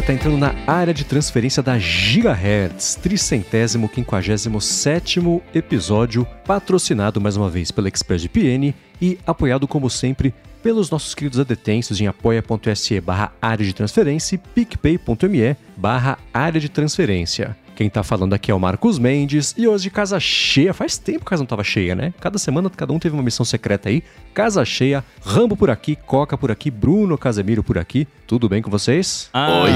você está entrando na área de transferência da Gigahertz, tricentésimo quinquagésimo sétimo episódio, patrocinado mais uma vez pela ExpressVPN e apoiado como sempre pelos nossos queridos adetêncios em apoia.se barra área de transferência e picpay.me barra área de transferência. Quem tá falando aqui é o Marcos Mendes e hoje casa cheia. Faz tempo que a casa não tava cheia, né? Cada semana cada um teve uma missão secreta aí. Casa cheia, Rambo por aqui, Coca por aqui, Bruno Casemiro por aqui. Tudo bem com vocês? Ah, Oi, é.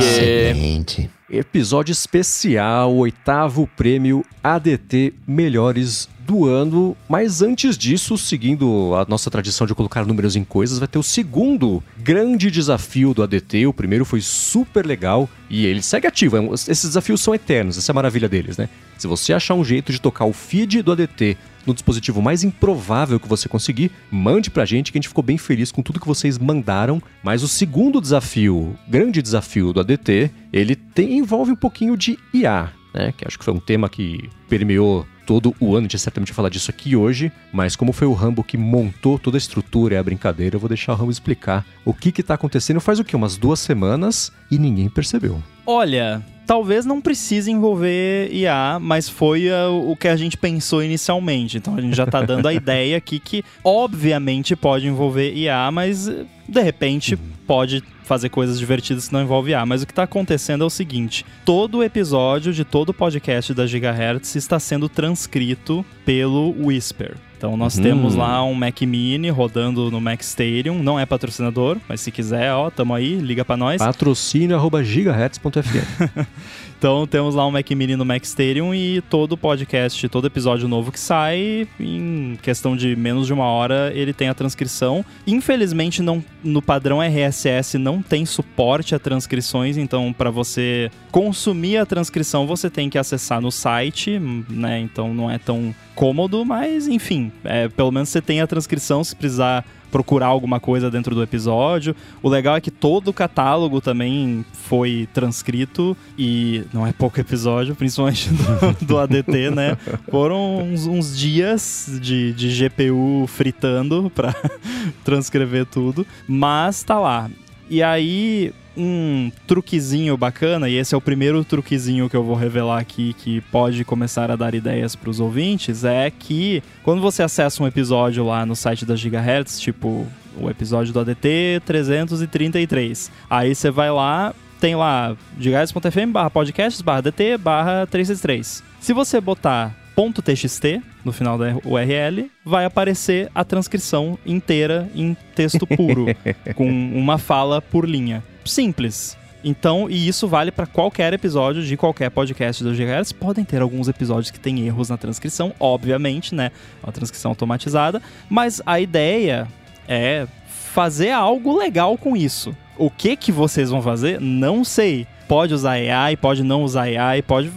excelente. Episódio especial, oitavo prêmio ADT Melhores do ano. Mas antes disso, seguindo a nossa tradição de colocar números em coisas, vai ter o segundo grande desafio do ADT. O primeiro foi super legal e ele segue ativo. É Esses desafios são eternos, essa é a maravilha deles, né? Se você achar um jeito de tocar o feed do ADT no dispositivo mais improvável que você conseguir, mande pra gente que a gente ficou bem feliz com tudo que vocês mandaram. Mas o segundo desafio, grande desafio do ADT, ele tem, envolve um pouquinho de IA, né? Que acho que foi um tema que permeou todo o ano, a gente certamente vai falar disso aqui hoje, mas como foi o Rambo que montou toda a estrutura e a brincadeira, eu vou deixar o Rambo explicar o que que tá acontecendo faz o quê? Umas duas semanas e ninguém percebeu. Olha, talvez não precise envolver IA, mas foi ah, o que a gente pensou inicialmente. Então a gente já tá dando a ideia aqui que, obviamente, pode envolver IA, mas eh, de repente pode fazer coisas divertidas que não envolvem IA. Mas o que tá acontecendo é o seguinte: todo episódio de todo o podcast da Gigahertz está sendo transcrito pelo Whisper. Então nós Uhum. temos lá um Mac Mini rodando no Mac Stadium, não é patrocinador, mas se quiser, ó, tamo aí, liga pra nós. Patrocínio arroba gigahertz.fm. Então temos lá um Mac Mini no Mac Stadium e todo podcast, todo episódio novo que sai, em questão de menos de uma hora, ele tem a transcrição. Infelizmente, não, no padrão RSS não tem suporte a transcrições, então para você consumir a transcrição você tem que acessar no site, né? Então não é tão cômodo, mas enfim, é, pelo menos você tem a transcrição se precisar procurar alguma coisa dentro do episódio. O legal é que todo o catálogo também foi transcrito e não é pouco episódio, principalmente do, do ADT, né? Foram uns, uns dias de, de GPU fritando pra transcrever tudo, mas tá lá. E aí, um truquezinho bacana, e esse é o primeiro truquezinho que eu vou revelar aqui que pode começar a dar ideias para os ouvintes, é que quando você acessa um episódio lá no site da Gigahertz, tipo o episódio do ADT 333, aí você vai lá, tem lá gigahertz.fm barra podcasts barra DT barra 363. Se você botar .txt no final da URL, vai aparecer a transcrição inteira em texto puro, com uma fala por linha. Simples. Então, e isso vale para qualquer episódio de qualquer podcast do Gigahertz. Podem ter alguns episódios que têm erros na transcrição, obviamente, né? Uma transcrição automatizada. Mas a ideia é fazer algo legal com isso. O que que vocês vão fazer? Não sei. Pode usar AI, pode não usar AI, pode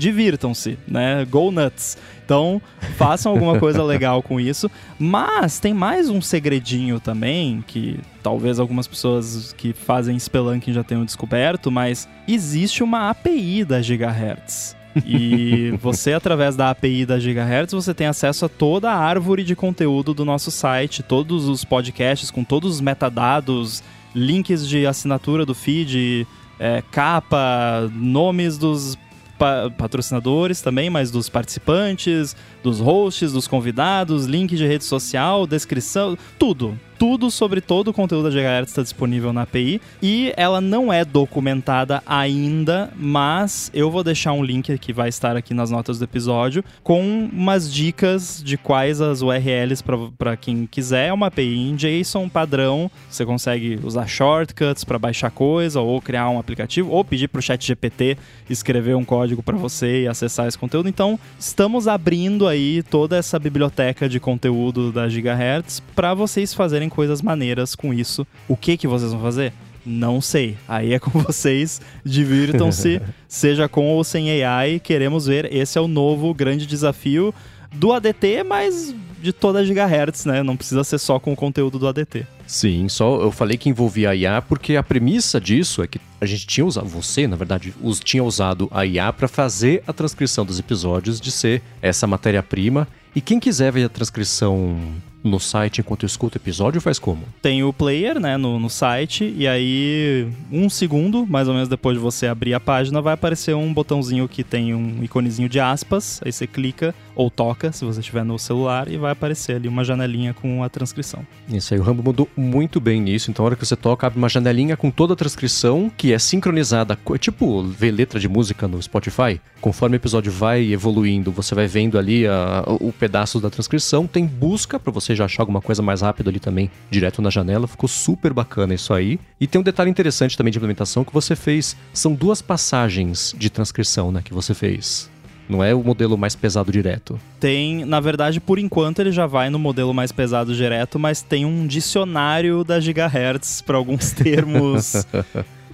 divirtam-se, né? Go nuts. Então, façam alguma coisa legal com isso. Mas tem mais um segredinho também, que talvez algumas pessoas que fazem Spelunking já tenham descoberto, mas existe uma API da Gigahertz. E você, através da API da Gigahertz, você tem acesso a toda a árvore de conteúdo do nosso site, todos os podcasts com todos os metadados, links de assinatura do feed, é, capa, nomes dos pa- patrocinadores também, mas dos participantes, dos hosts, dos convidados, link de rede social, descrição, tudo. Tudo sobre todo o conteúdo da Gigahertz está disponível na API e ela não é documentada ainda, mas eu vou deixar um link que vai estar aqui nas notas do episódio com umas dicas de quais as URLs para quem quiser. É uma API em JSON padrão, você consegue usar shortcuts para baixar coisa ou criar um aplicativo ou pedir para o chat GPT escrever um código para você e acessar esse conteúdo. Então, estamos abrindo aí toda essa biblioteca de conteúdo da Gigahertz para vocês fazerem coisas maneiras com isso. O que que vocês vão fazer? Não sei. Aí é com vocês. Divirtam-se, seja com ou sem AI. Queremos ver. Esse é o novo grande desafio do ADT, mas de toda a Gigahertz, né? Não precisa ser só com o conteúdo do ADT. Sim, só eu falei que envolvia a IA porque a premissa disso é que a gente tinha usado, você, na verdade, os, tinha usado a IA para fazer a transcrição dos episódios de ser essa matéria-prima. E quem quiser ver a transcrição no site enquanto escuta o episódio, faz como? Tem o player, né, no, no site, e aí um segundo, mais ou menos depois de você abrir a página, vai aparecer um botãozinho que tem um iconezinho de aspas, aí você clica ou toca, se você estiver no celular, e vai aparecer ali uma janelinha com a transcrição. Isso aí, o Rambo mudou muito bem nisso, então a hora que você toca, abre uma janelinha com toda a transcrição, que é sincronizada, é tipo ver letra de música no Spotify, conforme o episódio vai evoluindo, você vai vendo ali a, o pedaço da transcrição, tem busca para você já achar alguma coisa mais rápido ali também, direto na janela, ficou super bacana isso aí. E tem um detalhe interessante também de implementação que você fez, são duas passagens de transcrição, né, que você fez. Não é o modelo mais pesado direto. Tem, na verdade, por enquanto ele já vai no modelo mais pesado direto, mas tem um dicionário da Gigahertz para alguns termos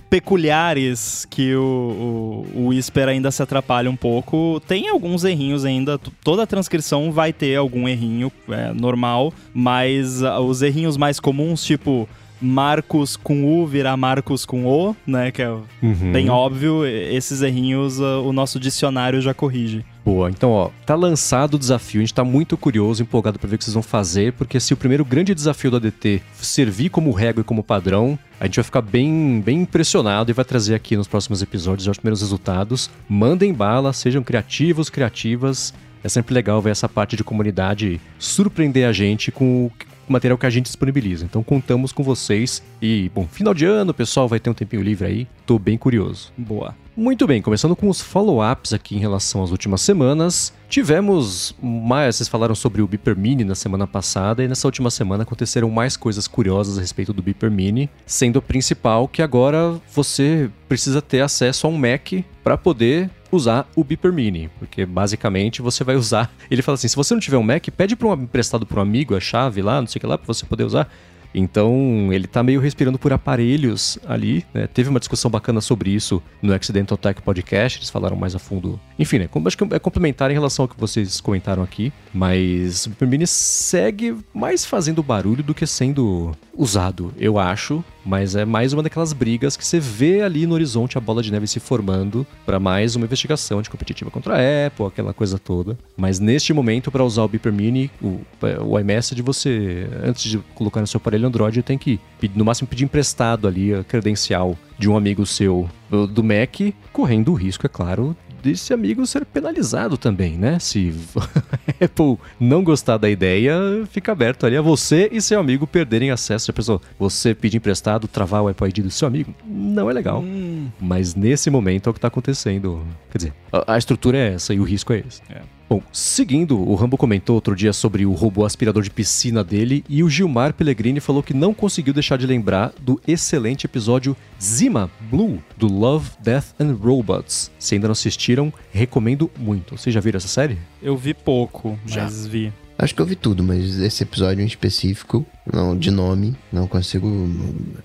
peculiares que o, o, o Whisper ainda se atrapalha um pouco. Tem alguns errinhos ainda, toda a transcrição vai ter algum errinho, é normal, mas uh, os errinhos mais comuns, tipo Marcos com U virar Marcos com O, né? Que é uhum. bem óbvio. Esses errinhos uh, o nosso dicionário já corrige. Boa, então ó, tá lançado o desafio, a gente tá muito curioso, empolgado para ver o que vocês vão fazer, porque se o primeiro grande desafio do ADT servir como régua e como padrão, a gente vai ficar bem, bem impressionado e vai trazer aqui nos próximos episódios os primeiros resultados. Mandem bala, sejam criativos, criativas. É sempre legal ver essa parte de comunidade surpreender a gente com material que a gente disponibiliza. Então contamos com vocês e, bom, final de ano, pessoal vai ter um tempinho livre aí. Tô bem curioso. Boa. Muito bem, começando com os follow-ups aqui em relação às últimas semanas. Tivemos mais, vocês falaram sobre o Beeper Mini na semana passada e nessa última semana aconteceram mais coisas curiosas a respeito do Beeper Mini, sendo a principal que agora você precisa ter acesso a um Mac para poder usar o Beeper Mini, porque basicamente você vai usar. Ele fala assim: se você não tiver um Mac, pede para um emprestado para um amigo a chave lá, não sei o que lá, para você poder usar. Então, ele tá meio respirando por aparelhos ali, né? Teve uma discussão bacana sobre isso no Accidental Tech Podcast, eles falaram mais a fundo. Enfim, né? Acho que é complementar em relação ao que vocês comentaram aqui, mas o Super Mini segue mais fazendo barulho do que sendo usado, eu acho, mas é mais uma daquelas brigas que você vê ali no horizonte a bola de neve se formando para mais uma investigação de competitiva contra a Apple, aquela coisa toda. Mas neste momento, para usar o Beeper Mini, o, o iMessage, você, antes de colocar no seu aparelho Android, tem que, no máximo, pedir emprestado ali a credencial de um amigo seu do Mac, correndo o risco, é claro, desse amigo ser penalizado também, né? Se Apple não gostar da ideia, fica aberto ali a você e seu amigo perderem acesso. Já pensou, você pedir emprestado, travar o Apple ID do seu amigo? Não é legal. Hum. Mas nesse momento é o que está acontecendo. Quer dizer, a, a, estrutura é essa e o risco é esse. É. Bom, seguindo, o Rambo comentou outro dia sobre o robô aspirador de piscina dele e o Gilmar Pellegrini falou que não conseguiu deixar de lembrar do excelente episódio Zima Blue do Love, Death and Robots. Se ainda não assistiram, recomendo muito. Vocês já viram essa série? Eu vi pouco, já. mas vi. Acho que eu vi tudo, mas esse episódio em específico, não, de nome, não consigo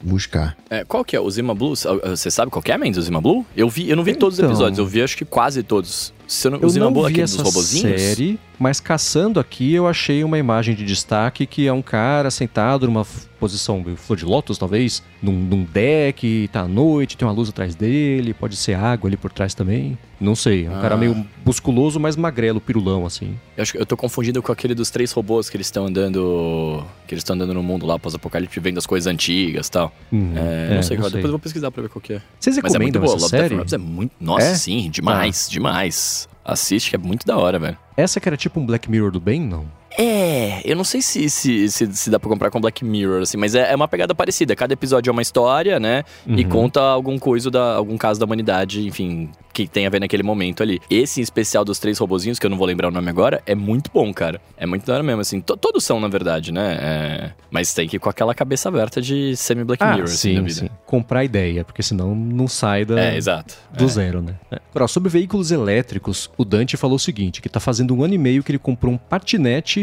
buscar. É, qual que é? O Zima Blue? Você sabe qual que é, Mendes, o Zima Blue? Eu vi, eu não vi então, todos os episódios, eu vi acho que quase todos. Se eu não, eu o Zima não Blue vi essa dos série, mas caçando aqui eu achei uma imagem de destaque que é um cara sentado numa posição flor de lótus, talvez, num, num deck, tá à noite, tem uma luz atrás dele, pode ser água ali por trás também. Não sei, é um ah. cara meio musculoso, mas magrelo, pirulão, assim. Eu acho que eu tô confundindo com aquele dos três robôs que eles estão andando. Que eles estão andando no mundo lá pós-apocalipse, vendo as coisas antigas e tal. Hum, é, é, não sei qual. Depois eu vou pesquisar pra ver qual que é. Vocês recomendam mas é muito boa, essa série? é muito. Nossa, é? sim, demais, ah. demais. Assiste, que é muito da hora, velho. Essa que era tipo um Black Mirror do bem, não? É, eu não sei se, se, se, se, dá pra comprar com Black Mirror, assim, mas é, é uma pegada parecida. Cada episódio é uma história, né? Uhum. E conta algum coisa, da, algum caso da humanidade, enfim, que tem a ver naquele momento ali. Esse em especial dos três robozinhos, que eu não vou lembrar o nome agora, é muito bom, cara. É muito da hora mesmo, assim. Todos são, na verdade, né? É... Mas tem que ir com aquela cabeça aberta de semi-Black ah, Mirror, sim, assim, sim. Comprar ideia, porque senão não sai da... É, exato. Do é. zero, né? É. Agora, sobre veículos elétricos, o Dante falou o seguinte, que tá fazendo um ano e meio que ele comprou um patinete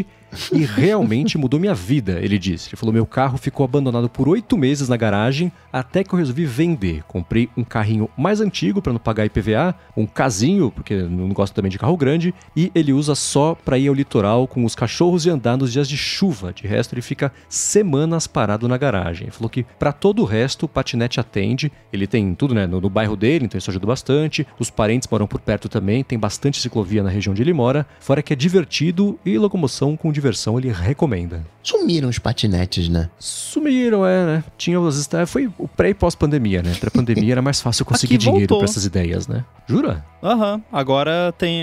e realmente mudou minha vida, ele disse. Ele falou: meu carro ficou abandonado por oito meses na garagem até que eu resolvi vender. Comprei um carrinho mais antigo para não pagar IPVA, um casinho, porque não gosto também de carro grande, e ele usa só para ir ao litoral com os cachorros e andar nos dias de chuva. De resto, ele fica semanas parado na garagem. Ele falou que para todo o resto o patinete atende. Ele tem tudo né, no, no bairro dele, então isso ajuda bastante. Os parentes moram por perto também, tem bastante ciclovia na região onde ele mora. Fora que é divertido e locomoção com diversão, ele recomenda. Sumiram os patinetes, né? Sumiram, é, né? Tinha os. Foi o pré e pós-pandemia, né? Pré-pandemia era mais fácil conseguir Aqui dinheiro pra essas ideias, né? Jura? Aham, agora tem.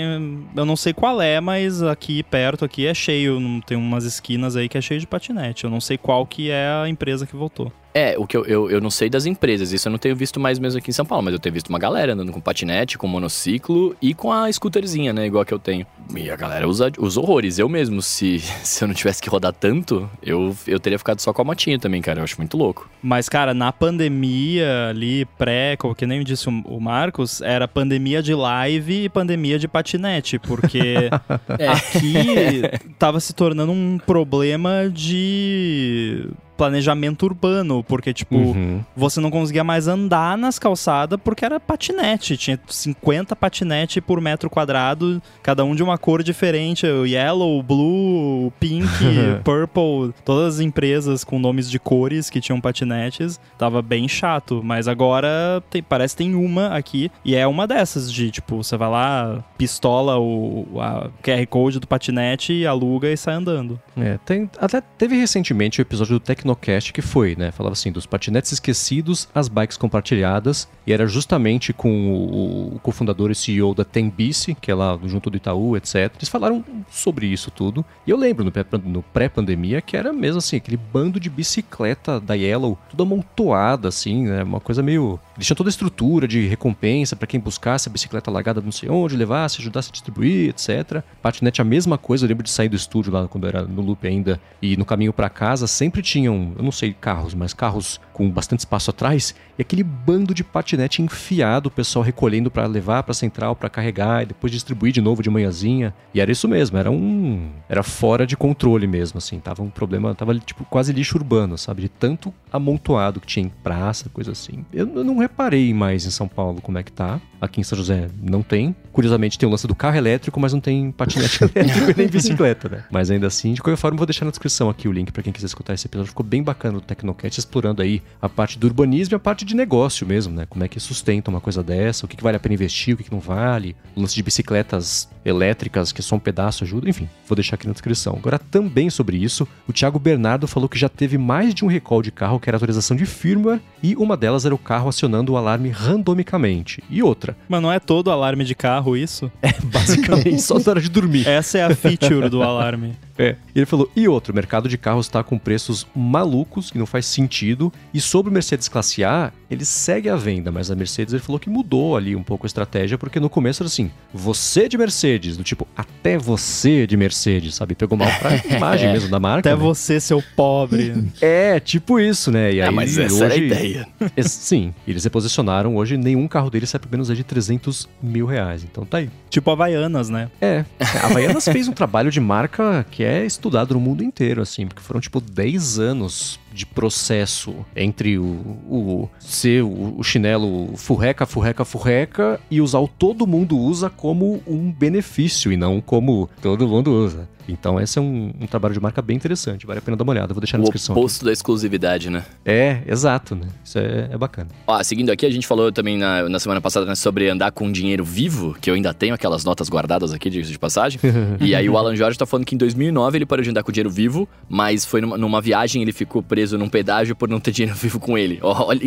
Eu não sei qual é, mas aqui perto aqui é cheio. não- Tem umas esquinas aí que é cheio de patinete. Eu não sei qual que é a empresa que voltou. É, o que eu, eu, eu não sei das empresas, isso eu não tenho visto mais mesmo aqui em São Paulo, mas eu tenho visto uma galera andando com patinete, com monociclo e com a scooterzinha, né, igual que eu tenho. E a galera usa, usa horrores. Eu mesmo, se, se eu não tivesse que rodar tanto, eu, eu teria ficado só com a motinha também, cara. Eu acho muito louco. Mas, cara, na pandemia ali, pré, como que nem disse o o Marcos, era pandemia de live e pandemia de patinete, porque É. aqui tava se tornando um problema de planejamento urbano, porque, tipo, Uhum. você não conseguia mais andar nas calçadas porque era patinete. Tinha 50 patinete por metro quadrado, cada um de uma cor diferente. O yellow, o blue, o pink, purple. Todas as empresas com nomes de cores que tinham patinetes. Tava bem chato. Mas agora tem- parece que tem uma aqui. E é uma dessas de, tipo, você vai lá, pistola o a QR Code do patinete, aluga e sai andando. É, tem, até teve recentemente o episódio do Tecnocast que foi, né? Falava assim, dos patinetes esquecidos, as bikes compartilhadas, e era justamente com o, o cofundador e CEO da Tembice, que é lá junto do Itaú, etc. Eles falaram sobre isso tudo. E eu lembro no pré- no pré-pandemia que era mesmo assim, aquele bando de bicicleta da Yellow, tudo amontoada, assim, né? Uma coisa meio. Eles tinham toda a estrutura de recompensa para quem buscasse a bicicleta largada não sei onde, levasse, ajudasse a distribuir, etc. Patinete a mesma coisa, eu lembro de sair do estúdio lá quando era no loop ainda e no caminho para casa sempre tinham, eu não sei carros, mas carros com bastante espaço atrás e aquele bando de patinete enfiado, o pessoal recolhendo para levar para central para carregar e depois distribuir de novo de manhãzinha. E era isso mesmo, era um era fora de controle mesmo assim, tava um problema, tava tipo quase lixo urbano, sabe, de tanto amontoado que tinha em praça, coisa assim. Eu, não reparei mais em São Paulo como é que tá. Aqui em São José não tem. Curiosamente tem o lance do carro elétrico, mas não tem patinete elétrico nem bicicleta, né? Mas ainda assim, de qualquer forma, vou deixar na descrição aqui o link para quem quiser escutar esse episódio. Ficou bem bacana o Tecnocat explorando aí a parte do urbanismo e a parte de negócio mesmo, né? Como é que sustenta uma coisa dessa, o que, que vale a pena investir, o que, que não vale, o lance de bicicletas elétricas, que só um pedaço ajuda, enfim, vou deixar aqui na descrição. Agora, também sobre isso, o Thiago Bernardo falou que já teve mais de um recall de carro que era atualização de firmware e uma delas era o carro acionando o alarme randomicamente. E outra, Mas não é todo alarme de carro isso? basicamente só na hora de dormir. Essa é a feature do alarme. É. E ele falou: e outro, o mercado de carros está com preços malucos, que não faz sentido. E sobre o Mercedes Classe A, ele segue a venda, mas a Mercedes ele falou que mudou ali um pouco a estratégia, porque no começo era assim: você de Mercedes, do tipo, até você de Mercedes, sabe? Pegou mal pra imagem mesmo da marca. Até né? você, seu pobre. É, tipo isso, né? E aí, ah, mas essa hoje... era a ideia. Sim, eles reposicionaram. Hoje nenhum carro deles sai por menos de 300 mil reais. Então tá aí. tipo Havaianas, né? É, a Havaianas fez um trabalho de marca que é estudado no mundo inteiro, assim, porque foram tipo 10 anos de processo entre o, o ser o, o chinelo furreca, furreca, furreca e usar o todo mundo usa como um benefício e não como todo mundo usa. Então esse é um, um trabalho de marca bem interessante, vale a pena dar uma olhada, vou deixar na O descrição. aqui. oposto da exclusividade, né? É, exato, né? Isso é, é bacana. Ó, seguindo aqui, a gente falou também na, na semana passada né, sobre andar com dinheiro vivo, que eu ainda tenho aquelas notas guardadas aqui, diga de passagem. e aí o Alan Jorge tá falando que em 2009 ele parou de andar com dinheiro vivo, mas foi numa, numa viagem ele ficou preso num pedágio por não ter dinheiro vivo com ele. Ó, Olha,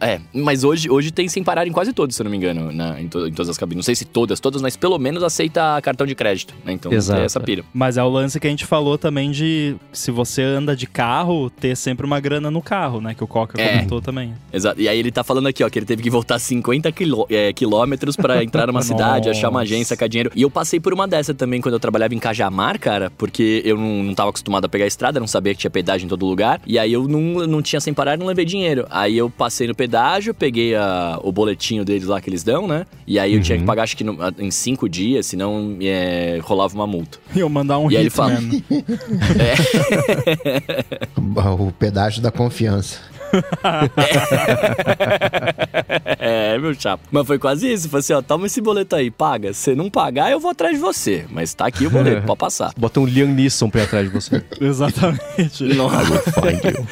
é, mas hoje, hoje tem sem parar em quase todos, se eu não me engano, na- em, to- em todas as cabines. Não sei se todas, todas, mas pelo menos aceita cartão de crédito, né? Então Exato, essa é. pira. Mas é o lance que a gente falou também de se você anda de carro, ter sempre uma grana no carro, né? Que o Coca É. comentou também. Exato. E aí ele tá falando aqui, ó, que ele teve que voltar 50 quilô- é, quilômetros pra entrar numa cidade, achar uma agência, sacar dinheiro. E eu passei por uma dessa também quando eu trabalhava em Cajamar, cara, porque eu não, não tava acostumado a pegar a estrada, não sabia que tinha pedágio em todo lugar. E aí eu não, não tinha sem parar, não levei dinheiro. Aí eu passei no pedágio, peguei a- o boletinho deles lá que eles dão, né? E aí eu tinha que pagar, acho que no- em cinco dias, senão é, rolava uma multa. E eu mandar um E aí ele fala- hitman. O pedágio da confiança. É, meu chapa. Mas foi quase isso. Falei assim, ó, toma esse boleto aí, paga. Se não pagar, eu vou atrás de você. Mas tá aqui o boleto, pode passar. Bota um Liam Neeson pra ir atrás de você. Exatamente. Nossa. Find you.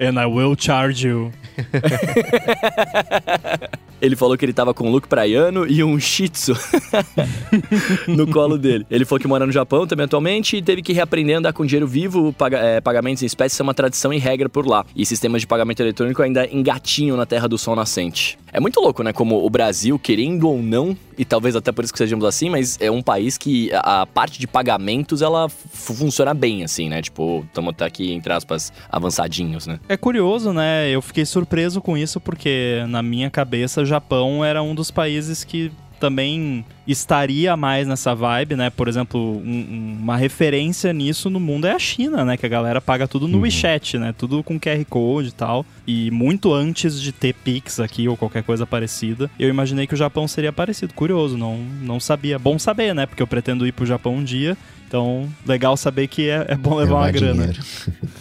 And I will charge you. Ele falou que ele tava com um look praiano e um shih tzu no colo dele. Ele falou que mora no Japão também atualmente e teve que reaprender a andar com dinheiro vivo, paga, é, pagamentos em espécie são uma tradição e regra por lá. E sistemas de pagamento eletrônico ainda engatinham na terra do sol nascente. É muito louco, né? Como o Brasil, querendo ou não, e talvez até por isso que sejamos assim, mas é um país que a parte de pagamentos ela funciona bem, assim, né? Tipo, estamos até aqui, entre aspas, avançadinhos, né? É curioso, né? Eu fiquei surpreso com isso porque na minha cabeça o Japão era um dos países que também estaria mais nessa vibe, né? Por exemplo, um, uma referência nisso no mundo é a China, né? Que a galera paga tudo no uhum. WeChat, né? Tudo com QR Code e tal. E muito antes de ter Pix aqui ou qualquer coisa parecida, eu imaginei que o Japão seria parecido. Curioso, não, não sabia. Bom saber, né? Porque eu pretendo ir pro Japão um dia então, legal saber que é, é bom levar uma grana.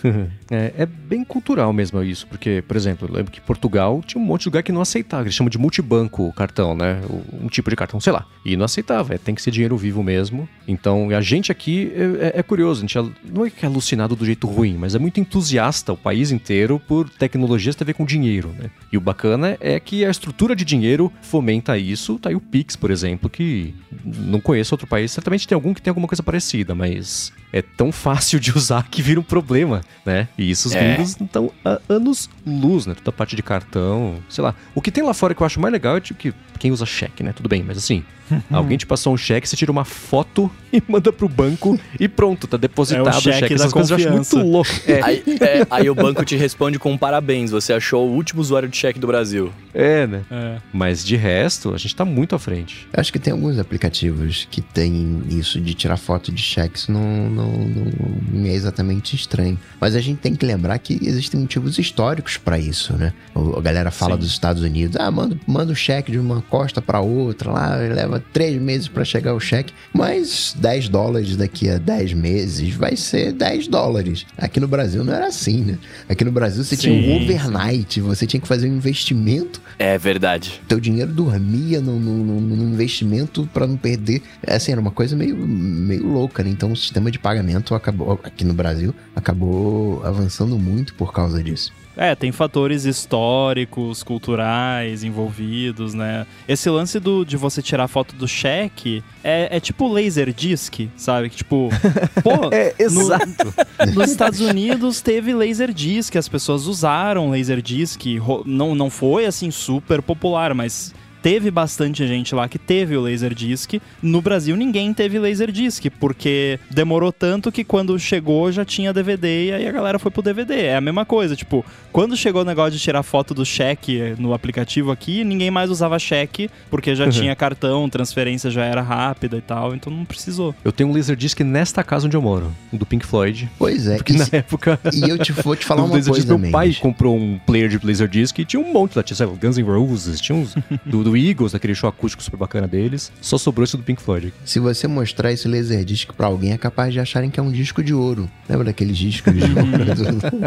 é, é, bem cultural mesmo isso, porque, por exemplo, eu lembro que Portugal tinha um monte de lugar que não aceitava, eles chamam de multibanco o cartão, né? Um tipo de cartão, sei lá. E não aceitava, é, tem que ser dinheiro vivo mesmo. Então, a gente aqui é, é, é curioso, a gente é, não é que é alucinado do jeito ruim, mas é muito entusiasta o país inteiro por tecnologias que tem a ver com dinheiro, né? E o bacana é que a estrutura de dinheiro fomenta isso. Tá aí o Pix, por exemplo, que não conheço outro país, certamente tem algum que tem alguma coisa parecida parecida, mas é tão fácil de usar que vira um problema, né? E isso os é. gringos estão anos luz, né? Toda a parte de cartão, sei lá. O que tem lá fora que eu acho mais legal é tipo, que quem usa cheque, né? Tudo bem, mas assim, alguém te passou um cheque, você tira uma foto e manda pro banco e pronto, tá depositado é o cheque. cheque. Essas coisas eu acho muito louco. É. Aí, é, aí, o banco te responde com parabéns, você achou o último usuário de cheque do Brasil. É, né? É. Mas de resto, a gente tá muito à frente. Eu acho que tem alguns aplicativos que tem isso de tirar foto de cheques, não, não, não é exatamente estranho. Mas a gente tem que lembrar que existem motivos históricos para isso, né? A galera fala Sim. dos Estados Unidos, ah, manda, manda o cheque de uma costa para outra lá, leva três meses para chegar o cheque, mas 10 dólares daqui a 10 meses vai ser 10 dólares. Aqui no Brasil não era assim, né? Aqui no Brasil você sim, tinha um overnight, você tinha que fazer um investimento. É verdade. Teu dinheiro dormia no, no, no investimento para não perder. É assim, era uma coisa meio, meio louca, né? Então o sistema de pagamento acabou, aqui no Brasil, acabou avançando muito por causa disso. É, tem fatores históricos, culturais envolvidos, né? Esse lance do, de você tirar foto do cheque é, é tipo laser disc, sabe? Que tipo, pô, é, exato. No, nos Estados Unidos teve laser disc, as pessoas usaram laser disc, não, não foi assim super popular, mas teve bastante gente lá que teve o Laserdisc. No Brasil, ninguém teve Laserdisc, porque demorou tanto que quando chegou já tinha DVD e aí a galera foi pro DVD. É a mesma coisa, tipo, quando chegou o negócio de tirar foto do cheque no aplicativo aqui, ninguém mais usava cheque, porque já uhum. tinha cartão, transferência já era rápida e tal, então não precisou. Eu tenho um Laserdisc nesta casa onde eu moro, do Pink Floyd. Pois é. Porque na época... E eu te vou te falar uma coisa, Meu pai comprou um player de Laserdisc e tinha um monte lá, tinha sabe, Guns N' Roses, tinha uns do, do Eagles, aquele show acústico super bacana deles. Só sobrou esse do Pink Floyd. Se você mostrar esse Laserdisc pra alguém, é capaz de acharem que é um disco de ouro. Lembra daqueles discos de ouro?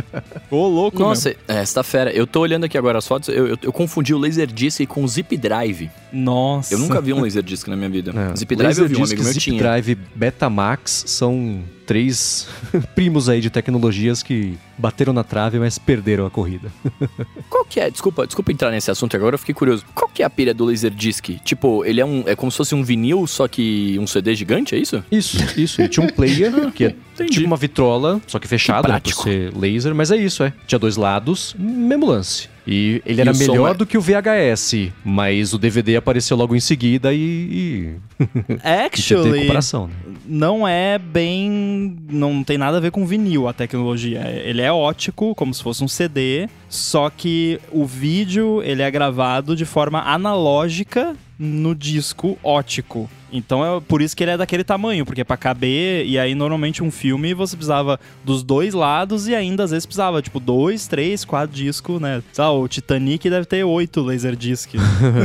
Ô, louco, Nossa, é, essa tá fera. Eu tô olhando aqui agora as fotos, eu, eu, eu confundi o Laserdisc com o Zip Drive. Nossa. Eu nunca vi um Laserdisc na minha vida. É. Zip Drive eu vi um amigo meu Zip tinha. Drive Betamax são três primos aí de tecnologias que bateram na trave, mas perderam a corrida. Qual que é? Desculpa, desculpa entrar nesse assunto agora, eu fiquei curioso. Qual que é a pilha do Laserdisc? Tipo, ele é um é como se fosse um vinil, só que um CD gigante, é isso? Isso, isso. Ele tinha um player que é Entendi. tipo uma vitrola, só que fechada, né, por ser laser, mas é isso, é. Tinha dois lados, mesmo lance. E ele era melhor é... do que o VHS, mas o DVD apareceu logo em seguida e. Actually, e comparação, né? não é bem. Não tem nada a ver com vinil a tecnologia. Ele é ótico, como se fosse um CD, só que o vídeo ele é gravado de forma analógica no disco ótico. Então é por isso que ele é daquele tamanho, porque é pra caber, e aí normalmente um filme você precisava dos dois lados e ainda às vezes precisava, tipo, dois, três, quatro discos, né? Sei lá, o Titanic deve ter oito Laserdisc.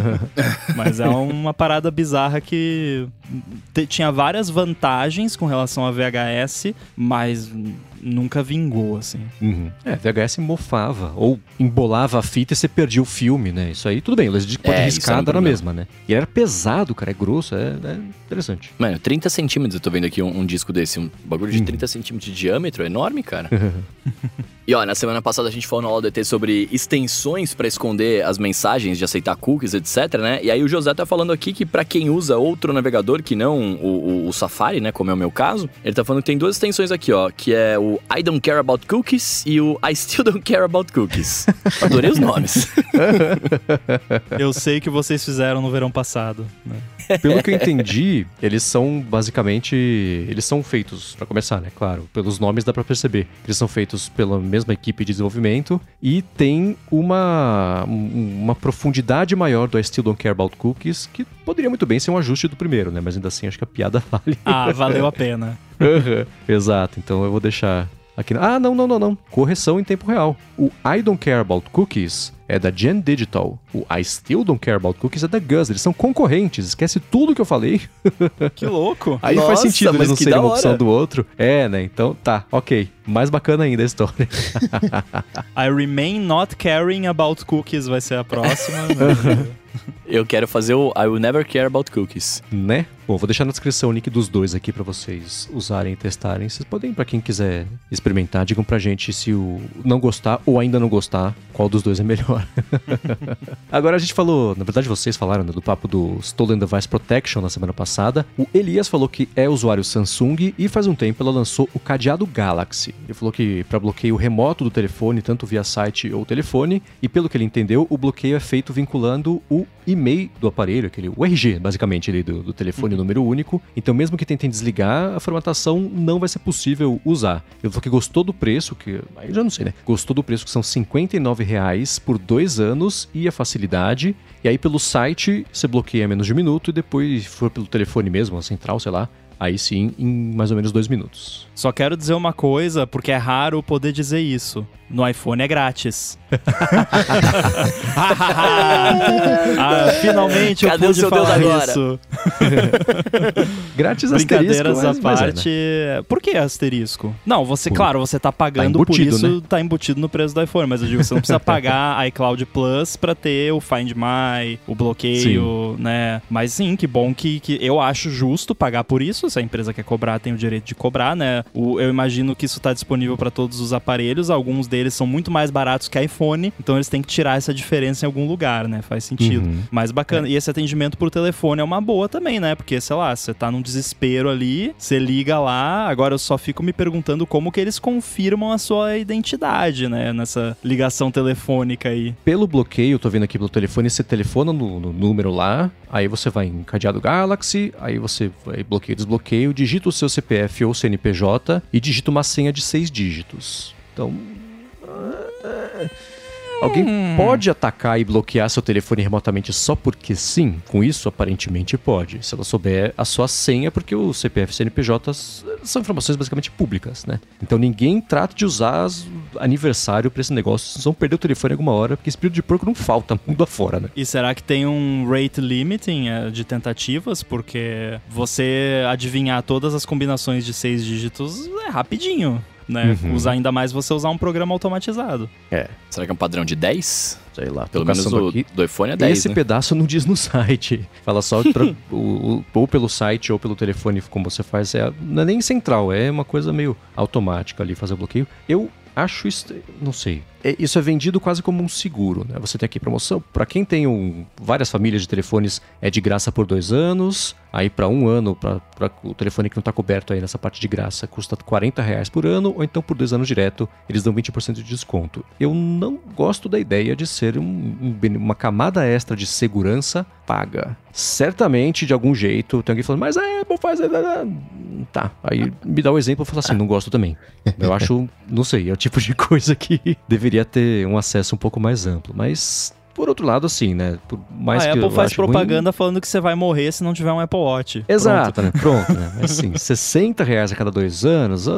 Mas é uma parada bizarra que tinha várias vantagens com relação a VHS, mas nunca vingou, assim. Uhum. É, VHS mofava, ou embolava a fita e você perdia o filme, né? Isso aí, tudo bem, o Laserdisc pode é, riscar, era a mesma, né? E era pesado, cara, é grosso, é, é interessante. Mano, 30 centímetros, eu tô vendo aqui um, um disco desse, um bagulho de uhum. 30 centímetros de diâmetro, é enorme, cara. E ó, na semana passada a gente falou no aula DT sobre extensões para esconder as mensagens, de aceitar cookies, etc, né? E aí o José tá falando aqui que para quem usa outro navegador que não o, o, o, Safari, né, como é o meu caso, ele tá falando que tem duas extensões aqui, ó, que é o I don't care about cookies e o I still don't care about cookies. Adorei os nomes. eu sei que vocês fizeram no verão passado, né? Pelo que eu entendi, eles são basicamente. Eles são feitos, para começar, né? Claro, pelos nomes dá pra perceber. Eles são feitos pela mesma equipe de desenvolvimento e tem uma, uma profundidade maior do I Still Don't Care About Cookies, que poderia muito bem ser um ajuste do primeiro, né? Mas ainda assim acho que a piada vale. Ah, valeu a pena. Exato, então eu vou deixar aqui. Ah, não, não, não, não. Correção em tempo real. O I Don't Care About Cookies é da Gen Digital. O I Still Don't Care About Cookies é da Gus. Eles são concorrentes. Esquece tudo que eu falei. Que louco. Aí Nossa, faz sentido eles não serem uma opção do outro. É, né? Então tá, ok. Mais bacana ainda a história. I Remain Not Caring About Cookies vai ser a próxima. Né? Eu quero fazer o I Will Never Care About Cookies. Né? Bom, vou deixar na descrição o link dos dois aqui para vocês usarem e testarem. Vocês podem, para quem quiser experimentar, digam pra gente se o não gostar ou ainda não gostar, qual dos dois é melhor. Agora a gente falou, na verdade vocês falaram né, do papo do Stolen Device Protection na semana passada. O Elias falou que é usuário Samsung e faz um tempo ela lançou o cadeado Galaxy. Ele falou que para bloqueio remoto do telefone, tanto via site ou telefone, e pelo que ele entendeu, o bloqueio é feito vinculando o e-mail do aparelho, aquele o RG, basicamente, ali, do, do telefone número único. Então, mesmo que tentem desligar, a formatação não vai ser possível usar. Ele falou que gostou do preço, que aí já não sei, né? Gostou do preço que são 59 reais por dois anos e a facilidade. E aí, pelo site, você bloqueia menos de um minuto e depois, for pelo telefone mesmo, a central, sei lá, Aí sim, em mais ou menos dois minutos. Só quero dizer uma coisa, porque é raro poder dizer isso. No iPhone é grátis. ah, finalmente Cadê eu pude o seu falar Deus agora? isso. grátis Brincadeiras asterisco. Brincadeiras à parte. É, né? Por que asterisco? Não, você, por... claro, você tá pagando tá por isso, né? tá embutido no preço do iPhone, mas eu digo, você não precisa pagar iCloud Plus pra ter o Find My, o bloqueio, sim. né? Mas sim, que bom que, que eu acho justo pagar por isso. Se a empresa quer cobrar, tem o direito de cobrar, né? O, eu imagino que isso tá disponível para todos os aparelhos, alguns deles são muito mais baratos que iPhone, então eles têm que tirar essa diferença em algum lugar, né? Faz sentido. Uhum. Mais bacana. É. E esse atendimento por telefone é uma boa também, né? Porque, sei lá, você tá num desespero ali, você liga lá, agora eu só fico me perguntando como que eles confirmam a sua identidade, né? Nessa ligação telefônica aí. Pelo bloqueio, eu tô vendo aqui pelo telefone, você telefona no, no número lá, aí você vai em cadeado Galaxy, aí você vai bloqueio, desbloqueio, digita o seu CPF ou CNPJ e digita uma senha de seis dígitos. Então, Alguém hum. pode atacar e bloquear seu telefone remotamente só porque sim? Com isso, aparentemente pode. Se ela souber a sua senha, porque o CPF e CNPJ são informações basicamente públicas, né? Então ninguém trata de usar aniversário para esse negócio. Vão perder o telefone alguma hora, porque espírito de porco não falta mundo afora, né? E será que tem um rate limiting eh, de tentativas? Porque você adivinhar todas as combinações de seis dígitos é rapidinho né? Uhum. Usar ainda mais você usar um programa automatizado. É. Será que é um padrão de 10? Sei lá. Pelo menos o aqui. do iPhone é 10, Esse né? pedaço não diz no site. Fala só pra, o, o, ou pelo site ou pelo telefone, como você faz. É, não é nem central, é uma coisa meio automática ali fazer o bloqueio. Eu acho isso, não sei. É, isso é vendido quase como um seguro, né? Você tem aqui promoção. Para quem tem um, várias famílias de telefones, é de graça por dois anos. Aí para um ano, para o telefone que não está coberto aí nessa parte de graça, custa 40 reais por ano, ou então por dois anos direto, eles dão 20% de desconto. Eu não gosto da ideia de ser um, uma camada extra de segurança paga. Certamente, de alguém jeito, tem alguém falando, mas é, vou fazer. Tá. Aí me dá um exemplo e fala assim, não gosto também. Eu acho, não sei, é o tipo de coisa que deveria ter um acesso um pouco mais amplo. Mas por outro lado, assim, né? Por mais a que Apple faz propaganda ruim... falando que você vai morrer se não tiver um Apple Watch. Exato, Pronto. né? Pronto, né? Mas assim, 60 reais a cada dois anos, uh,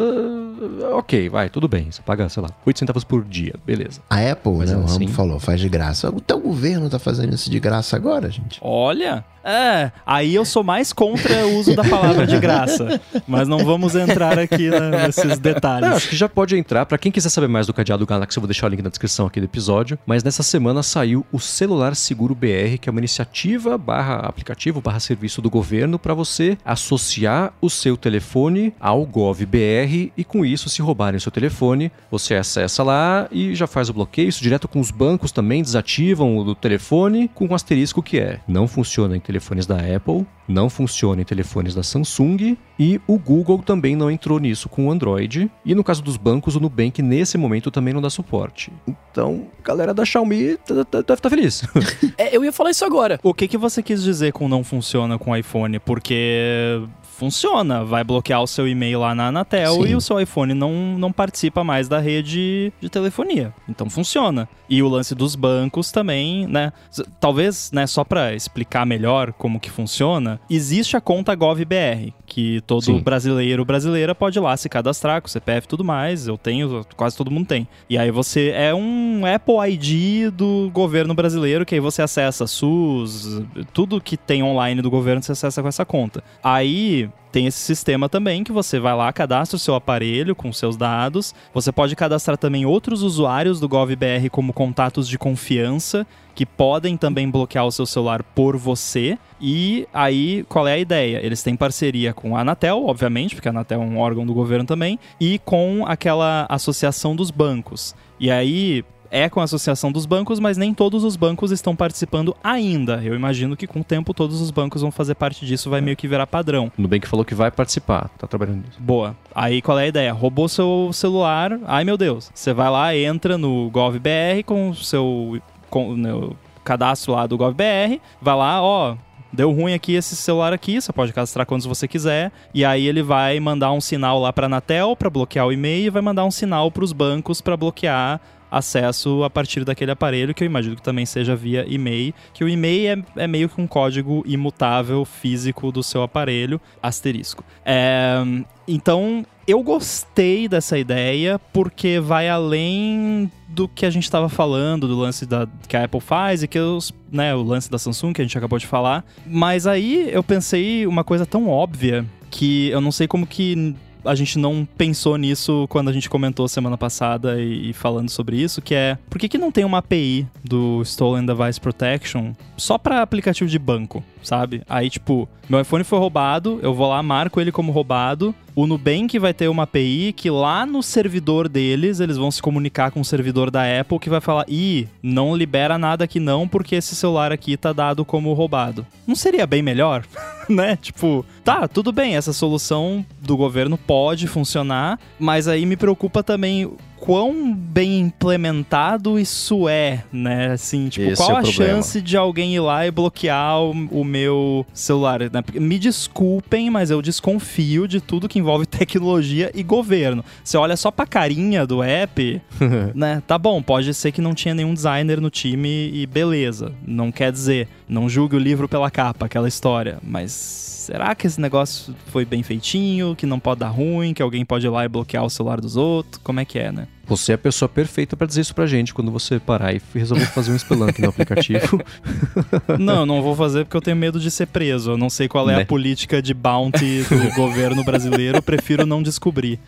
ok, vai, tudo bem. Você paga, sei lá, 8 centavos por dia, beleza. A Apple, Mas, né? O assim... falou, faz de graça. O teu governo tá fazendo isso de graça agora, gente. Olha, É, aí eu sou mais contra o uso da palavra de graça. Mas não vamos entrar aqui né, nesses detalhes. Não, acho que já pode entrar. Para quem quiser saber mais do cadeado Galaxy, eu vou deixar o link na descrição aqui do episódio. Mas nessa semana saiu o Celular Seguro BR, que é uma iniciativa barra aplicativo barra serviço do governo para você associar o seu telefone ao GovBR e com isso, se roubarem o seu telefone, você acessa lá e já faz o bloqueio. Isso direto com os bancos também desativam o telefone com um asterisco que é não funciona em telefones da Apple, não funciona em telefones da Samsung e o Google também não entrou nisso com o Android. E no caso dos bancos, o Nubank nesse momento também não dá suporte. Então, galera da Xiaomi deve estar feliz. É, eu ia falar isso agora. O que, que você quis dizer com não funciona com o iPhone? Porque funciona, vai bloquear o seu e-mail lá na Anatel Sim. e o seu iPhone não, não participa mais da rede de telefonia. Então funciona. E o lance dos bancos também, né? Talvez, né, só pra explicar melhor como que funciona, existe a conta GovBR, que todo Sim. brasileiro brasileira pode ir lá se cadastrar com CPF e tudo mais. Eu tenho, quase todo mundo tem. E aí você é um Apple ID do governo brasileiro, que aí você acessa SUS, tudo que tem online do governo você acessa com essa conta. Aí tem esse sistema também que você vai lá, cadastra o seu aparelho com seus dados. Você pode cadastrar também outros usuários do GovBR como contatos de confiança que podem também bloquear o seu celular por você. E aí, qual é a ideia? Eles têm parceria com a Anatel, obviamente, porque a Anatel é um órgão do governo também, e com aquela associação dos bancos. E aí, é com a associação dos bancos, mas nem todos os bancos estão participando ainda. Eu imagino que com o tempo todos os bancos vão fazer parte disso, vai meio que virar padrão. O Nubank falou que vai participar, tá trabalhando nisso. Boa. Aí qual é a ideia? Roubou seu celular, ai meu Deus. Você vai lá, entra no GovBR com o seu com, no cadastro lá do GovBR, vai lá, ó. Deu ruim aqui esse celular aqui, você pode cadastrar quantos você quiser, e aí ele vai mandar um sinal lá para Anatel para bloquear o e-mail e vai mandar um sinal para os bancos para bloquear acesso a partir daquele aparelho, que eu imagino que também seja via e-mail, que o e-mail é, é meio que um código imutável físico do seu aparelho, asterisco. É, então, eu gostei dessa ideia porque vai além do que a gente estava falando, do lance da, que a Apple faz e que os, né, o lance da Samsung que a gente acabou de falar. Mas aí eu pensei uma coisa tão óbvia que eu não sei como que a gente não pensou nisso quando a gente comentou semana passada e, e falando sobre isso, que é por que, que não tem uma API do Stolen Device Protection só para aplicativo de banco, sabe? Aí, tipo, meu iPhone foi roubado, eu vou lá, marco ele como roubado. O Nubank vai ter uma API que lá no servidor deles, eles vão se comunicar com o servidor da Apple que vai falar: ih, não libera nada aqui não, porque esse celular aqui tá dado como roubado. Não seria bem melhor? né? Tipo, tá, tudo bem, essa solução do governo pode funcionar, mas aí me preocupa também quão bem implementado isso é, né? Assim, tipo, Esse qual é a problema. chance de alguém ir lá e bloquear o, o meu celular? Né? Me desculpem, mas eu desconfio de tudo que envolve tecnologia e governo. Você olha só pra carinha do app, né? Tá bom, pode ser que não tinha nenhum designer no time e beleza. Não quer dizer, não julgue o livro pela capa, aquela história. Mas será que esse negócio foi bem feitinho, que não pode dar ruim, que alguém pode ir lá e bloquear o celular dos outros? Como é que é, né? Você é a pessoa perfeita pra dizer isso pra gente quando você parar e resolver fazer um Spelunk no aplicativo. Não, não vou fazer porque eu tenho medo de ser preso. Eu não sei qual é Né? a política de bounty do governo brasileiro, eu prefiro não descobrir.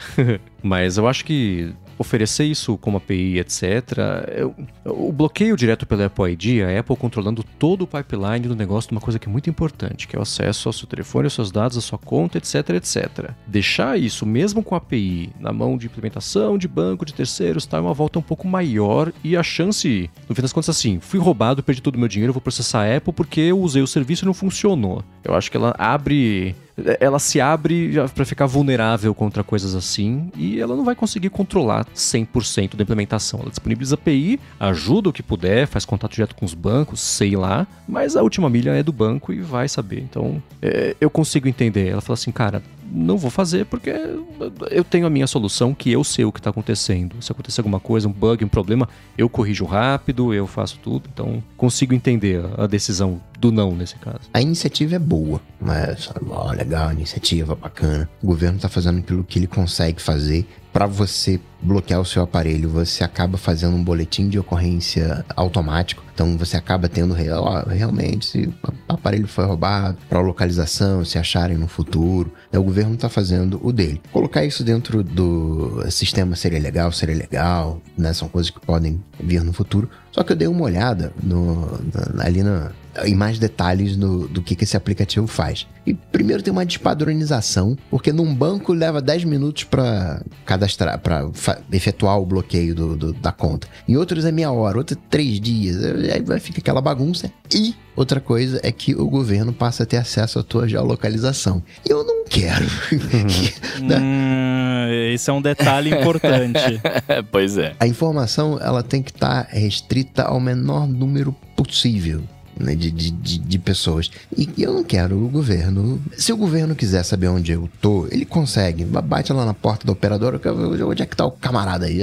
Mas eu acho que oferecer isso como API, etc. eu- o bloqueio direto pela Apple ID, a Apple controlando todo o pipeline do negócio de uma coisa que é muito importante, que é o acesso ao seu telefone, aos seus dados, à sua conta, etc, etc. Deixar isso, mesmo com a API, na mão de implementação, de banco, de terceiros, tá, é uma volta um pouco maior e a chance, no fim das contas, assim, fui roubado, perdi todo o meu dinheiro, vou processar a Apple porque eu usei o serviço e não funcionou. Eu acho que ela abre ela se abre para ficar vulnerável contra coisas assim e ela não vai conseguir controlar 100% da implementação. Ela disponibiliza API, ajuda o que puder, faz contato direto com os bancos, sei lá, mas a última milha é do banco e vai saber. Então, é, eu consigo entender. Ela fala assim, cara, não vou fazer porque eu tenho a minha solução que eu sei o que está acontecendo. Se acontecer alguma coisa, um bug, um problema, eu corrijo rápido, eu faço tudo. Então, consigo entender a decisão do não nesse caso. A iniciativa é boa, mas ó, legal, iniciativa bacana. O governo tá fazendo aquilo que ele consegue fazer para você bloquear o seu aparelho, você acaba fazendo um boletim de ocorrência automático. Então você acaba tendo realmente se o aparelho foi roubado, para localização, se acharem no futuro. O governo está fazendo o dele. Colocar isso dentro do sistema seria legal, seria legal, né? São coisas que podem vir no futuro. Só que eu dei uma olhada no, ali na, em mais detalhes no, do que, que esse aplicativo faz. E primeiro tem uma despadronização, porque num banco leva 10 minutos para cadastrar, para efetuar o bloqueio do, do, da conta. Em outros é meia hora, outros é três dias. Aí vai ficar aquela bagunça. E outra coisa é que o governo passa a ter acesso à tua geolocalização. E eu não quero. né? hum, esse é um detalhe importante. pois é. A informação ela tem que estar tá restrita ao menor número possível né, de, de, de, pessoas. E eu não quero o governo. Se o governo quiser saber onde eu tô, ele consegue. Bate lá na porta da operadora, onde é que tá o camarada aí?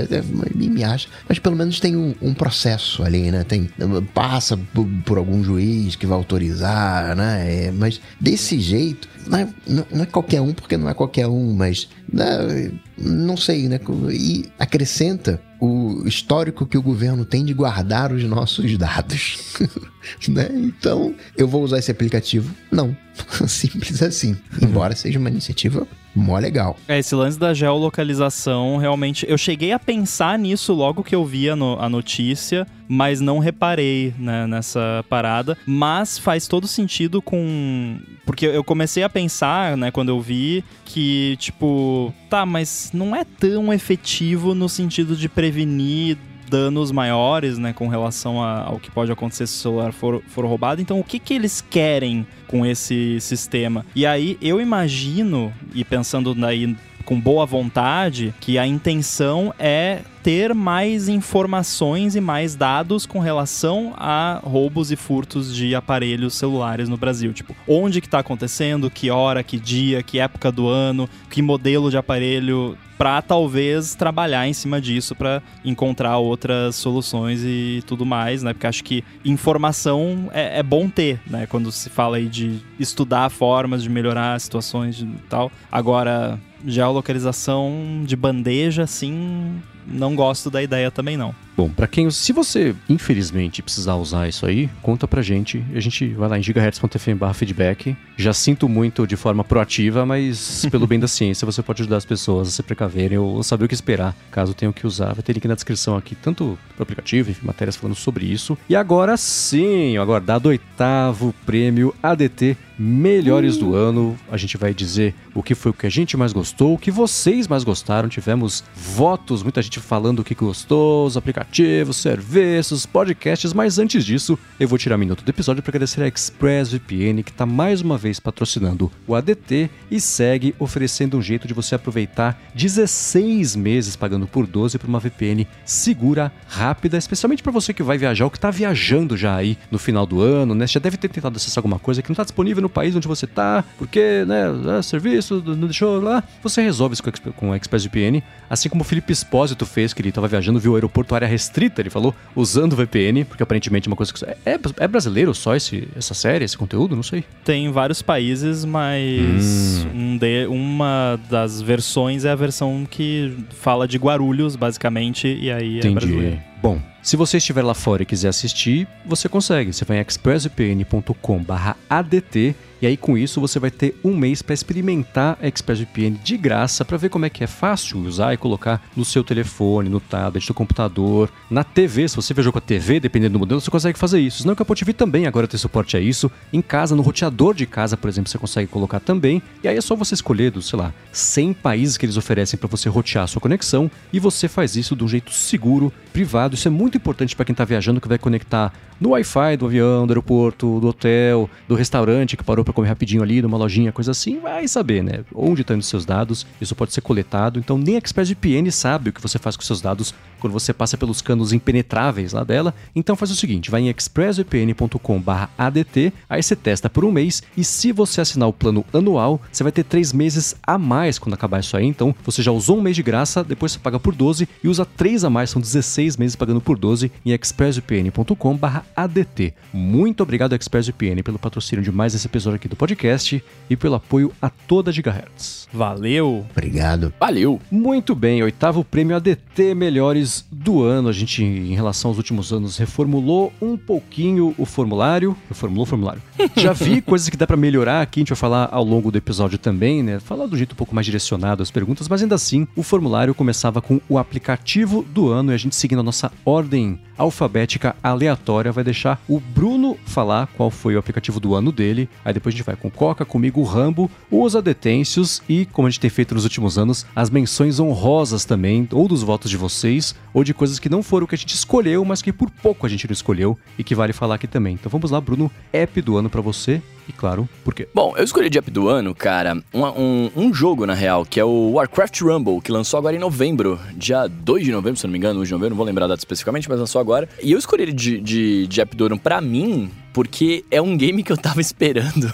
E me acha. Mas pelo menos tem um, um processo ali, né? Tem, passa por, por, algum juiz que vai autorizar, né? É, mas desse jeito, não é, não é, qualquer um, porque não é qualquer um, mas né, não sei, né? E acrescenta o histórico que o governo tem de guardar os nossos dados. né? Então, eu vou usar esse aplicativo? Não. Simples assim. Embora seja uma iniciativa mó legal. É, esse lance da geolocalização, realmente, eu cheguei a pensar nisso logo que eu vi a, no, a notícia, mas não reparei né, nessa parada. Mas faz todo sentido com. Porque eu comecei a pensar, né, quando eu vi, que, tipo, tá, mas não é tão efetivo no sentido de prevenir danos maiores, né, com relação a, ao que pode acontecer se o celular for, for roubado. Então, o que, que eles querem com esse sistema? E aí, eu imagino, e pensando daí com boa vontade, que a intenção é ter mais informações e mais dados com relação a roubos e furtos de aparelhos celulares no Brasil. Tipo, onde que tá acontecendo, que hora, que dia, que época do ano, que modelo de aparelho para talvez trabalhar em cima disso para encontrar outras soluções e tudo mais, né? Porque acho que informação é, é, bom ter, né? Quando se fala aí de estudar formas de melhorar situações e tal. Agora, geolocalização de bandeja, assim, não gosto da ideia também não. Bom, para quem, se você infelizmente precisar usar isso aí, conta pra gente. A gente vai lá em gigahertz.fm/feedback. Já sinto muito de forma proativa, mas pelo bem da ciência você pode ajudar as pessoas a se precaverem ou saber o que esperar, caso tenham que usar. Vai ter link na descrição aqui, tanto pro aplicativo, enfim, matérias falando sobre isso. E agora sim, o aguardado oitavo prêmio ADT Melhores do Ano. A gente vai dizer o que foi o que a gente mais gostou, o que vocês mais gostaram. Tivemos votos, muita gente falando o que gostou, os aplicativos aplicativos, serviços, podcasts, mas antes disso, eu vou tirar um minuto do episódio para agradecer a ExpressVPN que está mais uma vez patrocinando o ADT e segue oferecendo um jeito de você aproveitar 16 meses pagando por 12 para uma VPN segura, rápida, especialmente para você que vai viajar ou que está viajando já aí no final do ano, né? Você já deve ter tentado acessar alguma coisa que não está disponível no país onde você está, porque, né, é, serviço, não deixou lá. Você resolve isso com a ExpressVPN, assim como o Felipe Espósito fez, que ele estava viajando, viu o aeroporto área restrita, ele falou, usando VPN, porque aparentemente é uma coisa que. É, é, brasileiro só esse, essa série, esse conteúdo? Não sei. Tem vários países, mas hum. um de, uma das versões é a versão que fala de Guarulhos, basicamente, e aí é Entendi. brasileiro. Bom, se você estiver lá fora e quiser assistir, você consegue. Você vai em expressvpn.com/adt e aí com isso você vai ter um mês para experimentar a ExpressVPN de graça para ver como é que é fácil usar e colocar no seu telefone, no tablet, no computador, na TV. Se você viajou com a TV, dependendo do modelo, você consegue fazer isso. Senão a Apple TV também agora tem suporte a isso. Em casa, no roteador de casa, por exemplo, você consegue colocar também. E aí é só você escolher dos, sei lá, 100 países que eles oferecem para você rotear a sua conexão e você faz isso de um jeito seguro, privado. Isso é muito importante para quem está viajando que vai conectar no Wi-Fi do avião, do aeroporto, do hotel, do restaurante que parou para comer rapidinho ali, numa lojinha, coisa assim, vai saber, né? Onde estão os seus dados, isso pode ser coletado. Então nem a ExpressVPN sabe o que você faz com seus dados quando você passa pelos canos impenetráveis lá dela. Então faz o seguinte, vai em expressvpn.com/adt, aí você testa por um mês e se você assinar o plano anual, você vai ter três meses a mais quando acabar isso aí. Então você já usou um mês de graça, depois você paga por 12 e usa três a mais, são 16 meses pagando por 12 em expressvpn.com/adt. Muito obrigado ExpressVPN pelo patrocínio de mais esse episódio aqui do podcast e pelo apoio a toda Gigahertz. Valeu! Obrigado. Valeu! Muito bem, oitavo prêmio ADT Melhores do ano. A gente, em relação aos últimos anos, reformulou um pouquinho o formulário. Reformulou o formulário. Já vi coisas que dá pra melhorar aqui, a gente vai falar ao longo do episódio também, né? Falar do jeito um pouco mais direcionado as perguntas, mas ainda assim, o formulário começava com o aplicativo do ano e a gente seguindo a nossa ordem alfabética aleatória vai deixar o Bruno falar qual foi o aplicativo do ano dele. Aí depois a gente vai com Coca, comigo, Rambo, os adetêncios e, como a gente tem feito nos últimos anos, as menções honrosas também, ou dos votos de vocês, ou de coisas que não foram o que a gente escolheu, mas que por pouco a gente não escolheu e que vale falar aqui também. Então vamos lá, Bruno, app do ano pra você e, claro, por quê? Bom, eu escolhi de app do ano, cara, um, um, um jogo, na real, que é o Warcraft Rumble, que lançou agora em novembro, dia 2 de novembro, se não me engano, 1 de novembro, não vou lembrar a data especificamente, mas lançou agora. E eu escolhi ele de, de, de app do ano pra mim, porque é um game que eu tava esperando.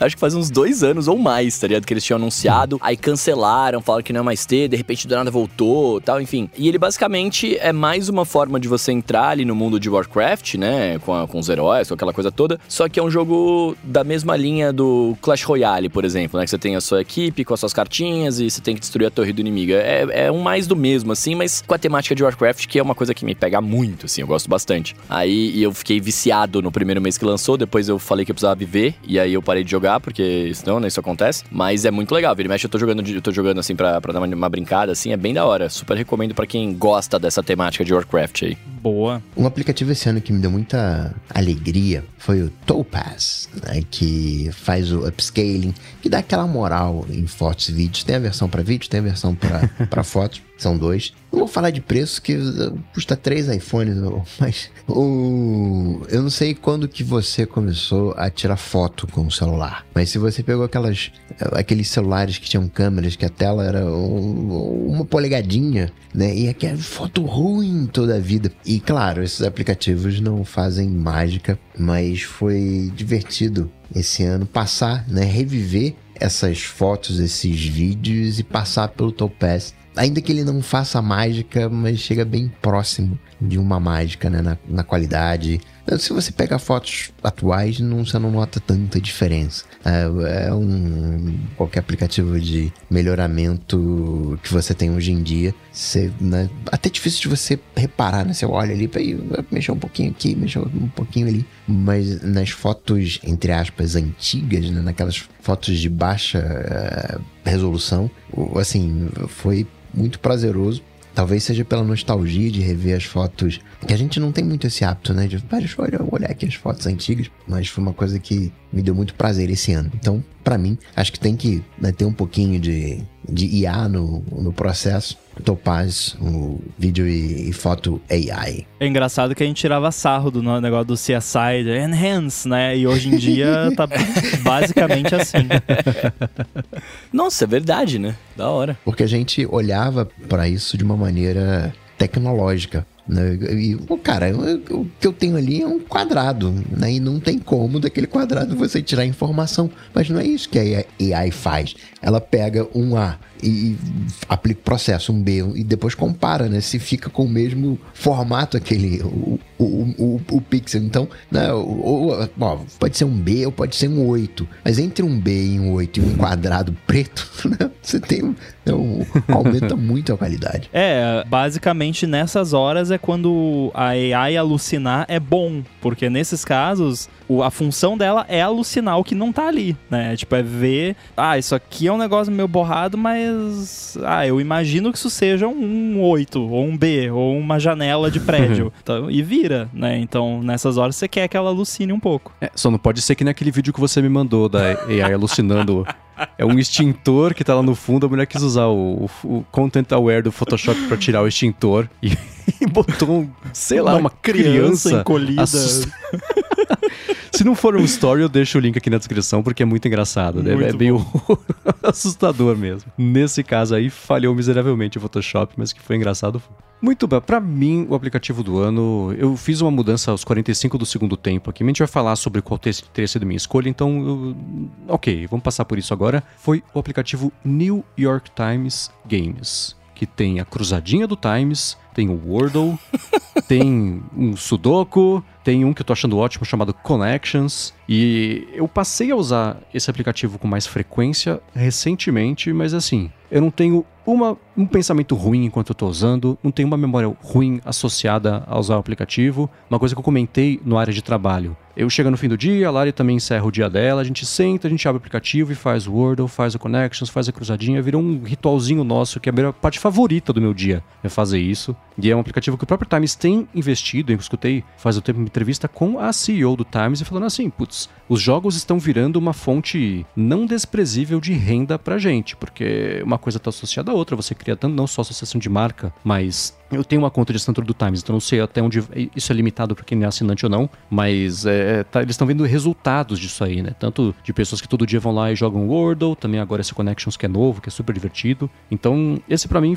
Acho que faz uns dois anos ou mais, tá ligado? Que eles tinham anunciado, aí cancelaram, falaram que não é mais ter, de repente do nada voltou tal, enfim. E ele basicamente é mais uma forma de você entrar ali no mundo de Warcraft, né? Com, a, com os heróis, com aquela coisa toda. Só que é um jogo da mesma linha do Clash Royale, por exemplo, né? Que você tem a sua equipe com as suas cartinhas e você tem que destruir a torre do inimigo. É, é um mais do mesmo, assim, mas com a temática de Warcraft, que é uma coisa que me pega muito, assim, eu gosto bastante. Aí eu fiquei viciado no primeiro mês que lançou, depois eu falei que eu precisava viver, e aí eu parei de jogar, porque senão, né, isso acontece. Mas é muito legal, vira e mexe, eu tô jogando, eu tô jogando assim pra, pra dar uma, uma brincada, assim, é bem da hora. Super recomendo pra quem gosta dessa temática de Warcraft aí. Boa. Um aplicativo esse ano que me deu muita alegria foi o Topaz, né, que faz o upscaling, que dá aquela moral em fotos e vídeos. Tem a versão para vídeo, tem a versão para fotos. São dois. Não vou falar de preço, que custa três iPhones, mas o... eu não sei quando que você começou a tirar foto com o celular. Mas se você pegou aquelas, aqueles celulares que tinham câmeras, que a tela era um, uma polegadinha, né? E aquela foto ruim toda a vida. E claro, esses aplicativos não fazem mágica, mas foi divertido esse ano passar, né? Reviver essas fotos, esses vídeos e passar pelo Topaz ainda que ele não faça mágica, mas chega bem próximo de uma mágica, né? Na, na qualidade. Se você pega fotos atuais, não, você não nota tanta diferença. É, é, um qualquer aplicativo de melhoramento que você tem hoje em dia, você, né, até difícil de você reparar, né? Você olha ali mexer um pouquinho aqui, mexer um pouquinho ali, mas nas fotos entre aspas antigas, né, naquelas fotos de baixa uh, resolução, assim, foi muito prazeroso. Talvez seja pela nostalgia de rever as fotos. Que a gente não tem muito esse hábito, né? De, deixa eu olhar aqui as fotos antigas. Mas foi uma coisa que me deu muito prazer esse ano. Então, para mim, acho que tem que né, ter um pouquinho de, de IA no, no processo. Topaz, o vídeo e, e, foto AI. É engraçado que a gente tirava sarro do negócio do CSI, Enhance, né? E hoje em dia tá basicamente assim. Nossa, é verdade, né? Da hora. Porque a gente olhava para isso de uma maneira tecnológica. Né? E, cara, o que eu tenho ali é um quadrado, né? E não tem como daquele quadrado você tirar informação. Mas não é isso que a AI faz. Ela pega um A e aplica o processo, um B, e depois compara, né? Se fica com o mesmo formato aquele, o, o, o, o pixel. Então, né? O, ó, pode ser um B ou pode ser um 8. Mas entre um B e um 8 e um quadrado preto, né? Você tem um, aumenta muito a qualidade. É, basicamente nessas horas é quando a AI alucinar é bom, porque nesses casos a função dela é alucinar o que não tá ali, né? Tipo, é ver, ah, isso aqui é um negócio meio borrado, mas ah, eu imagino que isso seja um 8 ou um B ou uma janela de prédio. então, e vira, né? Então, nessas horas você quer que ela alucine um pouco. É, só não pode ser que naquele vídeo que você me mandou da AI alucinando é um extintor que tá lá no fundo, a mulher quis usar o, o, o Content Aware do Photoshop para tirar o extintor e, e botou, um, sei lá, uma, uma criança, criança encolhida. Se não for um story, eu deixo o link aqui na descrição, porque é muito engraçado. Né? É meio assustador mesmo. Nesse caso aí, falhou miseravelmente o Photoshop, mas que foi engraçado. Muito bem, para mim, o aplicativo do ano, eu fiz uma mudança aos 45 do segundo tempo aqui. A gente vai falar sobre qual teria sido minha escolha, então, eu... ok, vamos passar por isso agora. Foi o aplicativo New York Times Games, que tem a cruzadinha do Times, tem o Wordle, tem um Sudoku, tem um que eu tô achando ótimo chamado Connections. E eu passei a usar esse aplicativo com mais frequência recentemente, mas assim, eu não tenho uma, um pensamento ruim enquanto eu tô usando, não tenho uma memória ruim associada a usar o aplicativo. Uma coisa que eu comentei no área de trabalho. Eu chego no fim do dia, a Lari também encerra o dia dela, a gente senta, a gente abre o aplicativo e faz o Wordle, faz o Connections, faz a cruzadinha, virou um ritualzinho nosso, que é a minha parte favorita do meu dia, é fazer isso. E é um aplicativo que o próprio Times tem investido, eu escutei faz o tempo uma entrevista com a CEO do Times e falando assim, putz, os jogos estão virando uma fonte não desprezível de renda pra gente, porque uma coisa está associada à outra, você cria tanto não só associação de marca, mas eu tenho uma conta de assinatura do Times, então não sei até onde isso é limitado para quem é assinante ou não, mas é, tá, eles estão vendo resultados disso aí, né? Tanto de pessoas que todo dia vão lá e jogam Wordle, também agora esse Connections que é novo, que é super divertido. Então, esse para mim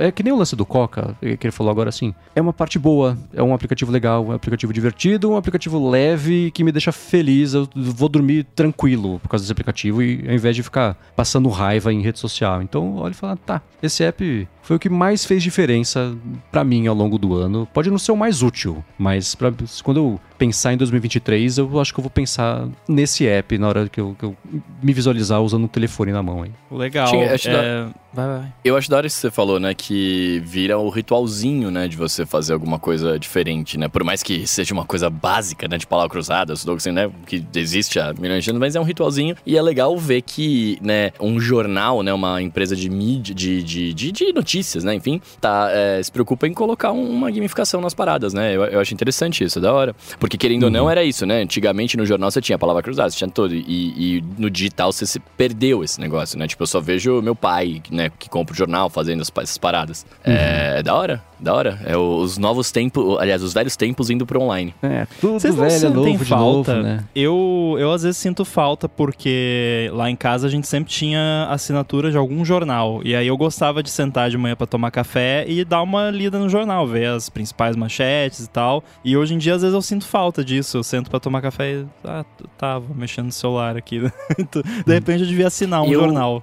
é, é, que nem o lance do Coca, que ele falou agora assim. É uma parte boa, é um aplicativo legal, é um aplicativo divertido, um aplicativo leve que me deixa feliz. Eu vou dormir tranquilo por causa desse aplicativo e ao invés de ficar passando raiva em rede social. Então, olha e fala, tá, esse app foi o que mais fez diferença para mim ao longo do ano. Pode não ser o mais útil, mas pra, quando eu pensar em 2023, eu acho que eu vou pensar nesse app na hora que eu, que eu me visualizar usando o telefone na mão. Aí. Legal. Tinha, acho é... Vai, vai. Eu acho da hora isso que você falou, né? Que vira o ritualzinho, né? De você fazer alguma coisa diferente, né? Por mais que seja uma coisa básica, né? De palavra cruzada, assim, né? Que existe há milhões de anos, mas é um ritualzinho. E é legal ver que, né? Um jornal, né? Uma empresa de mídia, de, de, de, de notícias, né? Enfim, tá, é, se preocupa em colocar uma gamificação nas paradas, né? Eu, eu acho interessante isso, é da hora. Porque querendo uhum. ou não, uhum. era isso, né? Antigamente no jornal você tinha a palavra cruzada, você tinha todo. E, e no digital você se perdeu esse negócio, né? Tipo, eu só vejo meu pai, né? que compra o jornal fazendo essas paradas. Uhum. É, é da hora, da hora. É os novos tempos, aliás, os velhos tempos indo pro online. É, tudo Vocês velho, é novo falta? Novo, né? Eu, eu às vezes sinto falta porque lá em casa a gente sempre tinha assinatura de algum jornal. E aí eu gostava de sentar de manhã para tomar café e dar uma lida no jornal, ver as principais manchetes e tal. E hoje em dia às vezes eu sinto falta disso. Eu sento para tomar café e ah, tá, vou mexendo no celular aqui. de repente eu devia assinar um eu... jornal.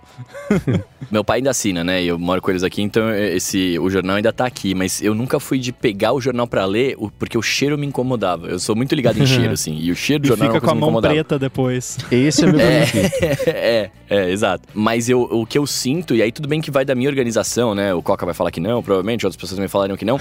Meu pai ainda assina, né? Eu moro com eles aqui, então esse o jornal ainda tá aqui, mas eu nunca fui de pegar o jornal para ler porque o cheiro me incomodava. Eu sou muito ligado em cheiro, assim, e o cheiro do jornal fica com a mão preta depois. Esse é meu é, é, é, exato. Mas eu, o que eu sinto, e aí tudo bem que vai da minha organização, né? O Coca vai falar que não, provavelmente outras pessoas me falariam que não,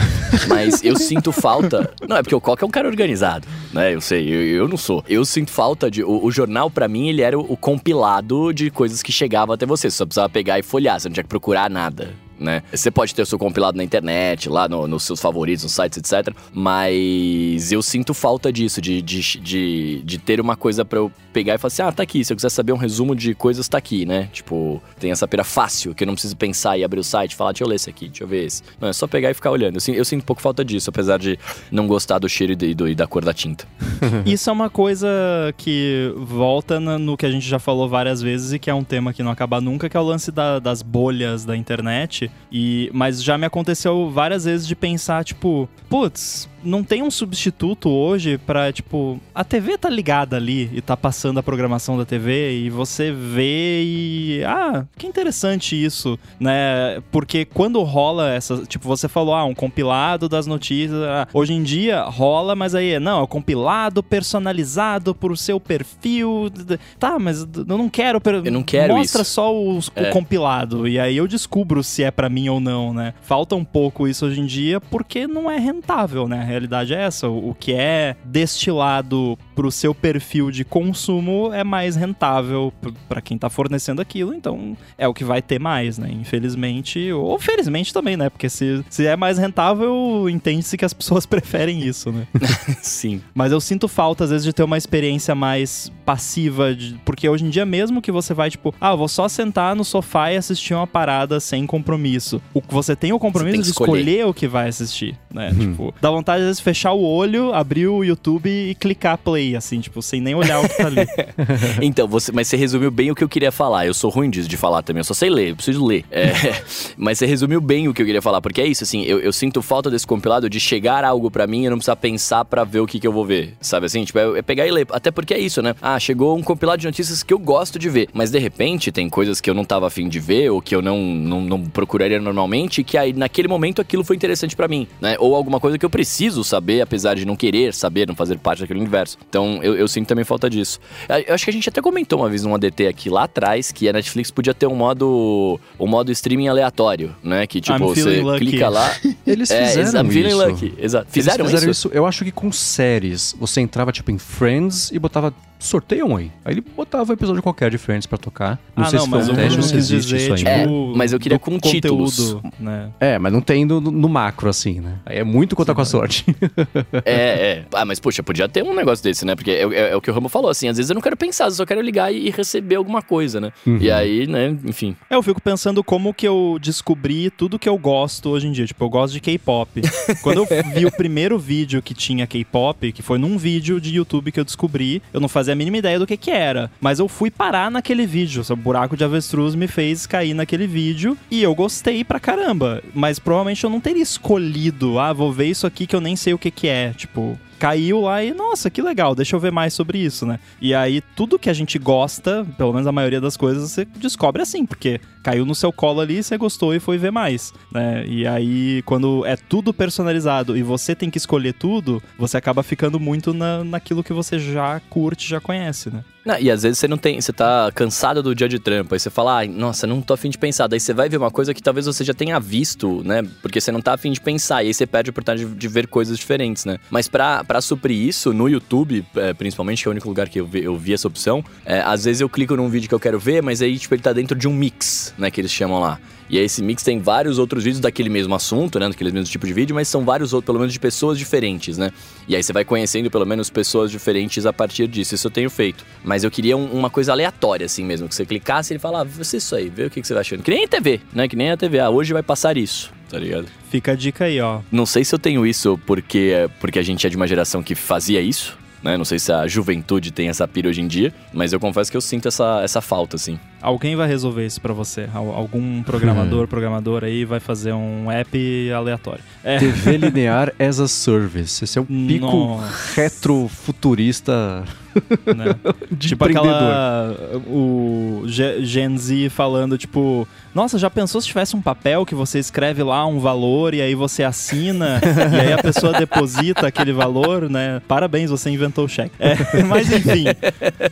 mas eu sinto falta. Não, é porque o Coca é um cara organizado, né? Eu sei, eu, eu não sou. Eu sinto falta de. O, o jornal, para mim, ele era o, o, compilado de coisas que chegavam até você. Você só precisava pegar e folhear, você não tinha que procurar nada né? Você pode ter o seu compilado na internet, lá no, nos seus favoritos, nos sites, etc. Mas eu sinto falta disso, de, de, de, de ter uma coisa para eu pegar e falar assim: ah, tá aqui. Se eu quiser saber um resumo de coisas, tá aqui, né? Tipo, tem essa pira fácil, que eu não preciso pensar e abrir o site e falar: deixa eu ler esse aqui, deixa eu ver esse. Não, é só pegar e ficar olhando. Eu, eu sinto um pouco falta disso, apesar de não gostar do cheiro e, do, e da cor da tinta. Isso é uma coisa que volta no que a gente já falou várias vezes e que é um tema que não acaba nunca, que é o lance da, das bolhas da internet e, mas já me aconteceu várias vezes de pensar, tipo, putz, não tem um substituto hoje para tipo, a TV tá ligada ali e tá passando a programação da TV e você vê e ah, que interessante isso, né? Porque quando rola essa, tipo, você falou, ah, um compilado das notícias, ah, hoje em dia rola, mas aí não, é um compilado personalizado pro seu perfil. Tá, mas eu não quero, eu não quero mostra isso. só o, é. o compilado e aí eu descubro se é para mim ou não, né? Falta um pouco isso hoje em dia porque não é rentável, né? Realidade é essa. O que é destilado pro seu perfil de consumo é mais rentável para quem tá fornecendo aquilo, então é o que vai ter mais, né? Infelizmente, ou felizmente também, né? Porque se, se é mais rentável, entende-se que as pessoas preferem isso, né? Sim. Mas eu sinto falta, às vezes, de ter uma experiência mais passiva, de, porque hoje em dia, mesmo que você vai, tipo, ah, vou só sentar no sofá e assistir uma parada sem compromisso. O, você tem o compromisso tem de escolher. escolher. o que vai assistir, né? Uhum. Tipo, dá vontade vontade, às vezes, fechar o olho, abrir o YouTube e clicar play, assim, tipo, sem nem olhar o que tá ali. então, você, mas você resumiu bem o que eu queria falar. Eu sou ruim disso de falar também, eu só sei ler, eu preciso ler. É, mas você resumiu bem o que eu queria falar, porque é isso, assim, eu, eu sinto falta desse compilado de chegar algo para mim e não precisar pensar para ver o que, que eu vou ver, sabe assim? Tipo, é, é, pegar e ler. Até porque é isso, né? Ah, chegou um compilado de notícias que eu gosto de ver, mas de repente tem coisas que eu não tava afim de ver ou que eu não, não, não procuraria normalmente, que aí naquele momento aquilo foi interessante para mim, né? Ou alguma coisa que eu preciso saber, apesar de não querer saber, não fazer parte daquele universo. Então eu, eu sinto também falta disso. Eu acho que a gente até comentou uma vez num ADT aqui lá atrás que a Netflix podia ter um modo um modo streaming aleatório, né? Que tipo, você lucky. clica lá. Eles é, fizeram é, isso. Lucky. Exato. Fizeram, fizeram isso? isso? Eu acho que com séries, você entrava tipo em Friends e botava sorteiam aí. Aí ele botava um episódio qualquer de Friends pra tocar. Não ah, sei não, se foi um teste ou se existe dizer, isso ainda. Tipo, é, mas eu queria com títulos. Né? É, mas não tem no, no, macro, assim, né? Aí é muito contar Sim, com a sorte. é, é. Ah, mas poxa, podia ter um negócio desse, né? Porque é, é, é, o que o Rambo falou, assim, às vezes eu não quero pensar, eu só quero ligar e, receber alguma coisa, né? Uhum. E aí, né, enfim. É, eu fico pensando como que eu descobri tudo que eu gosto hoje em dia. Tipo, eu gosto de K-pop. Quando eu vi o primeiro vídeo que tinha K-pop, que foi num vídeo de YouTube que eu descobri, eu não fazia a mínima ideia do que que era. Mas eu fui parar naquele vídeo. O buraco de avestruz me fez cair naquele vídeo e eu gostei pra caramba. Mas provavelmente eu não teria escolhido, ah, vou ver isso aqui que eu nem sei o que que é. Tipo, caiu lá e, nossa, que legal, deixa eu ver mais sobre isso, né? E aí, tudo que a gente gosta, pelo menos a maioria das coisas, você descobre assim, porque caiu no seu colo ali, você gostou e foi ver mais, né? E aí, quando é tudo personalizado e você tem que escolher tudo, você acaba ficando muito na, naquilo que você já curte, já conhece, né? Não, e às vezes você não tem, você tá cansado do dia de trampo, aí você fala, ah, nossa, não tô afim de pensar. Daí você vai ver uma coisa que talvez você já tenha visto, né? Porque você não tá afim de pensar, e aí você perde a oportunidade de, de ver coisas diferentes, né? Mas pra suprir isso, no YouTube, é, principalmente, que é o único lugar que eu vi, eu vi essa opção, é, às vezes eu clico num vídeo que eu quero ver, mas aí, tipo, ele tá dentro de um mix, né? Que eles chamam lá. E aí esse mix tem vários outros vídeos daquele mesmo assunto, né? Daquele mesmo tipo de vídeo, mas são vários outros, pelo menos de pessoas diferentes, né? E aí você vai conhecendo pelo menos pessoas diferentes a partir disso. Isso eu tenho feito. Mas eu queria um, uma coisa aleatória, assim mesmo. Que você clicasse e ele falava, ah, você isso aí, vê o que, que você vai achando. Que nem a TV, né? Que nem a TV. Ah, hoje vai passar isso tá ligado? Fica a dica aí, ó. Não sei se eu tenho isso porque, porque a gente é de uma geração que fazia isso, né? Não sei se a juventude tem essa pira hoje em dia, mas eu confesso que eu sinto essa, essa falta, assim. Alguém vai resolver isso para você. Algum programador, programador aí vai fazer um app aleatório. É. TV linear as a service. Esse é o pico Nossa. retrofuturista né? tipo aquela o Gen Z falando tipo, nossa, já pensou se tivesse um papel que você escreve lá um valor e aí você assina e aí a pessoa deposita aquele valor, né? Parabéns, você inventou o cheque. É, mas enfim,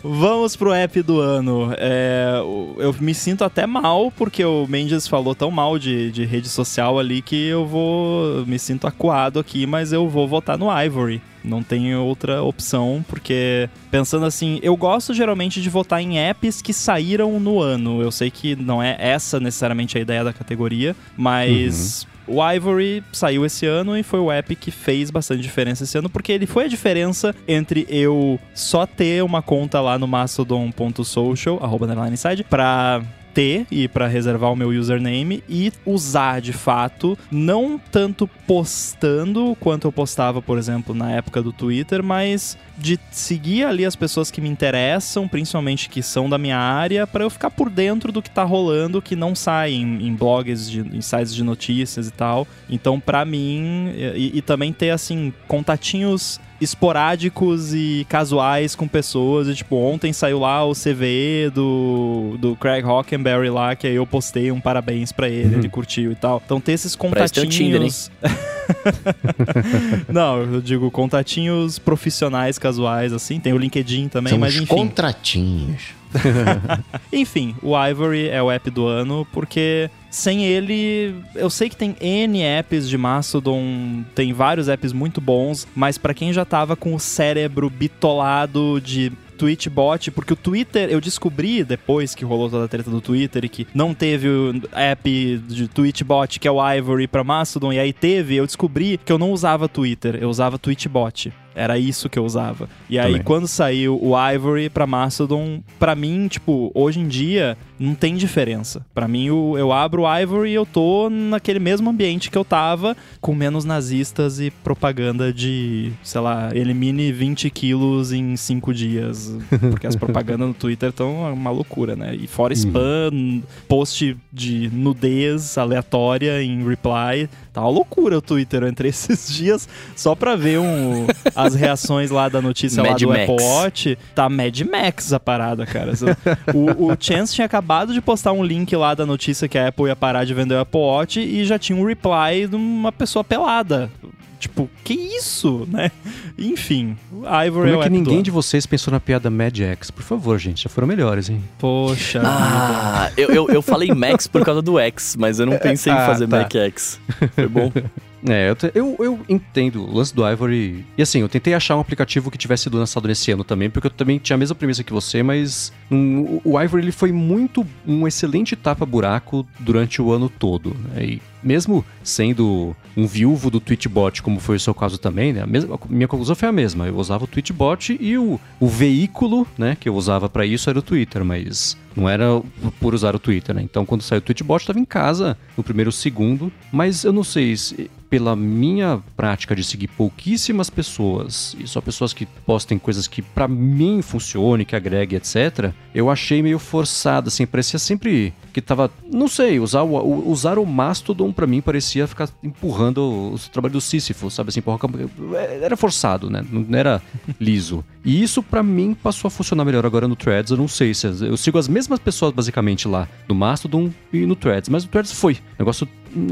vamos pro app do ano. É, eu me sinto até mal porque o Mendes falou tão mal de, de rede social ali que eu vou me sinto acuado aqui, mas eu vou votar no Ivory. Não tem outra opção, porque pensando assim, eu gosto geralmente de votar em apps que saíram no ano. Eu sei que não é essa necessariamente a ideia da categoria, mas. Uhum. O Ivory saiu esse ano e foi o app que fez bastante diferença esse ano, porque ele foi a diferença entre eu só ter uma conta lá no mastodon.social, arroba side, pra ter e para reservar o meu username e usar de fato, não tanto postando quanto eu postava, por exemplo, na época do Twitter, mas de seguir ali as pessoas que me interessam, principalmente que são da minha área, para eu ficar por dentro do que tá rolando, que não sai em, em blogs, de, em sites de notícias e tal. Então, para mim, e, e também ter assim contatinhos esporádicos e casuais com pessoas. E, tipo, ontem saiu lá o CVE do, do Craig Hockenberry lá, que aí eu postei um parabéns para ele, uhum. ele curtiu e tal. Então ter esses contatinhos. Tinder, Não, eu digo contatinhos profissionais casuais, assim. Tem o LinkedIn também, São mas enfim. contratinhos. enfim, o Ivory é o app do ano porque sem ele, eu sei que tem N apps de Mastodon, tem vários apps muito bons, mas para quem já tava com o cérebro bitolado de Twitchbot, porque o Twitter, eu descobri depois que rolou toda a treta do Twitter e que não teve o app de Twitchbot, que é o Ivory para Mastodon, e aí teve, eu descobri que eu não usava Twitter, eu usava Twitchbot. Era isso que eu usava. E aí, Também. quando saiu o Ivory pra Mastodon, pra mim, tipo, hoje em dia, não tem diferença. Pra mim, o- eu abro o Ivory e eu tô naquele mesmo ambiente que eu tava, com menos nazistas e propaganda de, sei lá, elimine 20 quilos em 5 dias. Porque as propagandas no Twitter estão uma loucura, né? E fora spam, post de nudez aleatória em reply. Tá uma loucura o Twitter. Eu entrei esses dias só pra ver um, as reações lá da notícia lá Mad do Max. Apple Watch. Tá Mad Max a parada, cara. O, o Chance tinha acabado de postar um link lá da notícia que a Apple ia parar de vender o Apple Watch e já tinha um reply de uma pessoa pelada. Tipo, que isso, né? Enfim, o Ivory Como é é o que app do ninguém de vocês pensou na piada Mad X? Por favor, gente, já foram melhores, hein? Poxa. Ah, eu, eu, eu falei Max por causa do X, mas eu não pensei Ah, em fazer tá. Mac X. Foi bom. É, eu, te- eu, eu entendo o lance do Ivory. E assim, eu tentei achar um aplicativo que tivesse sido lançado nesse ano também, porque eu também tinha a mesma premissa que você, mas o o Ivory ele foi muito um excelente tapa-buraco durante o ano todo. Né? E mesmo sendo um viúvo do Twitchbot, como foi o seu caso também, né? A mesma, a minha conclusão foi a mesma. Eu usava o Twitchbot e o, o veículo né, que eu usava pra isso era o Twitter, mas não era por usar o Twitter, né? Então quando saiu o Twitchbot, eu estava em casa no primeiro segundo, mas eu não sei se pela minha prática de seguir pouquíssimas pessoas e só pessoas que postem coisas que pra mim funcione, que agregue, etc. Eu achei meio forçado, assim, parecia sempre que tava, não sei, usar o, usar o Mastodon pra mim parecia ficar empurrando o, o trabalho do Sísifo, sabe assim, porra, era forçado, né? Não era liso. E isso pra mim passou a funcionar melhor agora no Threads, eu não sei se eu sigo as mesmas pessoas basicamente lá no Mastodon e no Threads, mas o Threads foi. O negócio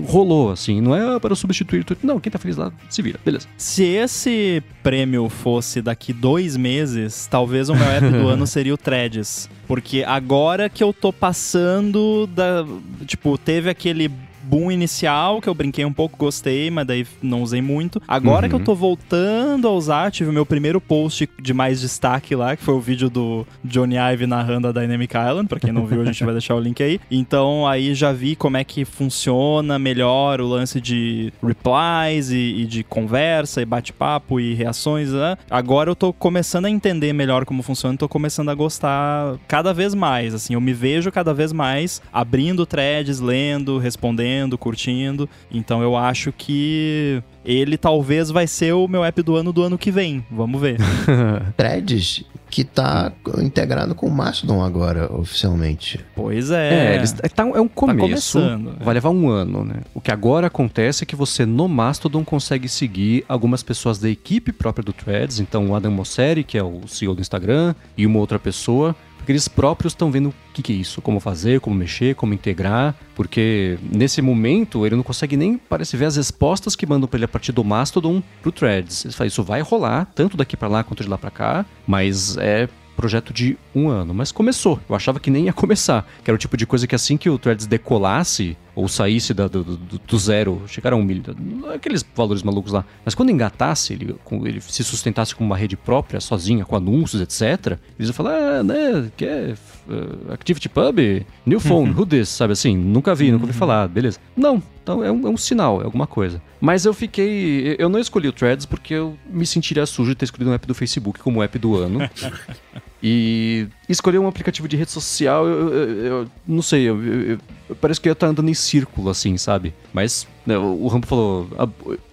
rolou assim, não é para substituir o Twitter. Não, quem tá feliz lá se vira, beleza. Se esse prêmio fosse daqui dois meses, talvez o meu app do ano seria o Threads. Porque agora que eu tô passando da. Tipo, teve aquele boom inicial que eu brinquei um pouco, gostei, mas daí não usei muito. Agora Uhum. que eu tô voltando a usar, tive o meu primeiro post de mais destaque lá, que foi o vídeo do Johnny Ive narrando a Dynamic Island. Pra quem não viu, a gente vai deixar o link aí. Então aí já vi como é que funciona melhor o lance de replies e, e de conversa e bate-papo e reações. Né? Agora eu tô começando a entender melhor como funciona e tô começando a gostar cada vez mais. Assim, eu me vejo cada vez mais abrindo threads, lendo, respondendo, curtindo. Então eu acho que ele talvez vai ser o meu app do ano do ano que vem. Vamos ver. Threads que tá integrado com o Mastodon agora, oficialmente. Pois É, é. eles, é, tá- é um começo. começando, é. vai levar um ano, né? O que agora acontece é que você no Mastodon consegue seguir algumas pessoas da equipe própria do Threads. Então o Adam Mosseri, que é o CEO do Instagram, e uma outra pessoa. Porque eles próprios estão vendo o que, que é isso, como fazer, como mexer, como integrar. Porque nesse momento ele não consegue nem, parece, ver as respostas que mandam pra ele a partir do Mastodon pro Threads. Eles falam, isso vai rolar, tanto daqui pra lá quanto de lá pra cá, mas é projeto de um ano. Mas começou. Eu achava que nem ia começar. Que era o tipo de coisa que assim que o Threads decolasse, ou saísse da- do, do- do zero, chegaram a um milhão, aqueles valores malucos lá. Mas quando engatasse, ele, com- ele se sustentasse com uma rede própria, sozinha, com anúncios, etc., eles iam falar, ah, né, que é uh, Activity Pub, New Phone, who this, sabe assim? Nunca vi, nunca ouvi falar, beleza. Não, então é um, é um sinal, é alguma coisa. Mas eu fiquei. Eu não escolhi o Threads porque eu me sentiria sujo de ter escolhido um app do Facebook como app do ano. E escolher um aplicativo de rede social, eu, eu- eu não sei, eu, eu- parece que eu ia estar andando em círculo, assim, sabe? Mas né, o Rambo falou,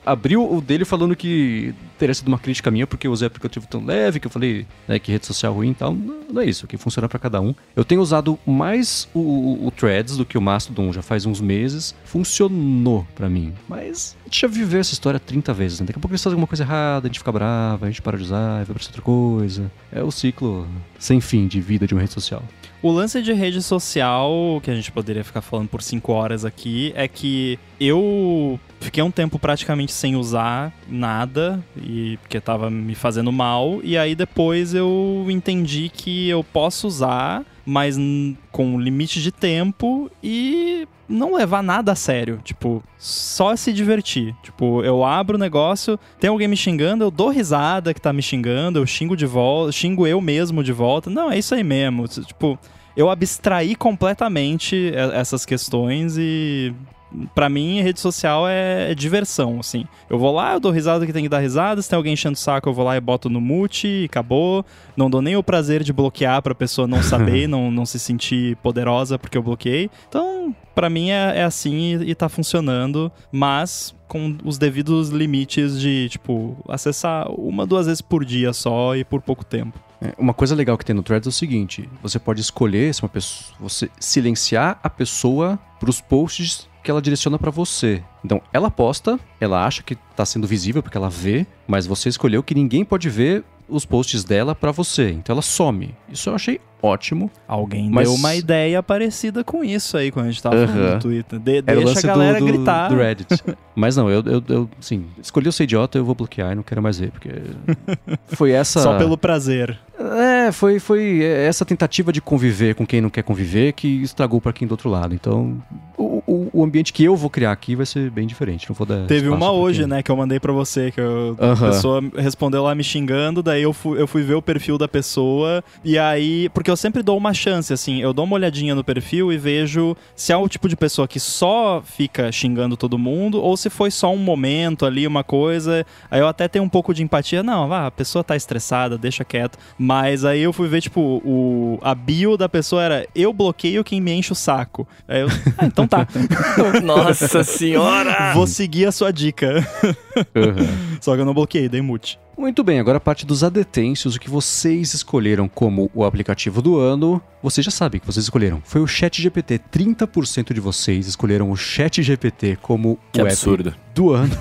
abriu o dele falando que teria sido uma crítica minha porque eu usei aplicativo tão leve, que eu falei né, que rede social ruim e tal. Não, não é isso, que funciona pra cada um. Eu tenho usado mais o, o- o Threads do que o Mastodon já faz uns meses. Funcionou pra mim, mas a gente já viveu essa história 30 vezes, né? Daqui a pouco eles fazem alguma coisa errada, a gente fica brava, a gente para de usar, vai pra outra coisa. É o ciclo sem fim de vida de uma rede social. O lance de rede social, que a gente poderia ficar falando por 5 horas aqui, é que eu fiquei um tempo praticamente sem usar nada, e porque tava me fazendo mal, e aí depois eu entendi que eu posso usar, mas com limite de tempo e não levar nada a sério. Tipo, só se divertir. Tipo, eu abro o negócio, tem alguém me xingando, eu dou risada que tá me xingando, eu xingo de volta, xingo eu mesmo de volta. Não, é isso aí mesmo. Tipo, eu abstraí completamente essas questões e Pra mim, rede social é, é diversão, assim. Eu vou lá, eu dou risada que tem que dar risada. Se tem alguém enchendo o saco, eu vou lá e boto no mute e acabou. Não dou nem o prazer de bloquear pra pessoa não saber, não, não se sentir poderosa porque eu bloqueei. Então, pra mim é, é assim e, e tá funcionando. Mas com os devidos limites de, tipo, acessar uma, duas vezes por dia só e por pouco tempo. É, uma coisa legal que tem no Threads é o seguinte: você pode escolher se uma pessoa, você silenciar a pessoa para os posts que ela direciona para você. Então, ela posta, ela acha que está sendo visível porque ela vê, mas você escolheu que ninguém pode ver os posts dela para você. Então ela some. Isso eu achei ótimo. Alguém Mas- deu uma ideia parecida com isso aí quando a gente tava falando Aham. no Twitter. De- o deixa a galera do, do, gritar. do Reddit. Mas não, eu, eu, eu assim, escolhi eu ser idiota, eu vou bloquear e não quero mais ver, porque foi essa... Só pelo prazer. É, foi, foi essa tentativa de conviver com quem não quer conviver que estragou pra quem do outro lado. Então, o, o, o ambiente que eu vou criar aqui vai ser bem diferente. Não vou dar Teve uma hoje, quem- né, que eu mandei pra você, que eu- Aham. a pessoa respondeu lá me xingando, daí eu fui, eu fui ver o perfil da pessoa, e aí, porque eu sempre dou uma chance, assim, eu dou uma olhadinha no perfil e vejo se é o tipo de pessoa que só fica xingando todo mundo, ou se foi só um momento ali, uma coisa, aí eu até tenho um pouco de empatia, não, vá, a pessoa tá estressada, deixa quieto, mas aí eu fui ver, tipo, o, a bio da pessoa era, eu bloqueio quem me enche o saco. Aí eu, ah, então tá, Nossa senhora! vou seguir a sua dica. Aham. Só que eu não bloqueei, dei mute. Muito bem, agora a parte dos adetêncios, o que vocês escolheram como o aplicativo do ano, vocês já sabem que vocês escolheram. Foi o ChatGPT. 30% de vocês escolheram o ChatGPT como Que o absurdo. app do ano.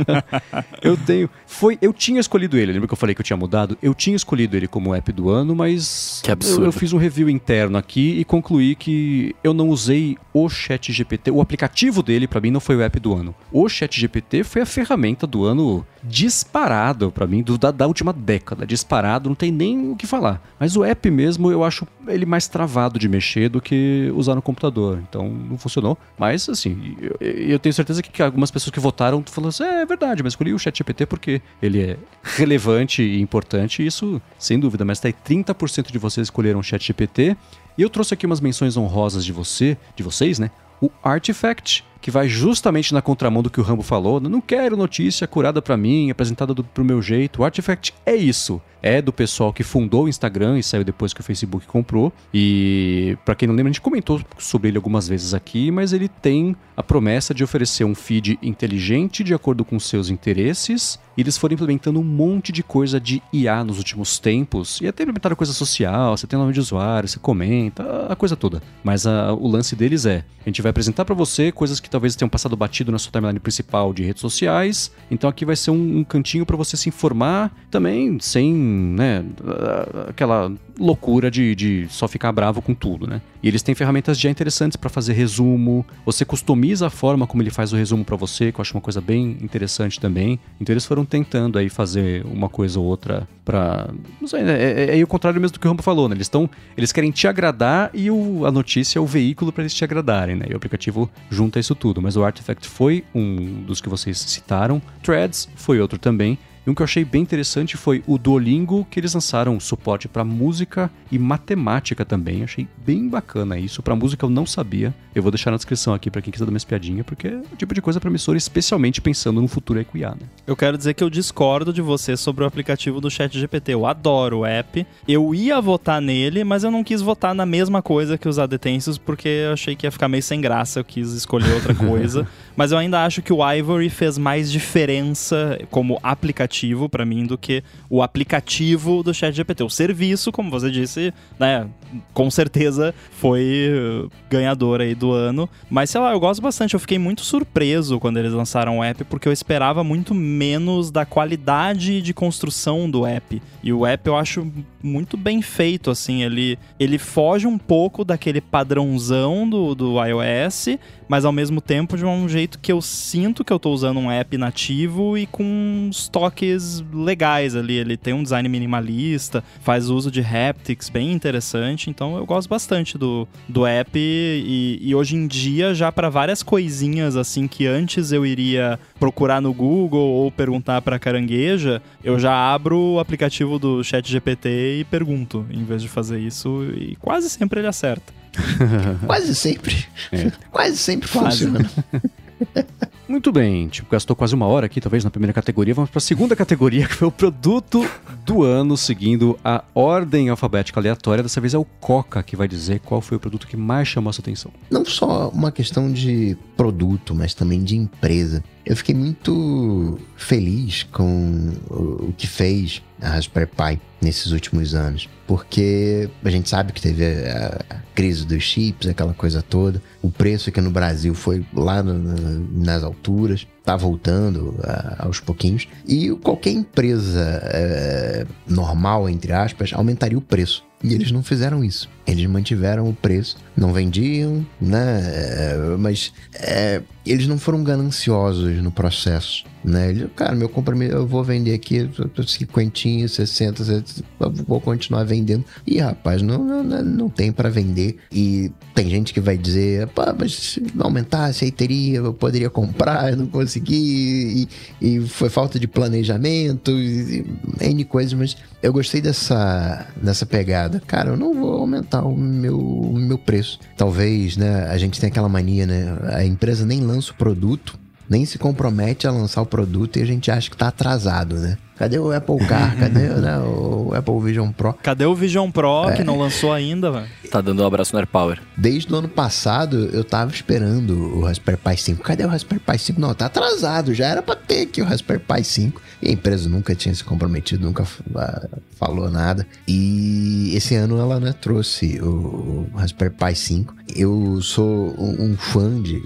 eu tenho. Foi. Eu tinha escolhido ele. Lembra que eu falei que eu tinha mudado? Eu tinha escolhido ele como app do ano, mas. Que absurdo. Eu, eu fiz um review interno aqui e concluí que eu não usei o ChatGPT. O aplicativo dele, pra mim, não foi o app do ano. O ChatGPT foi a ferramenta do ano disparado pra mim, do, da, da última década. Disparado, não tem nem o que falar. Mas o app mesmo, eu acho ele mais travado de mexer do que usar no computador. Então, não funcionou. Mas, assim, eu, eu tenho certeza que algumas pessoas que votaram falaram assim: é, é verdade, mas escolhi o ChatGPT porque ele é relevante e importante. Isso, sem dúvida. Mas tá aí 30% de vocês escolheram o ChatGPT. E eu trouxe aqui umas menções honrosas de você, de vocês, né? O Artifact, que vai justamente na contramão do que o Rambo falou. Não quero notícia curada pra mim, apresentada do, pro meu jeito. O Artifact é isso. É do pessoal que fundou o Instagram e saiu depois que o Facebook comprou. E pra quem não lembra, a gente comentou sobre ele algumas vezes aqui, mas ele tem a promessa de oferecer um feed inteligente de acordo com seus interesses. E eles foram implementando um monte de coisa de IA nos últimos tempos. E até implementaram coisa social, você tem nome de usuário, você comenta, a coisa toda. Mas a- o lance deles é: a gente vai apresentar pra você coisas que talvez tenham passado batido na sua timeline principal de redes sociais. Então aqui vai ser um, um cantinho pra você se informar também, sem, né, aquela loucura de, de só ficar bravo com tudo, né? E eles têm ferramentas já interessantes pra fazer resumo. Você customiza a forma como ele faz o resumo pra você, que eu acho uma coisa bem interessante também. Então eles foram tentando aí fazer uma coisa ou outra pra. Não sei, né? É, é, é o contrário mesmo do que o Rambo falou, né? Eles estão. Eles querem te agradar e o, a notícia é o veículo pra eles te agradarem, né? E o aplicativo junta isso tudo. Mas o Artifact foi um dos que vocês citaram. Threads foi outro também. E um que eu achei bem interessante foi o Duolingo, que eles lançaram suporte para música e matemática também. Achei bem bacana isso. Para música eu não sabia. Eu vou deixar na descrição aqui para quem quiser dar uma espiadinha, porque é o tipo de coisa promissora, especialmente pensando no futuro aí com IA, né? Eu quero dizer que eu discordo de você sobre o aplicativo do ChatGPT. Eu adoro o app. Eu ia votar nele, mas eu não quis votar na mesma coisa que os adetêncios, porque eu achei que ia ficar meio sem graça. Eu quis escolher outra coisa. Mas eu ainda acho que o Ivory fez mais diferença como aplicativo pra mim do que o aplicativo do ChatGPT. O serviço, como você disse, né, com certeza foi uh, ganhador aí do ano. Mas sei lá, eu gosto bastante. Eu fiquei muito surpreso quando eles lançaram o app, porque eu esperava muito menos da qualidade de construção do app. E o app eu acho muito bem feito, assim. Ele, ele foge um pouco daquele padrãozão do, do iOS, mas ao mesmo tempo de um jeito que eu sinto que eu tô usando um app nativo e com uns toques legais ali. Ele tem um design minimalista, faz uso de haptics bem interessante, então eu gosto bastante do, do app e, e hoje em dia já para várias coisinhas assim que antes eu iria procurar no Google ou perguntar para carangueja, eu já abro o aplicativo do ChatGPT e pergunto, em vez de fazer isso, e quase sempre ele acerta. Quase sempre. É. Quase sempre Quase. funciona. Muito bem, tipo, gastou quase uma hora aqui, talvez, na primeira categoria. Vamos para a segunda categoria, que foi o produto do ano, seguindo a ordem alfabética aleatória. Dessa vez é o Coca que vai dizer qual foi o produto que mais chamou a sua atenção. Não só uma questão de produto, mas também de empresa. Eu fiquei muito feliz com o o que fez a Raspberry Pi nesses últimos anos, porque a gente sabe que teve a, crise dos chips, aquela coisa toda. O preço aqui no Brasil foi lá no- nas alturas, tá voltando aos pouquinhos. E qualquer empresa eh, normal, entre aspas, aumentaria o preço. E eles não fizeram isso. Eles mantiveram o preço, não vendiam, né? É, Mas é, eles não foram gananciosos no processo, né? Eles, cara, meu compromisso, eu vou vender aqui 50, 60, 70, eu vou continuar vendendo. E, rapaz, não, não, não- não tem para vender. E tem gente que vai dizer, pá, mas se aumentasse aí teria, eu poderia comprar, eu não consegui. E, e foi falta de planejamento, e, e N coisas, mas eu gostei dessa, dessa pegada. Cara, eu não vou aumentar o meu, o meu preço. Talvez, né, a gente tem aquela mania, né? A empresa nem lança o produto, nem se compromete a lançar o produto e a gente acha que tá atrasado, né? Cadê o Apple Car? Cadê né, o Apple Vision Pro? Cadê o Vision Pro, que não lançou ainda, velho? Tá dando um abraço no AirPower. Desde o ano passado eu tava esperando o Raspberry Pi 5. Cadê o Raspberry Pi 5? Não, tá atrasado, já era pra ter aqui o Raspberry Pi 5. E a empresa nunca tinha se comprometido, nunca ah, falou nada. E esse ano ela né, trouxe o, Raspberry Pi 5. Eu sou um fã de,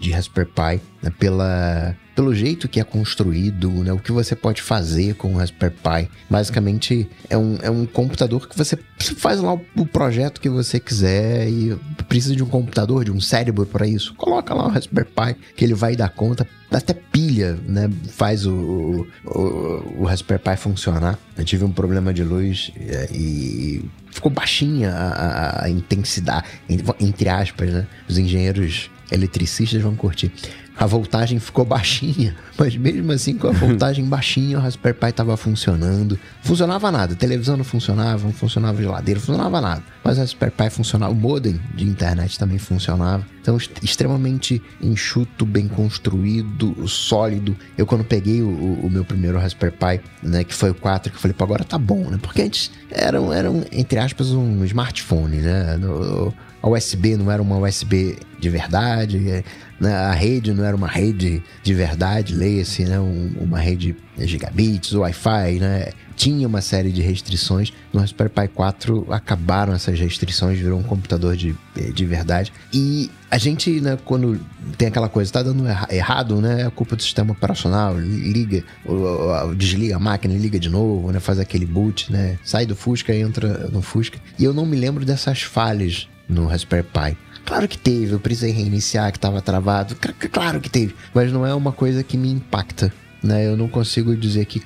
de Raspberry Pi né, pela, pelo jeito que é construído, né, o que você pode fazer com o Raspberry Pi. Basicamente é um, é um computador que você, faz lá o, projeto que você quiser e precisa de um computador, de um cérebro para isso. Coloca lá o Raspberry Pi que ele vai dar conta. Até pilha, né? Faz o, o, o, o Raspberry Pi funcionar. Eu tive um problema de luz é, e ficou baixinha a, a- a intensidade, entre aspas, né? Os engenheiros eletricistas vão curtir. A voltagem ficou baixinha, mas mesmo assim com a voltagem baixinha, o Raspberry Pi estava funcionando. Funcionava nada, a televisão não funcionava, não funcionava a geladeira, não funcionava nada. Mas o Raspberry Pi funcionava, o modem de internet também funcionava. Então, extremamente enxuto, bem construído, sólido. Eu quando peguei o, o- meu primeiro Raspberry Pi, né, que foi o 4, que eu falei, pô, agora tá bom, né? Porque antes era, era um, entre aspas, um smartphone, né? A USB não era uma USB de verdade, né? a rede não era uma rede de verdade, leia-se, né? Um- uma rede gigabits, Wi-Fi, né? Tinha uma série de restrições. No Raspberry Pi 4 acabaram essas restrições, virou um computador de, de verdade. E a gente, né, quando tem aquela coisa, tá dando erra- errado, né? É culpa do sistema operacional, liga, desliga a máquina, liga de novo, né? Faz aquele boot, né? Sai do Fusca, entra no Fusca. E eu não me lembro dessas falhas no Raspberry Pi. Claro que teve, eu precisei reiniciar, que estava travado. Claro que teve, mas não é uma coisa que me impacta. Né? Eu não consigo dizer que.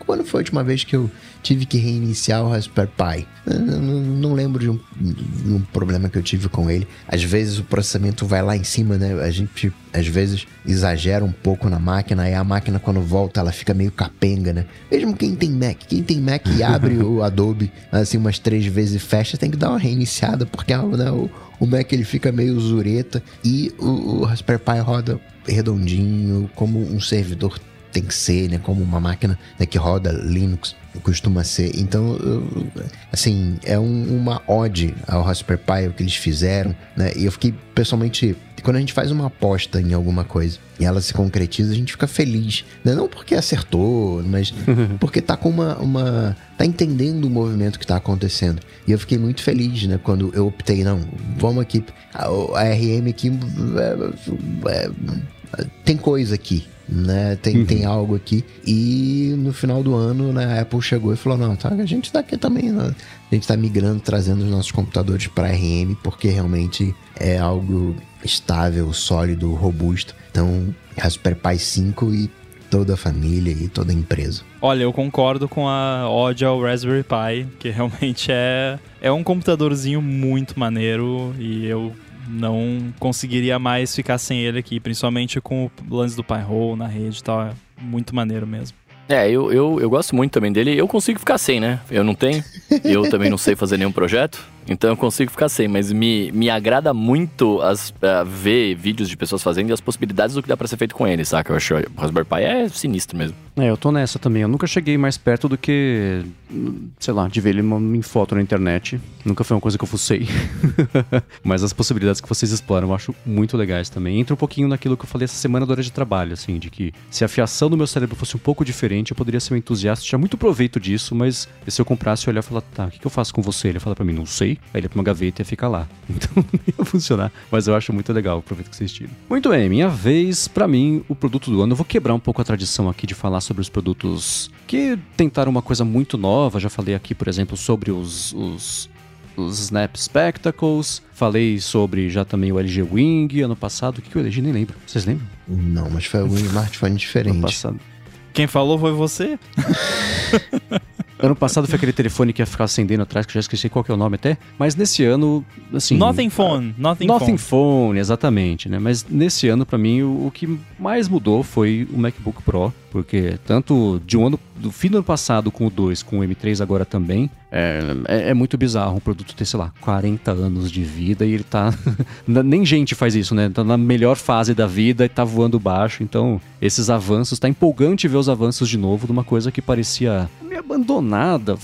Quando foi a última vez que eu tive que reiniciar o Raspberry Pi? Eu não lembro de um, de um problema que eu tive com ele. Às vezes o processamento vai lá em cima, né? A gente às vezes exagera um pouco na máquina, e a máquina quando volta ela fica meio capenga, né? Mesmo quem tem Mac, quem tem Mac e abre o Adobe assim umas três vezes e fecha, tem que dar uma reiniciada, porque né, o, o Mac ele fica meio zureta e o, o Raspberry Pi roda redondinho, como um servidor tem que ser, né? Como uma máquina né, que roda Linux costuma ser. Então, assim, é um- uma ode ao Raspberry Pi, o que eles fizeram, né? E eu fiquei, pessoalmente, quando a gente faz uma aposta em alguma coisa e ela se concretiza, a gente fica feliz. Né? Não porque acertou, mas porque tá com uma, uma... tá entendendo o movimento que tá acontecendo. E eu fiquei muito feliz, né? Quando eu optei, não, vamos aqui, a, a RM aqui é, é, tem coisa aqui, né? Tem, tem algo aqui. E no final do ano, né, a Apple chegou e falou: não, tá, a gente tá aqui também, né? A gente tá migrando, trazendo os nossos computadores para RM, porque realmente é algo estável, sólido, robusto. Então, Raspberry Pi 5 e toda a família e toda a empresa. Olha, eu concordo com a ode ao Raspberry Pi, que realmente é, é um computadorzinho muito maneiro e eu não conseguiria mais ficar sem ele aqui, principalmente com o lance do Pi-hole na rede e tal. É muito maneiro mesmo. É, eu, eu, eu gosto muito também dele. Eu consigo ficar sem, né? Eu não tenho. Eu também não sei fazer nenhum projeto. Então eu consigo ficar sem, mas me, me agrada muito as, uh, ver vídeos de pessoas fazendo e as possibilidades do que dá pra ser feito com ele, saca? Eu acho o Raspberry Pi é sinistro mesmo. É, eu tô nessa também. Eu nunca cheguei mais perto do que, sei lá, de ver ele em foto na internet. Nunca foi uma coisa que eu fucei. mas as possibilidades que vocês exploram eu acho muito legais também. Entra um pouquinho naquilo que eu falei essa semana da hora de trabalho, assim, de que se a fiação do meu cérebro fosse um pouco diferente, eu poderia ser um entusiasta, tinha muito proveito disso, mas se eu comprasse, eu olhar e falar, tá, o que, que eu faço com você? Ele fala para mim, não sei. Aí ele ia pra uma gaveta e ia ficar lá. Então não ia funcionar. Mas eu acho muito legal o proveito que vocês tiram. Muito bem, minha vez, para mim, o produto do ano. Eu vou quebrar um pouco a tradição aqui de falar sobre os produtos que tentaram uma coisa muito nova. Já falei aqui, por exemplo, sobre os, os os Snap Spectacles. Falei sobre já também o LG Wing ano passado. O que, que eu elegi? Nem lembro. Vocês lembram? Não, mas foi algum smartphone diferente. Ano passado. Quem falou foi você? Ano passado foi aquele telefone que ia ficar acendendo atrás, que eu já esqueci qual que é o nome até. Mas nesse ano, assim. Nothing Phone. Nothing, nothing phone. phone. exatamente, né? Mas nesse ano, para mim, o, o, que mais mudou foi o MacBook Pro. Porque tanto de um ano, do fim do ano passado com o 2, com o M3 agora também, é, é, é, muito bizarro um produto ter, sei lá, 40 anos de vida e ele tá. Nem gente faz isso, né? Tá na melhor fase da vida e tá voando baixo. Então, esses avanços, tá empolgante ver os avanços de novo de uma coisa que parecia meio abandonada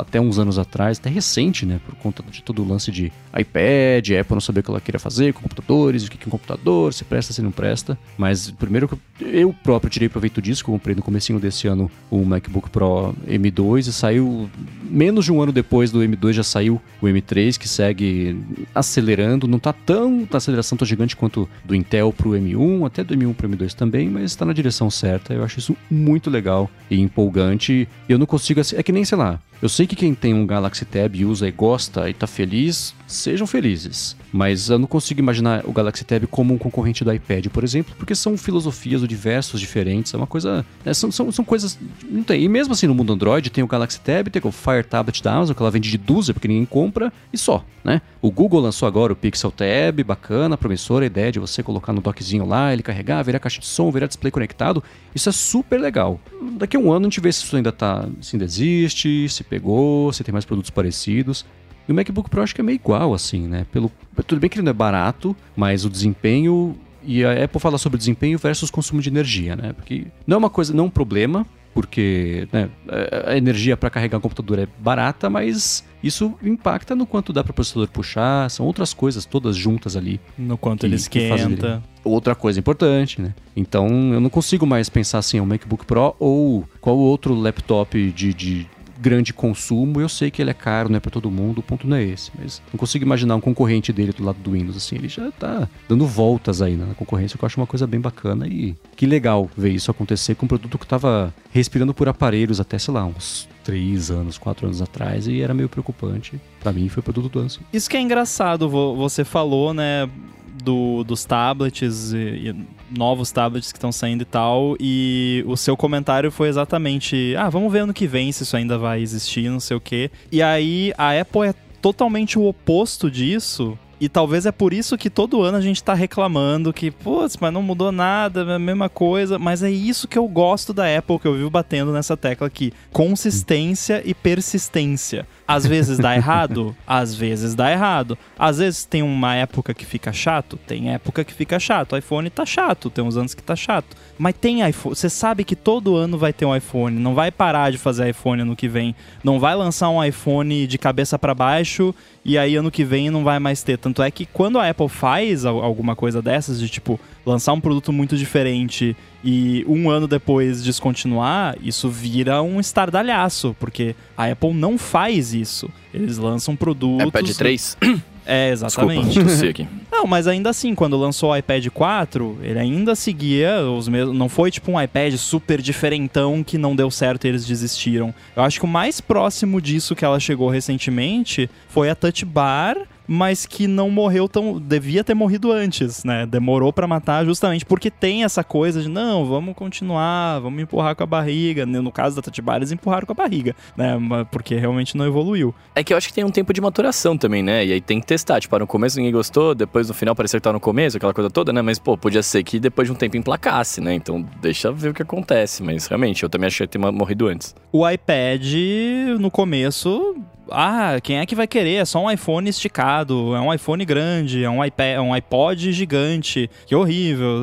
até uns anos atrás, até recente, né? Por conta de todo o lance de iPad, Apple não sabia o que ela queria fazer com computadores, o que é um computador, se presta, se não presta. Mas primeiro eu próprio tirei proveito disso, que comprei no comecinho desse ano o MacBook Pro M2 e saiu menos de um ano depois do M2 já saiu o M3 que segue acelerando, não tá tão na aceleração tão gigante quanto do Intel pro M1, até do M1 pro M2 também, mas está na direção certa. Eu acho isso muito legal e empolgante. Eu não consigo é que nem sei lá, eu sei que quem tem um Galaxy Tab usa e gosta e tá feliz, sejam felizes. Mas eu não consigo imaginar o Galaxy Tab como um concorrente do iPad, por exemplo, porque são filosofias diversos diferentes. É uma coisa. É, são, são, são coisas. Não tem. E mesmo assim, no mundo Android, tem o Galaxy Tab, tem o Fire Tablet da Amazon, que ela vende de dúzia, porque ninguém compra, e só, né? O Google lançou agora o Pixel Tab, bacana, promissora a ideia de você colocar no dockzinho lá, ele carregar, virar caixa de som, virar display conectado. Isso é super legal. Daqui a um ano a gente vê se isso ainda tá. Se ainda existe, se pegou, se tem mais produtos parecidos. E o MacBook Pro acho que é meio igual, assim, né? Pelo, tudo bem que ele não é barato, mas o desempenho. E a Apple fala sobre desempenho versus consumo de energia, né? Porque não é uma coisa, não é um problema, porque né, a energia para carregar um computador é barata, mas isso impacta no quanto dá para o processador puxar, são outras coisas todas juntas ali. No quanto que, ele esquenta. Outra coisa importante, né? Então eu não consigo mais pensar assim, o MacBook Pro ou qual outro laptop de, de grande consumo, eu sei que ele é caro, não é para todo mundo, o ponto não é esse. Mas não consigo imaginar um concorrente dele do lado do Windows, assim. Ele já tá dando voltas aí né, na concorrência, que eu acho uma coisa bem bacana e que legal ver isso acontecer com um produto que tava respirando por aparelhos até, sei lá, uns três anos, quatro anos atrás e era meio preocupante. Para mim foi produto do ano. Isso que é engraçado, você falou, né? Do, dos tablets e, e novos tablets que estão saindo e tal. E o seu comentário foi exatamente: ah, vamos ver ano que vem se isso ainda vai existir, não sei o quê. E aí a Apple é totalmente o oposto disso. E talvez é por isso que todo ano a gente tá reclamando que, putz, mas não mudou nada, é a mesma coisa. Mas é isso que eu gosto da Apple, que eu vivo batendo nessa tecla aqui: consistência e persistência. Às vezes dá errado, às vezes dá errado. Às vezes tem uma época que fica chato, tem época que fica chato. O iPhone tá chato, tem uns anos que tá chato. Mas tem iPhone, você sabe que todo ano vai ter um iPhone, não vai parar de fazer iPhone ano que vem. Não vai lançar um iPhone de cabeça para baixo e aí ano que vem não vai mais ter. Tanto é que quando a Apple faz alguma coisa dessas, de tipo, lançar um produto muito diferente e um ano depois descontinuar, isso vira um estardalhaço, porque a Apple não faz isso. Eles lançam produtos. iPad 3? É, exatamente. Desculpa, aqui. Não, mas ainda assim, quando lançou o iPad 4, ele ainda seguia os mesmos. Não foi tipo um iPad super diferentão que não deu certo e eles desistiram. Eu acho que o mais próximo disso que ela chegou recentemente foi a Touch Bar mas que não morreu tão. devia ter morrido antes, né? Demorou para matar justamente porque tem essa coisa de não, vamos continuar, vamos empurrar com a barriga. No caso da Tatibar, eles empurraram com a barriga, né? Porque realmente não evoluiu. É que eu acho que tem um tempo de maturação também, né? E aí tem que testar. Tipo, no começo ninguém gostou, depois no final parecia que tá no começo, aquela coisa toda, né? Mas, pô, podia ser que depois de um tempo emplacasse, né? Então deixa ver o que acontece. Mas realmente, eu também achei que ter morrido antes. O iPad, no começo, ah, quem é que vai querer? É só um iPhone esticado, é um iPhone grande, é um, iPad, é um iPod gigante, que horrível.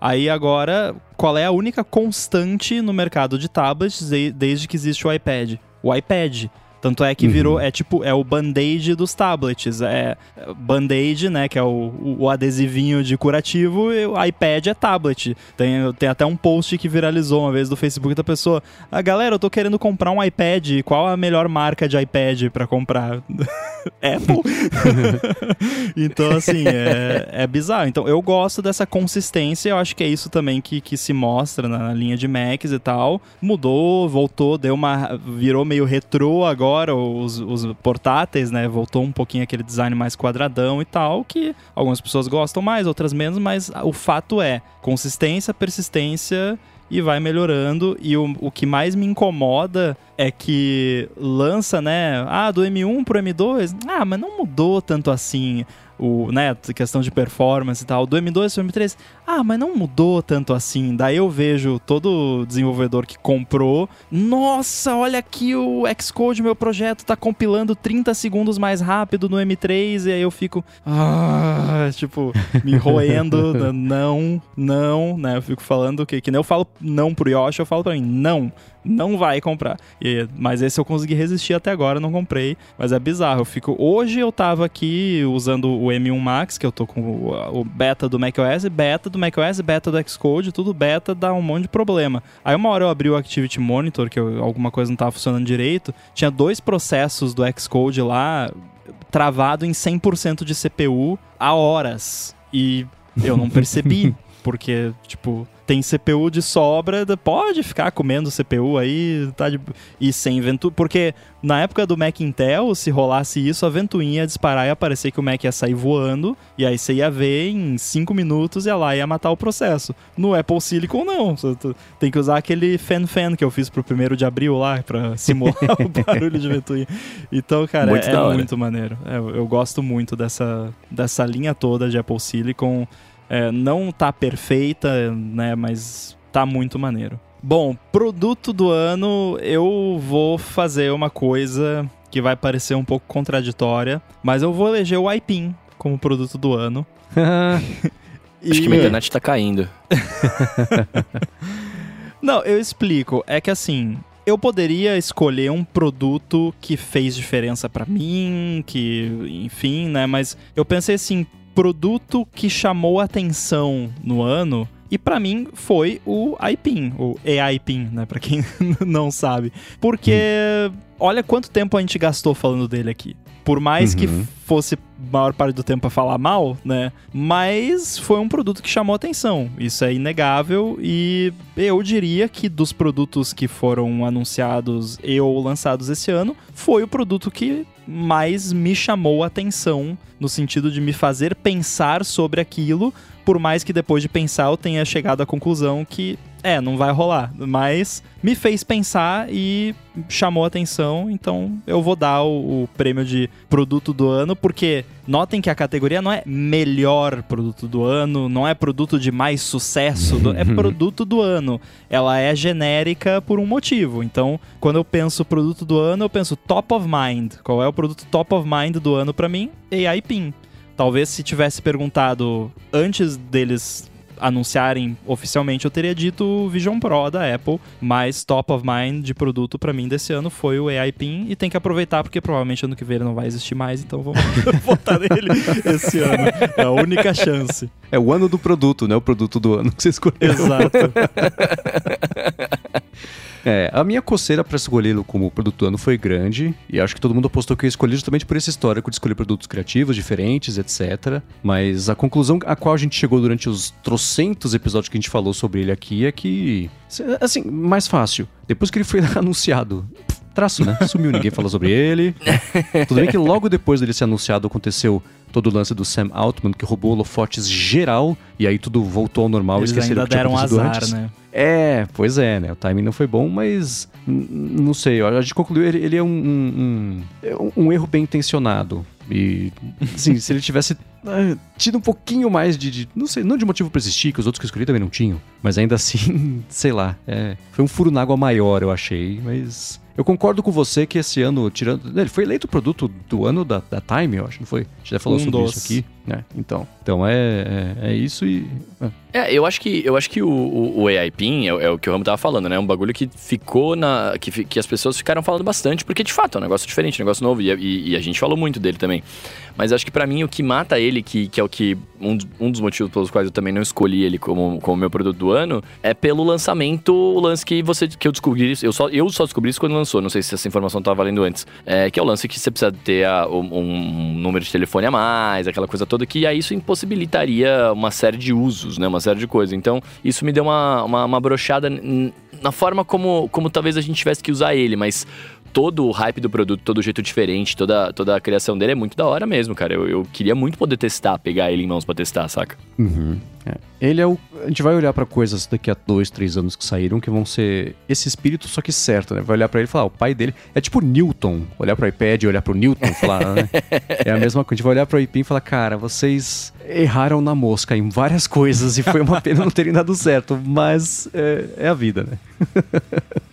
Aí agora, qual é a única constante no mercado de tablets desde que existe o iPad? O iPad. Tanto é que uhum. virou, é tipo, é o band-aid dos tablets. É band-aid, né, que é o, o, adesivinho de curativo, e o iPad é tablet. Tem, tem até um post que viralizou uma vez do Facebook da pessoa. Ah, galera, eu tô querendo comprar um iPad, qual a melhor marca de iPad para comprar? Apple. então, assim, é, é bizarro. Então, eu gosto dessa consistência, eu acho que é isso também que, que se mostra na linha de Macs e tal. Mudou, voltou, deu uma. virou meio retrô agora agora, os, os portáteis, né? Voltou um pouquinho aquele design mais quadradão e tal, que algumas pessoas gostam mais, outras menos, mas o fato é consistência, persistência e vai melhorando. E o, o que mais me incomoda é que lança, né? Ah, do M1 pro M2. Ah, mas não mudou tanto assim o, né, questão de performance e tal, do M2 pro M3, ah, mas não mudou tanto assim. Daí eu vejo todo desenvolvedor que comprou, nossa, olha aqui o Xcode, meu projeto tá compilando 30 segundos mais rápido no M3, e aí eu fico, ah, tipo, me roendo, não, não, né, eu fico falando que, que nem eu falo não pro Yoshi, eu falo pra mim, não, não vai comprar. E, mas esse eu consegui resistir até agora, não comprei. Mas é bizarro. Eu fico. Hoje eu tava aqui usando o M1 Max, que eu tô com o, o beta do macOS, beta do macOS, beta do Xcode, tudo beta dá um monte de problema. Aí uma hora eu abri o Activity Monitor, que eu, alguma coisa não tava funcionando direito. Tinha dois processos do Xcode lá travado em 100% de CPU há horas. E eu não percebi, porque, tipo, tem CPU de sobra, pode ficar comendo CPU aí, tá de... e sem ventoinha, porque na época do Mac Intel, se rolasse isso, a ventoinha ia disparar e aparecer que o Mac ia sair voando, e aí você ia ver em 5 minutos e lá ia matar o processo. No Apple Silicon não, você tem que usar aquele fan-fan que eu fiz pro primeiro de abril lá, pra simular o barulho de ventoinha. Então, cara, muito é, é muito maneiro. É, eu gosto muito dessa, dessa linha toda de Apple Silicon, é, não tá perfeita, né? Mas tá muito maneiro. Bom, produto do ano, eu vou fazer uma coisa que vai parecer um pouco contraditória, mas eu vou eleger o iPin como produto do ano. e... Acho que minha internet tá caindo. Não, eu explico. É que assim, eu poderia escolher um produto que fez diferença para mim, que, enfim, né? Mas eu pensei assim, produto que chamou atenção no ano e para mim foi o iPin, o AIPin, né, para quem não sabe. Porque olha quanto tempo a gente gastou falando dele aqui. Por mais uhum. que fosse maior parte do tempo a falar mal, né? Mas foi um produto que chamou atenção. Isso é inegável e eu diria que dos produtos que foram anunciados e ou lançados esse ano, foi o produto que mais me chamou atenção no sentido de me fazer pensar sobre aquilo, por mais que depois de pensar eu tenha chegado à conclusão que é, não vai rolar. Mas me fez pensar e chamou atenção, então eu vou dar o, o, prêmio de produto do ano, porque notem que a categoria não é melhor produto do ano, não é produto de mais sucesso, do, é produto do ano. Ela é genérica por um motivo. Então, quando eu penso produto do ano, eu penso top of mind. Qual é o produto top of mind do ano para mim? AI PIN. Talvez se tivesse perguntado antes deles anunciarem oficialmente, eu teria dito o Vision Pro da Apple, mas top of mind de produto para mim desse ano foi o AI Pin e tem que aproveitar porque provavelmente ano que vem ele não vai existir mais, então vamos votar nele esse ano. É a única chance. É o ano do produto, né? O produto do ano que você escolheu. Exato. É, a minha coceira para escolhê-lo como produto do ano foi grande, e acho que todo mundo apostou que eu escolhi justamente por esse histórico de escolher produtos criativos, diferentes, etc. Mas a conclusão a qual a gente chegou durante os trocentos episódios que a gente falou sobre ele aqui é que, assim, mais fácil. Depois que ele foi anunciado, traço, né? Sumiu, ninguém falou sobre ele. Tudo bem que logo depois dele ser anunciado aconteceu todo o lance do Sam Altman, que roubou holofotes geral, e aí tudo voltou ao normal, Eles esqueceram ainda que deram azar, antes. né? É, pois é, né? O timing não foi bom, mas não sei. A gente concluiu ele, ele é um, um, um, um erro bem intencionado. E, assim, se ele tivesse uh, tido um pouquinho mais de, de, Não sei, não de motivo pra existir, que os outros que eu escolhi também não tinham. Mas ainda assim, sei lá. É, foi um furo na água maior, eu achei. Mas Eu concordo com você que esse ano, tirando. Ele foi eleito o produto do ano da, da Time, eu acho, não foi? A gente já falou Um sobre dos. isso aqui. Né? então, então é, é, é isso e. é. É, eu acho que, eu acho que o, o, o AI PIN é, o- é o que o Ramo tava falando, né? É um bagulho que ficou na. Que, que as pessoas ficaram falando bastante, porque de fato é um negócio diferente, um negócio novo. E, e- e a gente falou muito dele também. Mas acho que pra mim o que mata ele, que, que é o que. Um, dos- um dos motivos pelos quais eu também não escolhi ele como, como meu produto do ano, é pelo lançamento, o lance que você. que eu descobri isso. Eu só, eu só descobri isso quando lançou. Não sei se essa informação tava valendo antes. É, que é o lance que você precisa ter a- um, um número de telefone a mais, aquela coisa toda, que aí isso impossibilitaria uma série de usos, né? Uma série de coisas. Então, isso me deu uma, uma, uma brochada na forma como, como talvez a gente tivesse que usar ele, mas todo o hype do produto, todo o jeito diferente, toda, toda a criação dele é muito da hora mesmo, cara. Eu, eu queria muito poder testar, pegar ele em mãos pra testar, saca? É. Ele é o. A gente vai olhar pra coisas daqui a dois, três anos que saíram que vão ser esse espírito, só que certo, né? Vai olhar pra ele e falar, "Ah, o pai dele é tipo Newton. Olhar pro iPad, olhar pro Newton e falar, né? É a mesma coisa. A gente vai olhar pro iPin e falar, cara, vocês erraram na mosca em várias coisas e foi uma pena não terem dado certo, mas é, é a vida, né?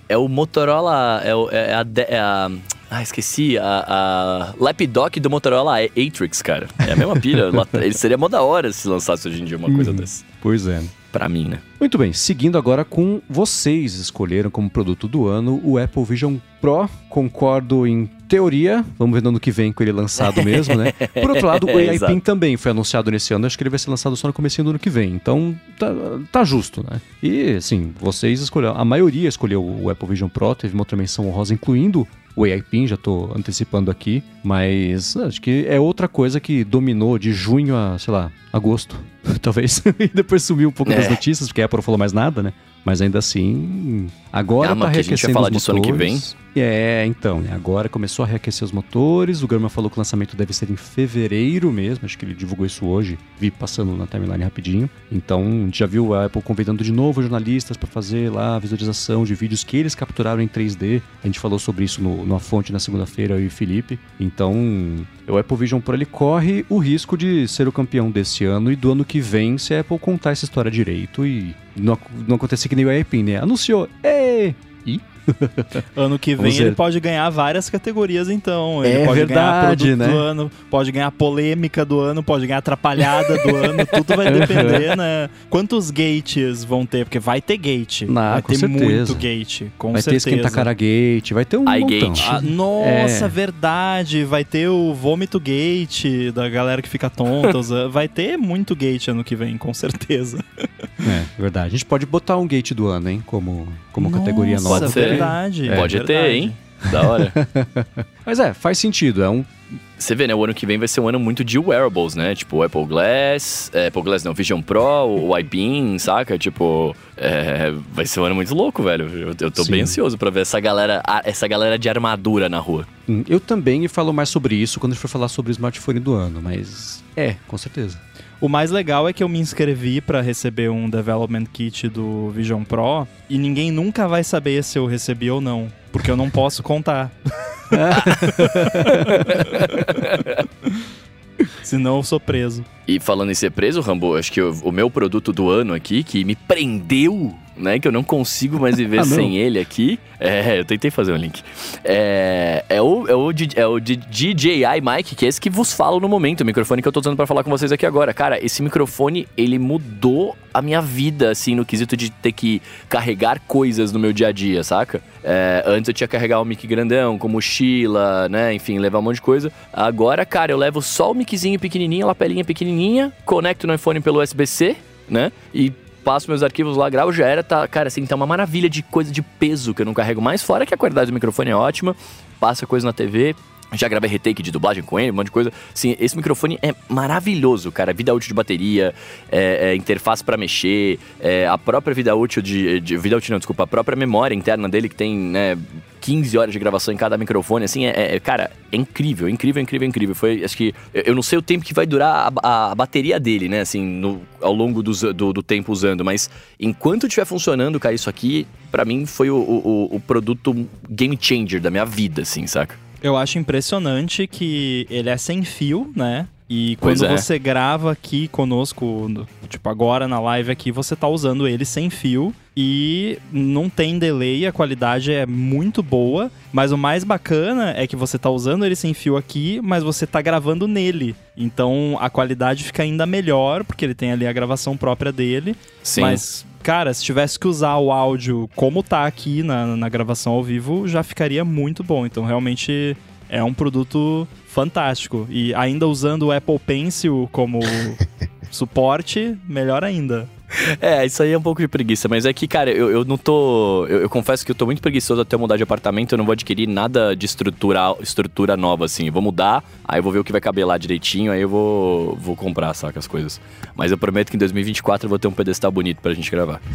É o Motorola. É, o- é a, é a- Ah, esqueci. A, a Lapdoc do Motorola Atrix, cara. É a mesma pilha. Ele seria mó da hora se lançasse hoje em dia uma coisa Uhum. dessa. Pois é. Pra mim, né? Muito bem, seguindo agora com vocês escolheram como produto do ano o Apple Vision Pro. Concordo em teoria, vamos ver no ano que vem com ele lançado mesmo, né? Por outro lado, o AI Exato. Pin também foi anunciado nesse ano, acho que ele vai ser lançado só no começo do ano que vem. Então, tá, tá justo, né? E, assim, vocês escolheram, a maioria escolheu o Apple Vision Pro, teve uma outra menção honrosa, incluindo o AI Pin, já tô antecipando aqui, mas acho que é outra coisa que dominou de junho a, sei lá, agosto, talvez, e depois sumiu um pouco É. das notícias, porque a Apple não falou mais nada, né? Mas ainda assim, agora Ah, tá mas que a gente vai reaquecendo falar disso ano que motores. É, então, né? Agora começou a reaquecer os motores. O Gurman falou que o lançamento deve ser em fevereiro mesmo. Acho que ele divulgou isso hoje. Vi passando na timeline rapidinho. Então, a gente já viu a Apple convidando de novo jornalistas para fazer lá a visualização de vídeos que eles capturaram em 3D. A gente falou sobre isso no, numa fonte na segunda-feira, eu e o Felipe. Então, o Apple Vision Pro ele corre o risco de ser o campeão desse ano e do ano que vem se a Apple contar essa história direito e não, não acontecer que nem o iPin, né? Anunciou, ê! E Ano que vem ele pode ganhar várias categorias, então. Ele É pode ganhar verdade, produto né? do ano, pode ganhar polêmica do ano, pode ganhar atrapalhada do ano. Tudo vai depender, né? Quantos gates vão ter? Porque vai ter gate. Ah, vai ter certeza. muito gate, com vai ter certeza. esquenta cara gate, vai ter um iGate. montão. Ah, nossa, É. verdade. Vai ter o vômito gate da galera que fica tonta. vai ter muito gate ano que vem, com certeza. É, verdade. A gente pode botar um gate do ano, hein? Como, como categoria Nossa, nova. Pode ser. verdade. É. Pode ter, verdade. hein? Da hora. Mas é, faz sentido. É um. Você vê, né? O ano que vem vai ser um ano muito de wearables, né? Tipo, Apple Glass, é, Apple Glass não, Vision Pro, o iBeam, saca? Tipo, é, vai ser um ano muito louco, velho. Eu, eu tô Sim. bem ansioso pra ver essa galera, essa galera de armadura na rua. hum, Eu também falo mais sobre isso quando a gente for falar sobre o smartphone do ano, mas. É, com certeza. O mais legal é que eu me inscrevi pra receber um development kit do Vision Pro e ninguém nunca vai saber se eu recebi ou não, porque eu não posso contar. Senão eu sou preso. E falando em ser preso, Rambo, acho que o meu produto do ano aqui, que me prendeu, né? Que eu não consigo mais viver Ah, sem ele aqui. É, eu tentei fazer um link. É, é, o, é, o, é o DJI Mic, que é esse que vos falo no momento, o microfone que eu tô usando pra falar com vocês aqui agora. Cara, esse microfone, ele mudou a minha vida, assim, no quesito de ter que carregar coisas no meu dia a dia, saca? É, antes eu tinha que carregar um mic grandão, com mochila, né? Enfim, levar um monte de coisa. Agora, cara, eu levo só o miczinho pequenininho, a lapelinha pequenininha, conecto no iPhone pelo USB-C, né? E passo meus arquivos lá, gravo, já era, tá, cara, assim, tá uma maravilha de coisa de peso que eu não carrego mais, fora que a qualidade do microfone é ótima, passa coisa na TV, já gravei retake de dublagem com ele, um monte de coisa. Sim, esse microfone é maravilhoso, cara. Vida útil de bateria, é, é, interface pra mexer, é, a própria vida útil de, de- Vida útil, não, desculpa, a própria memória interna dele, que tem, né, 15 horas de gravação em cada microfone, assim, é, é- cara, é incrível, incrível, incrível, incrível. Foi, acho que, eu não sei o tempo que vai durar a, a- bateria dele, né, assim, no- ao longo dos- do, do tempo usando, mas enquanto estiver funcionando, cara, isso aqui, pra mim, foi o- o- o produto game changer da minha vida, assim, saca? Eu acho impressionante que ele é sem fio, né? E quando é. você grava aqui conosco, no- tipo agora na live aqui, você tá usando ele sem fio e não tem delay, a qualidade é muito boa, mas o mais bacana é que você tá usando ele sem fio aqui, mas você tá gravando nele. Então a qualidade fica ainda melhor, porque ele tem ali a gravação própria dele. Sim. Mas, cara, se tivesse que usar o áudio como tá aqui na, na gravação ao vivo, já ficaria muito bom. Então, realmente é um produto fantástico. E ainda usando o Apple Pencil como suporte, melhor ainda. É, isso aí é um pouco de preguiça, mas é que, cara, eu, eu não tô. Eu, eu confesso que eu tô muito preguiçoso até eu mudar de apartamento, eu não vou adquirir nada de estrutura, estrutura nova, assim. Eu vou mudar, aí eu vou ver o que vai caber lá direitinho, aí eu vou, vou comprar, saca, as coisas. Mas eu prometo que em 2024 eu vou ter um pedestal bonito pra gente gravar.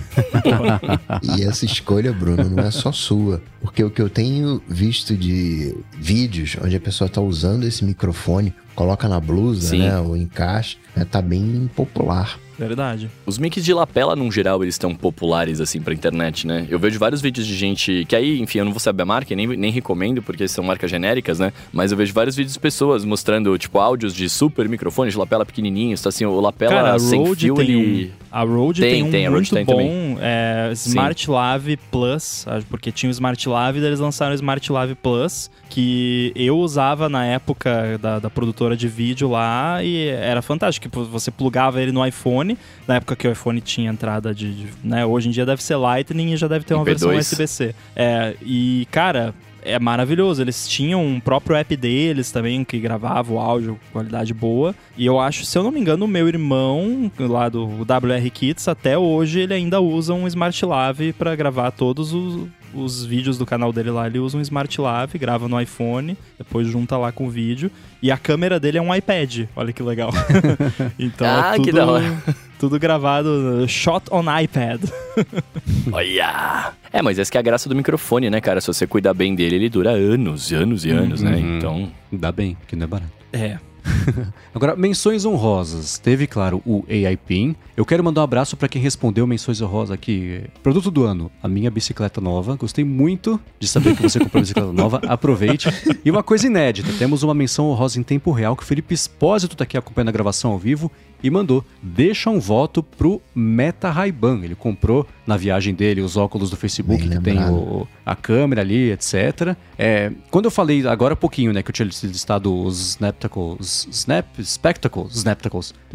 E essa escolha, Bruno, não é só sua. Porque o que eu tenho visto de vídeos onde a pessoa tá usando esse microfone, coloca na blusa, Sim. né? O encaixe, né, tá bem popular. Verdade. Os mics de lapela, num geral, eles estão populares, assim, pra internet, né? Eu vejo vários vídeos de gente... Que aí, enfim, eu não vou saber a marca, e nem, nem recomendo, porque são marcas genéricas, né? Mas eu vejo vários vídeos de pessoas mostrando, tipo, áudios de super microfones de lapela pequenininhos. Tá assim, o lapela Cara, a sem Rode fio, tem ele... um. A Rode Tem, tem, um tem, a Rode muito tem bom, também. é, Smart Lave Plus, acho- porque tinha o Smart Lave, daí eles lançaram o Smart Lave Plus, que eu usava na época da, da produtora de vídeo lá e era fantástico. Tipo, você plugava ele no iPhone, na época que o iPhone tinha entrada de. de- né, hoje em dia deve ser Lightning e já deve ter uma MP2. versão USB-C. É, e, cara. É maravilhoso, eles tinham um próprio app deles também, que gravava o áudio qualidade boa. E eu acho, se eu não me engano, o meu irmão, lá do WR Kits, até hoje ele ainda usa um Smart Lave pra gravar todos os, os vídeos do canal dele lá. Ele usa um Smart Lave, grava no iPhone, depois junta lá com o vídeo. E a câmera dele é um iPad, olha que legal. então Ah, é que tudo, da hora. tudo gravado, shot on iPad. Olha! É, mas essa que é a graça do microfone, né, cara? Se você cuidar bem dele, ele dura anos e anos e anos, né? Uhum. Então... Dá bem, que não é barato. É. Agora, menções honrosas. Teve, claro, o AI Pin. Eu quero mandar um abraço para quem respondeu menções honrosas aqui. Produto do ano, a minha bicicleta nova. Gostei muito de saber que você comprou bicicleta nova. Aproveite. E uma coisa inédita, temos uma menção honrosa em tempo real que o Felipe Espósito tá aqui acompanhando a gravação ao vivo e mandou. Deixa um voto pro Meta Ray-Ban. Ele comprou na viagem dele os óculos do Facebook Bem que tem lembrado. o, a câmera ali, etc. É, quando eu falei agora há pouquinho, né, que eu tinha listado os Snaptacles, Snap Spectacles, Snaptacles,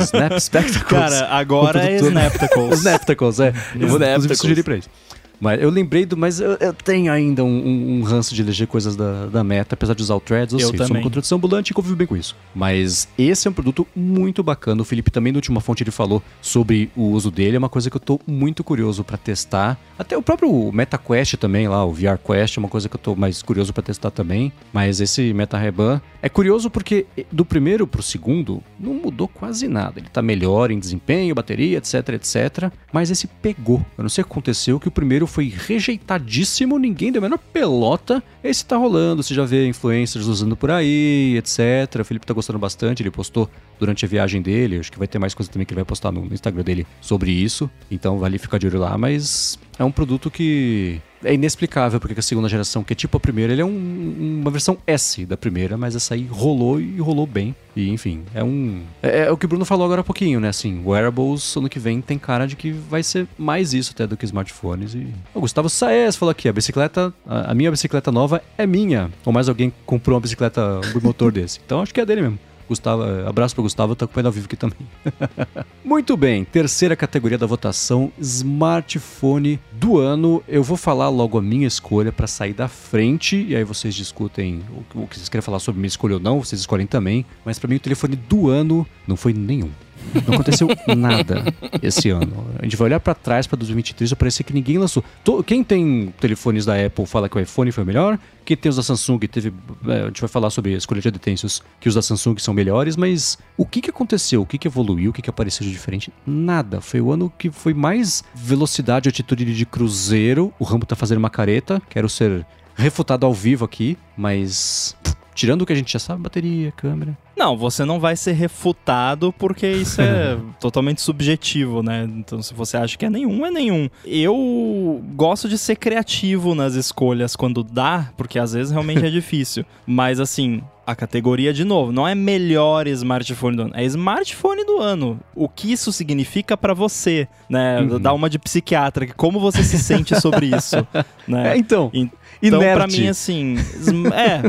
Snap Spectacles. Cara, agora é Snaptacles. Snaptacles, é. Eu vou inclusive sugerir pra eles. Mas eu lembrei do. Mas eu, eu tenho ainda um, um- ranço de eleger coisas da, da meta, apesar de usar o Threads. Eu, Eu sei, sou uma também. contradição ambulante e convivo bem com isso. Mas esse é um produto muito bacana. O Felipe também, na última fonte, ele falou sobre o uso dele. É uma coisa que eu tô muito curioso pra testar. Até o próprio MetaQuest também, lá, o VR Quest, é uma coisa que eu tô mais curioso pra testar também. Mas esse Meta Ray-Ban é curioso porque do primeiro pro segundo não mudou quase nada. Ele tá melhor em desempenho, bateria, etc, etc. Mas esse pegou. Eu não sei o que aconteceu, que o primeiro foi rejeitadíssimo, ninguém deu a menor pelota. Esse tá rolando, você já vê influencers usando por aí, etc. O Felipe tá gostando bastante, ele postou durante a viagem dele. Acho que vai ter mais coisa também que ele vai postar no Instagram dele sobre isso. Então vale ficar de olho lá, mas é um produto que é inexplicável, porque a segunda geração, que é tipo a primeira, ele é um- uma versão S da primeira, mas essa aí rolou e rolou bem. E enfim, é um. É, é o que o Bruno falou agora há pouquinho, né? Assim, wearables ano que vem tem cara de que vai ser mais isso até do que smartphones. E. O Gustavo Saez falou aqui: a bicicleta, a, a minha bicicleta nova é minha. Ou mais alguém comprou uma bicicleta, um motor desse. Então acho que é dele mesmo. Gustavo, eh, abraço pro Gustavo, tá acompanhando ao vivo aqui também. Muito bem, terceira categoria da votação, smartphone do ano. Eu vou falar logo a minha escolha para sair da frente e aí vocês discutem o, o que vocês querem falar sobre minha escolha ou não, vocês escolhem também. Mas para mim o telefone do ano não foi nenhum. Não aconteceu nada esse ano. A gente vai olhar para trás para 2023 e parecer que ninguém lançou. Quem tem telefones da Apple fala que o iPhone foi o melhor. Quem tem os da Samsung teve. é, a gente vai falar sobre a escolha de utensílios que os da Samsung são melhores, mas o que, que aconteceu? O que, que evoluiu? O que, que apareceu de diferente? Nada. Foi o ano que foi mais velocidade, atitude de cruzeiro. O Rambo tá fazendo uma careta. Quero ser refutado ao vivo aqui, mas. Tirando o que a gente já sabe, bateria, câmera, Não, você não vai ser refutado porque isso é totalmente subjetivo, né? Então, se você acha que é nenhum, é nenhum. Eu gosto de ser criativo nas escolhas quando dá, porque às vezes realmente é difícil. Mas assim, a categoria de novo, não é melhor smartphone do ano, é smartphone do ano. O que isso significa para você, né? Uhum. Dá uma de psiquiatra, como você se sente sobre isso, né? É, então. Então, para mim, assim, é,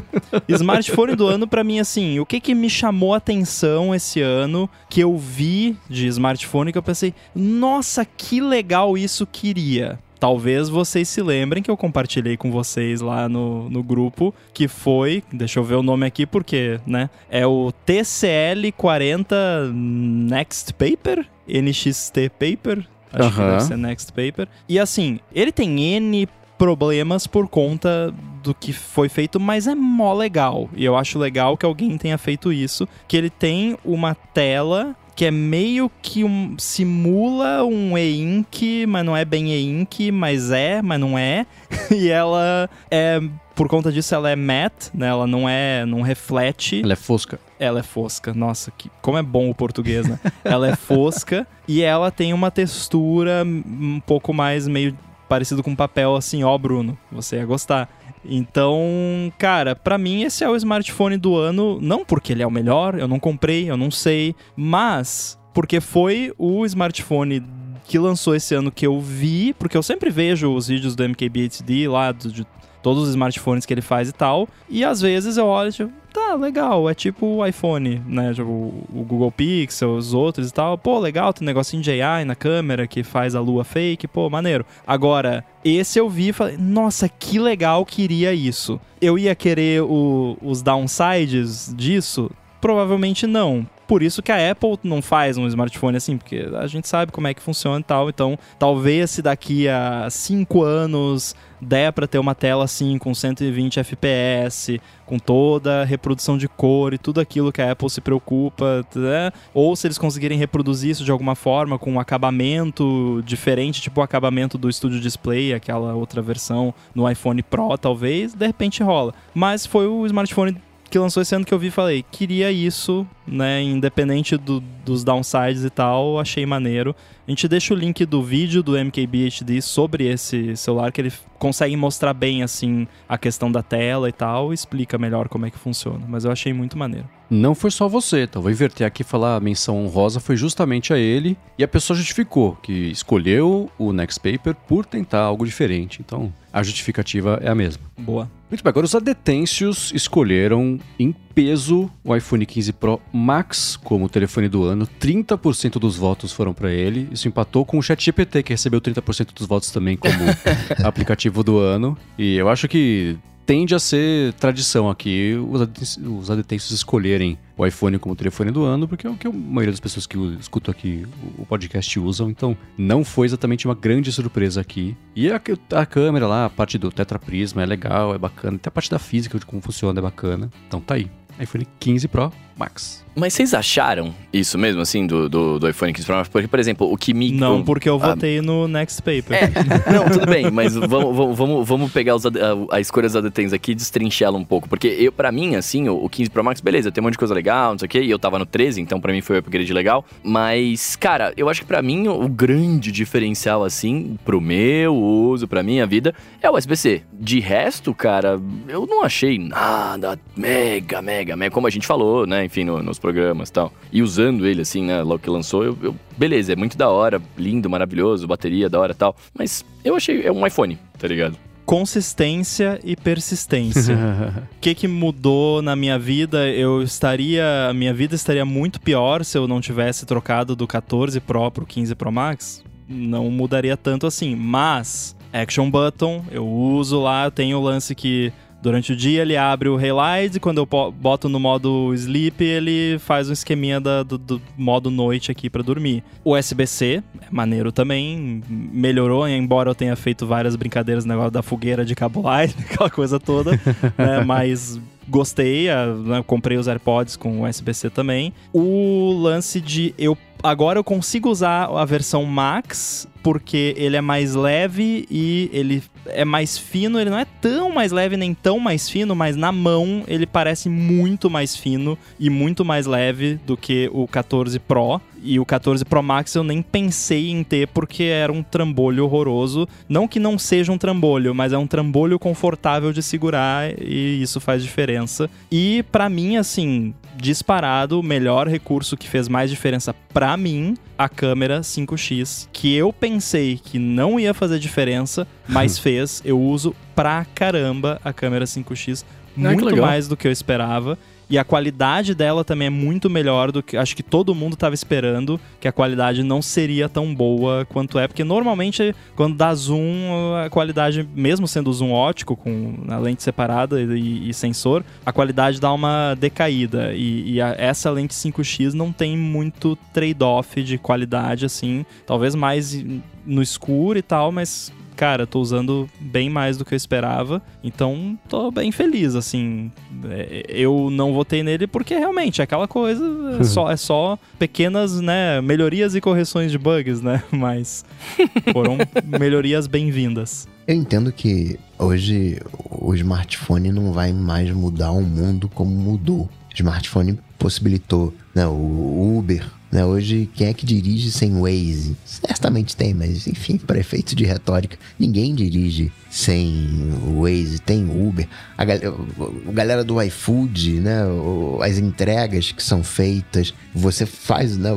smartphone do ano, para mim, assim, o que que me chamou a atenção esse ano, que eu vi de smartphone, que eu pensei, nossa, que legal isso queria. Talvez vocês se lembrem que eu compartilhei com vocês lá no, no grupo, que foi, deixa eu ver o nome aqui porque, né? É o TCL40 Next Paper, NXT Paper, acho que deve ser Next Paper. E assim, ele tem N problemas por conta do que foi feito, mas é mó legal. E eu acho legal que alguém tenha feito isso, que ele tem uma tela que é meio que um simula um e-ink, mas não é bem e-ink, mas é, mas não é. e ela é por conta disso ela é matte, né? Ela não é, não reflete. Ela é fosca. Ela é fosca. Nossa, que como é bom o português, né? ela é fosca e ela tem uma textura um pouco mais meio parecido com papel, assim, ó, Bruno, você ia gostar. Então, cara, para mim esse é o smartphone do ano, não porque ele é o melhor, eu não comprei, eu não sei, mas porque foi o smartphone que lançou esse ano que eu vi, porque eu sempre vejo os vídeos do MKBHD lá, de todos os smartphones que ele faz e tal, e às vezes eu olho, tipo, tá, legal, é tipo o iPhone, né? Tipo, o Google Pixel, os outros e tal. Pô, legal, tem um negocinho de AI na câmera que faz a lua fake, pô, maneiro. Agora, esse eu vi e falei, nossa, que legal, queria isso. Eu ia querer o, os downsides disso? Provavelmente não. Por isso que a Apple não faz um smartphone assim, porque a gente sabe como é que funciona e tal. Então, talvez se daqui a cinco anos der para ter uma tela assim com 120 FPS, com toda a reprodução de cor e tudo aquilo que a Apple se preocupa, né? ou se eles conseguirem reproduzir isso de alguma forma com um acabamento diferente, tipo o acabamento do Studio Display, aquela outra versão no iPhone Pro, talvez, de repente rola. Mas foi o smartphone que lançou esse ano que eu vi e falei, queria isso, né? Independente do, dos downsides e tal, achei maneiro. A gente deixa o link do vídeo do MKBHD sobre esse celular, que ele consegue mostrar bem, assim, a questão da tela e tal, explica melhor como é que funciona. Mas eu achei muito maneiro. Não foi só você, então vou inverter aqui e falar a menção honrosa foi justamente a ele, e a pessoa justificou que escolheu o Next Paper por tentar algo diferente. Então, a justificativa é a mesma. Boa. Muito bem, agora os adetêncios escolheram em peso o iPhone 15 Pro Max como telefone do ano. 30% dos votos foram para ele. Isso empatou com o ChatGPT, que recebeu 30% dos votos também como aplicativo do ano. E eu acho que tende a ser tradição aqui os adetêncios escolherem o iPhone como telefone do ano, porque é o que a maioria das pessoas que escutam aqui o podcast usam, então não foi exatamente uma grande surpresa aqui. E a, a câmera lá, a parte do Tetra Prisma é legal, é bacana, até a parte da física de como funciona é bacana. Então tá aí, iPhone 15 Pro Max. Mas vocês acharam isso mesmo, assim, do, do, do iPhone 15 Pro Max? Porque, por exemplo, o que me... Não, porque eu ah, votei no Next Paper. É, não, tudo bem, mas vamos, vamos, vamos pegar os, a, a escolha dos adetens aqui e destrinchá-la um pouco. Porque eu, pra mim, assim, o, o 15 Pro Max, beleza, tem um monte de coisa legal, não sei o quê, e eu tava no 13, então pra mim foi o upgrade legal. Mas, cara, eu acho que pra mim o grande diferencial, assim, pro meu uso, pra minha vida, é o USB-C. De resto, cara, eu não achei nada mega, mega, mega, como a gente falou, né, enfim, no, nos programas e tal. E usando ele, assim, né, logo que lançou, eu, eu, beleza, é muito da hora, lindo, maravilhoso, bateria da hora e tal. Mas eu achei, é um iPhone, tá ligado? consistência e persistência. O que, que mudou na minha vida? Eu estaria. A minha vida estaria muito pior se eu não tivesse trocado do 14 Pro pro 15 Pro Max. Não mudaria tanto assim. Mas, Action Button, eu uso lá, tem o lance que Durante o dia ele abre o Highlight, quando eu boto no modo Sleep, ele faz um esqueminha da, do, do, modo noite aqui para dormir. O USB-C é maneiro também, melhorou, embora eu tenha feito várias brincadeiras no negócio da fogueira de cabo light, aquela coisa toda, né, mas gostei, né, comprei os AirPods com USB-C também. O lance de eu agora eu consigo usar a versão Max porque ele é mais leve e ele é mais fino. Ele não é tão mais leve nem tão mais fino, mas na mão ele parece muito mais fino e muito mais leve do que o 14 Pro. E o 14 Pro Max eu nem pensei em ter porque era um trambolho horroroso. Não que não seja um trambolho, mas é um trambolho confortável de segurar e isso faz diferença. E para mim, assim, disparado, o melhor recurso que fez mais diferença para mim, a câmera 5x, que eu pensei que não ia fazer diferença, mas fez. Eu uso pra caramba a câmera 5x, muito mais do que eu esperava. E a qualidade dela também é muito melhor do que acho que todo mundo estava esperando, que a qualidade não seria tão boa quanto é, porque normalmente quando dá zoom, a qualidade, mesmo sendo zoom ótico, com a lente separada e, e sensor, a qualidade dá uma decaída. E, e a, essa lente 5x não tem muito trade-off de qualidade, assim, talvez mais no escuro e tal, mas cara, tô usando bem mais do que eu esperava. Então, tô bem feliz, assim. É, eu não votei nele porque realmente é aquela coisa, é só, é só pequenas, né, melhorias e correções de bugs, né? Mas foram melhorias bem-vindas. Eu entendo que hoje o smartphone não vai mais mudar o mundo como mudou. O smartphone possibilitou né, o Uber, né? Hoje, quem é que dirige sem Waze? Certamente tem, mas enfim, para efeito de retórica, ninguém dirige sem Waze, tem Uber. A, galera, a galera do iFood, né? As entregas que são feitas, você faz né?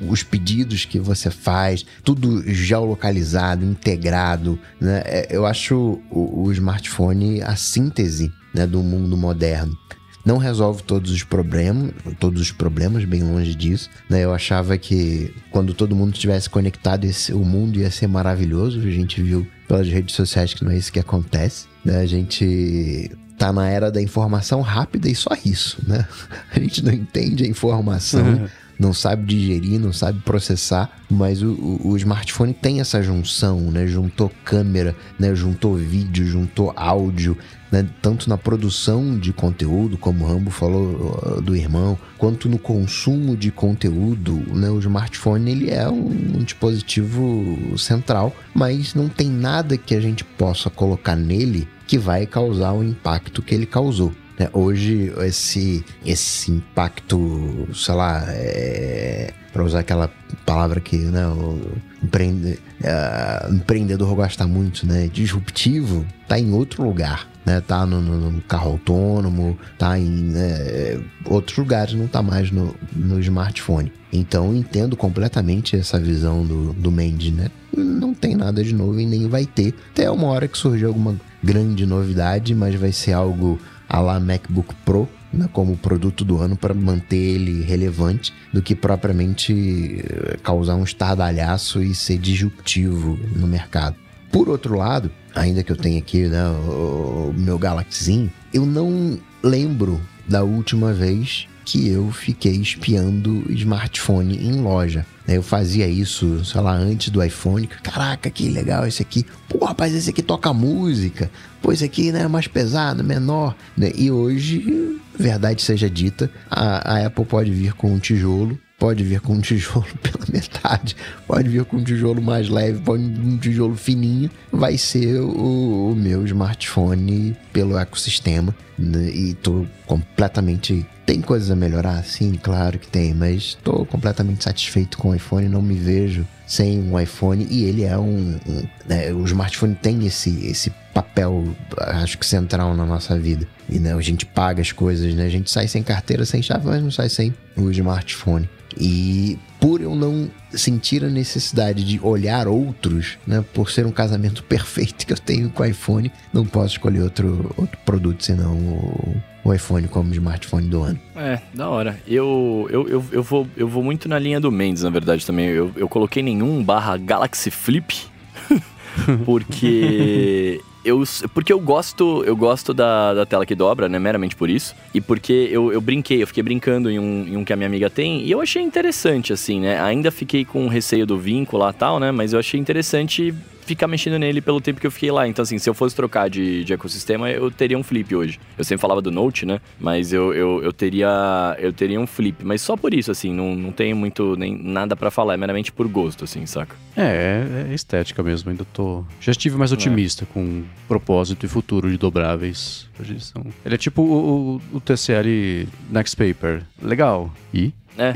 os pedidos que você faz, tudo geolocalizado, integrado. Né? É, eu acho o, o smartphone a síntese né, do mundo moderno não resolve todos os problemas, todos os problemas, bem longe disso. Né? Eu achava que quando todo mundo estivesse conectado, esse, o mundo ia ser maravilhoso. A gente viu pelas redes sociais que não é isso que acontece. Né? A gente tá na era da informação rápida e só isso, né? A gente não entende a informação. Uhum não sabe digerir, não sabe processar, mas o, o, o, smartphone tem essa junção, né? Juntou câmera, né? Juntou vídeo, juntou áudio, né? Tanto na produção de conteúdo, como o Rambo falou uh, do irmão, quanto no consumo de conteúdo, né? O smartphone ele é um, um dispositivo central, mas não tem nada que a gente possa colocar nele que vai causar o impacto que ele causou. Né? Hoje, esse, esse impacto, sei lá, é, para usar aquela palavra que né, o empreende, é, empreendedor gosta muito, né? Disruptivo, tá em outro lugar. Né, tá no, no, no carro autônomo, tá em né, outros lugares, não tá mais no, no smartphone. Então entendo completamente essa visão do, do Mendes, né? Não tem nada de novo e nem vai ter. Até uma hora que surgir alguma grande novidade, mas vai ser algo a lá MacBook Pro né, como produto do ano para manter ele relevante do que propriamente eh, causar um estardalhaço e ser disruptivo no mercado. Por outro lado, ainda que eu tenha aqui né, o meu Galaxy, eu não lembro da última vez que eu fiquei espiando smartphone em loja. Eu fazia isso, sei lá, antes do iPhone. Caraca, que legal esse aqui. Pô, rapaz, esse aqui toca música. Pô, esse aqui né, é mais pesado, menor. Né? E hoje, verdade seja dita, a, a Apple pode vir com um tijolo pode vir com um tijolo pela metade, pode vir com um tijolo mais leve, pode vir com um tijolo fininho, vai ser o, o meu smartphone pelo ecossistema. Né? E tô completamente tem coisas a melhorar? Sim, claro que tem, mas estou completamente satisfeito com o iPhone, não me vejo sem um iPhone e ele é um. um né, o smartphone tem esse, esse papel, acho que central na nossa vida. E né, a gente paga as coisas, né? A gente sai sem carteira, sem chave, mas não sai sem o smartphone. E por eu não sentir a necessidade de olhar outros, né, por ser um casamento perfeito que eu tenho com o iPhone, não posso escolher outro, outro produto senão o, o iPhone como smartphone do ano. É, da hora. Eu, eu, eu, eu, vou, eu vou muito na linha do Mendes, na verdade, também. Eu, eu coloquei nenhum barra Galaxy Flip, porque eu, porque eu gosto, eu gosto da, da tela que dobra, né? Meramente por isso. E porque eu, eu brinquei, eu fiquei brincando em um, em um que a minha amiga tem. E eu achei interessante, assim, né? Ainda fiquei com receio do vínculo lá tal, né? Mas eu achei interessante ficar mexendo nele pelo tempo que eu fiquei lá. Então, assim, se eu fosse trocar de, de ecossistema, eu teria um flip hoje. Eu sempre falava do Note, né? Mas eu, eu, eu teria eu teria um flip. Mas só por isso, assim, não, não tenho muito nem nada para falar. É meramente por gosto, assim, saca? É, é estética mesmo. Ainda tô. Já estive mais otimista é. com propósito e futuro de dobráveis. Ele é tipo o, o, o TCL Next Paper. Legal. E? É.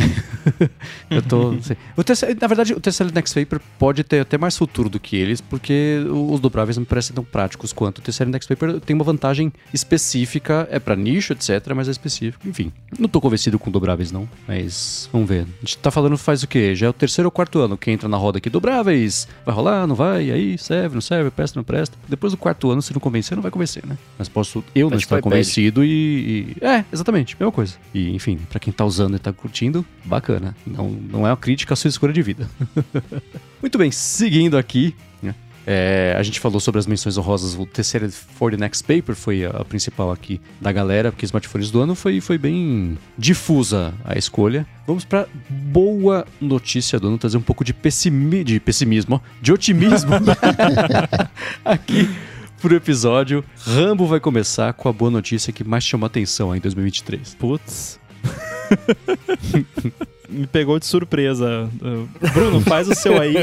eu tô. O TCL, na verdade, o TCL Next Paper pode ter até mais futuro do que eles, porque os dobráveis não me parecem tão práticos quanto. O TCL Next Paper tem uma vantagem específica, é para nicho, etc., mas é específico. Enfim, não tô convencido com dobráveis, não. Mas vamos ver. A gente tá falando faz o quê? Já é o terceiro ou quarto ano que entra na roda aqui. Dobráveis! Vai rolar, não vai? E aí, serve, não serve, presta, não presta. Depois do quarto ano, se não convencer, não vai convencer, né? Mas posso eu não estar convencido e, e, É, exatamente, mesma coisa. E, enfim, para quem tá usando e tá curtindo bacana. Não, não é uma crítica à sua escolha de vida. Muito bem, seguindo aqui. Né, é, a gente falou sobre as menções honrosas. O terceiro for the Next Paper foi a, a, principal aqui da galera, porque smartphones do ano foi, foi bem difusa a escolha. Vamos para boa notícia do ano, trazer um pouco de, pessimi de pessimismo, de otimismo aqui pro episódio. Rambo vai começar com a boa notícia que mais chamou atenção em 2023. Putz. Me pegou de surpresa. Bruno, faz o seu aí.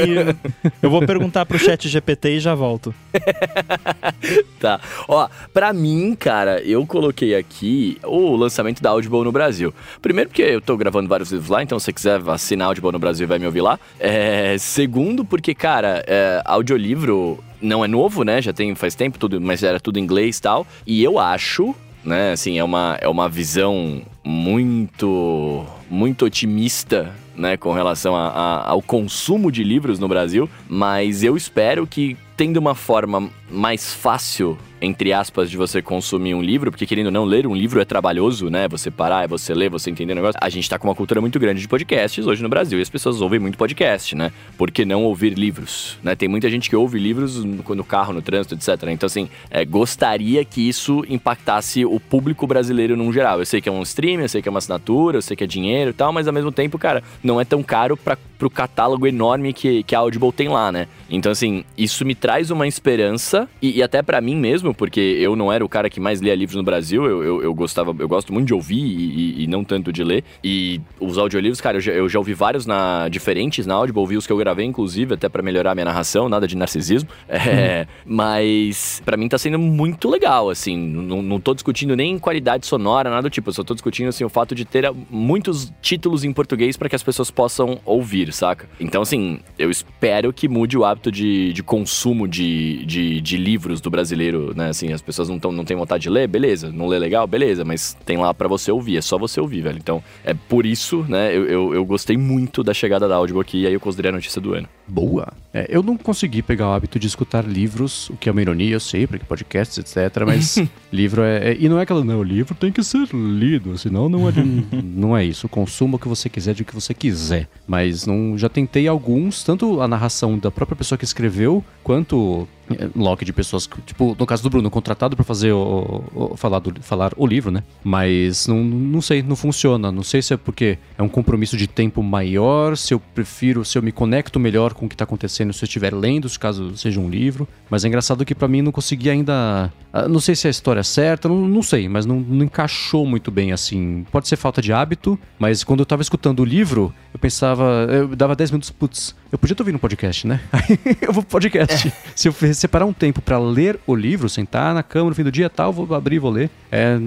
Eu vou perguntar pro chat GPT e já volto. tá. Ó, pra mim, cara, eu coloquei aqui o lançamento da Audible no Brasil. Primeiro porque eu tô gravando vários livros lá, então se você quiser assinar Audible no Brasil vai me ouvir lá. É, segundo porque, cara, é, audiolivro não é novo, né? Já tem faz tempo, tudo, mas era tudo em inglês e tal. E eu acho né? Assim, é uma, é uma visão muito, muito otimista né, com relação a, a, ao consumo de livros no Brasil, mas eu espero que tendo uma forma mais fácil entre aspas, de você consumir um livro, porque querendo ou não, ler um livro é trabalhoso, né? Você parar, é você ler, você entender o negócio. A gente tá com uma cultura muito grande de podcasts hoje no Brasil e as pessoas ouvem muito podcast, né? Por que não ouvir livros? Né? Tem muita gente que ouve livros no, carro, no trânsito, etc. Então, assim, é, gostaria que isso impactasse o público brasileiro num geral. Eu sei que é um stream, eu sei que é uma assinatura, eu sei que é dinheiro e tal, mas ao mesmo tempo, cara, não é tão caro para pro catálogo enorme que, que a Audible tem lá, né? Então, assim, isso me traz uma esperança e, e até para mim mesmo, porque eu não era o cara que mais lia livros no Brasil, eu, eu, eu gostava, eu gosto muito de ouvir e, e, não tanto de ler. E os audiolivros, cara, eu já, eu já ouvi vários na, diferentes na Audible, ouvi os que eu gravei, inclusive, até para melhorar minha narração, nada de narcisismo. É. Mas para mim tá sendo muito legal, assim. Não, não tô discutindo nem qualidade sonora, nada do tipo. Eu só tô discutindo, assim, o fato de ter muitos títulos em português para que as pessoas possam ouvir, saca? Então, assim, eu espero que mude o hábito de, de consumo de, de, de livros do brasileiro, né? Assim, as pessoas não, tão, não têm vontade de ler, beleza. Não lê legal, beleza. Mas tem lá para você ouvir, é só você ouvir, velho. Então, é por isso, né? Eu, eu, eu gostei muito da chegada da Audible aqui e aí eu considerei a notícia do ano. Boa. É, eu não consegui pegar o hábito de escutar livros, o que é uma ironia, eu sei, porque podcasts, etc. Mas livro é, é, E não é aquela, não, o livro tem que ser lido, senão não é, não é isso. Consuma o que você quiser de o que você quiser. Mas não já tentei alguns, tanto a narração da própria pessoa que escreveu, quanto lock de pessoas, tipo, no caso do Bruno, contratado para fazer o, o, falar, do, falar o livro, né? Mas não, não sei, não funciona. Não sei se é porque é um compromisso de tempo maior, se eu prefiro, se eu me conecto melhor com o que está acontecendo se eu estiver lendo, caso seja um livro. Mas é engraçado que para mim não consegui ainda. Ah, não sei se é a história é certa, não, não sei, mas não, não, encaixou muito bem assim. Pode ser falta de hábito, mas quando eu tava escutando o livro, eu pensava, eu dava 10 minutos, putz, eu podia estar ouvindo um podcast, né? Aí eu vou pro podcast. É. Se eu separar um tempo para ler o livro, sentar na cama no fim do dia tal, vou abrir e vou ler. É,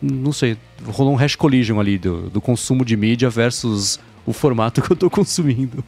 não sei, rolou um hash collision ali do, do consumo de mídia versus o formato que eu tô consumindo.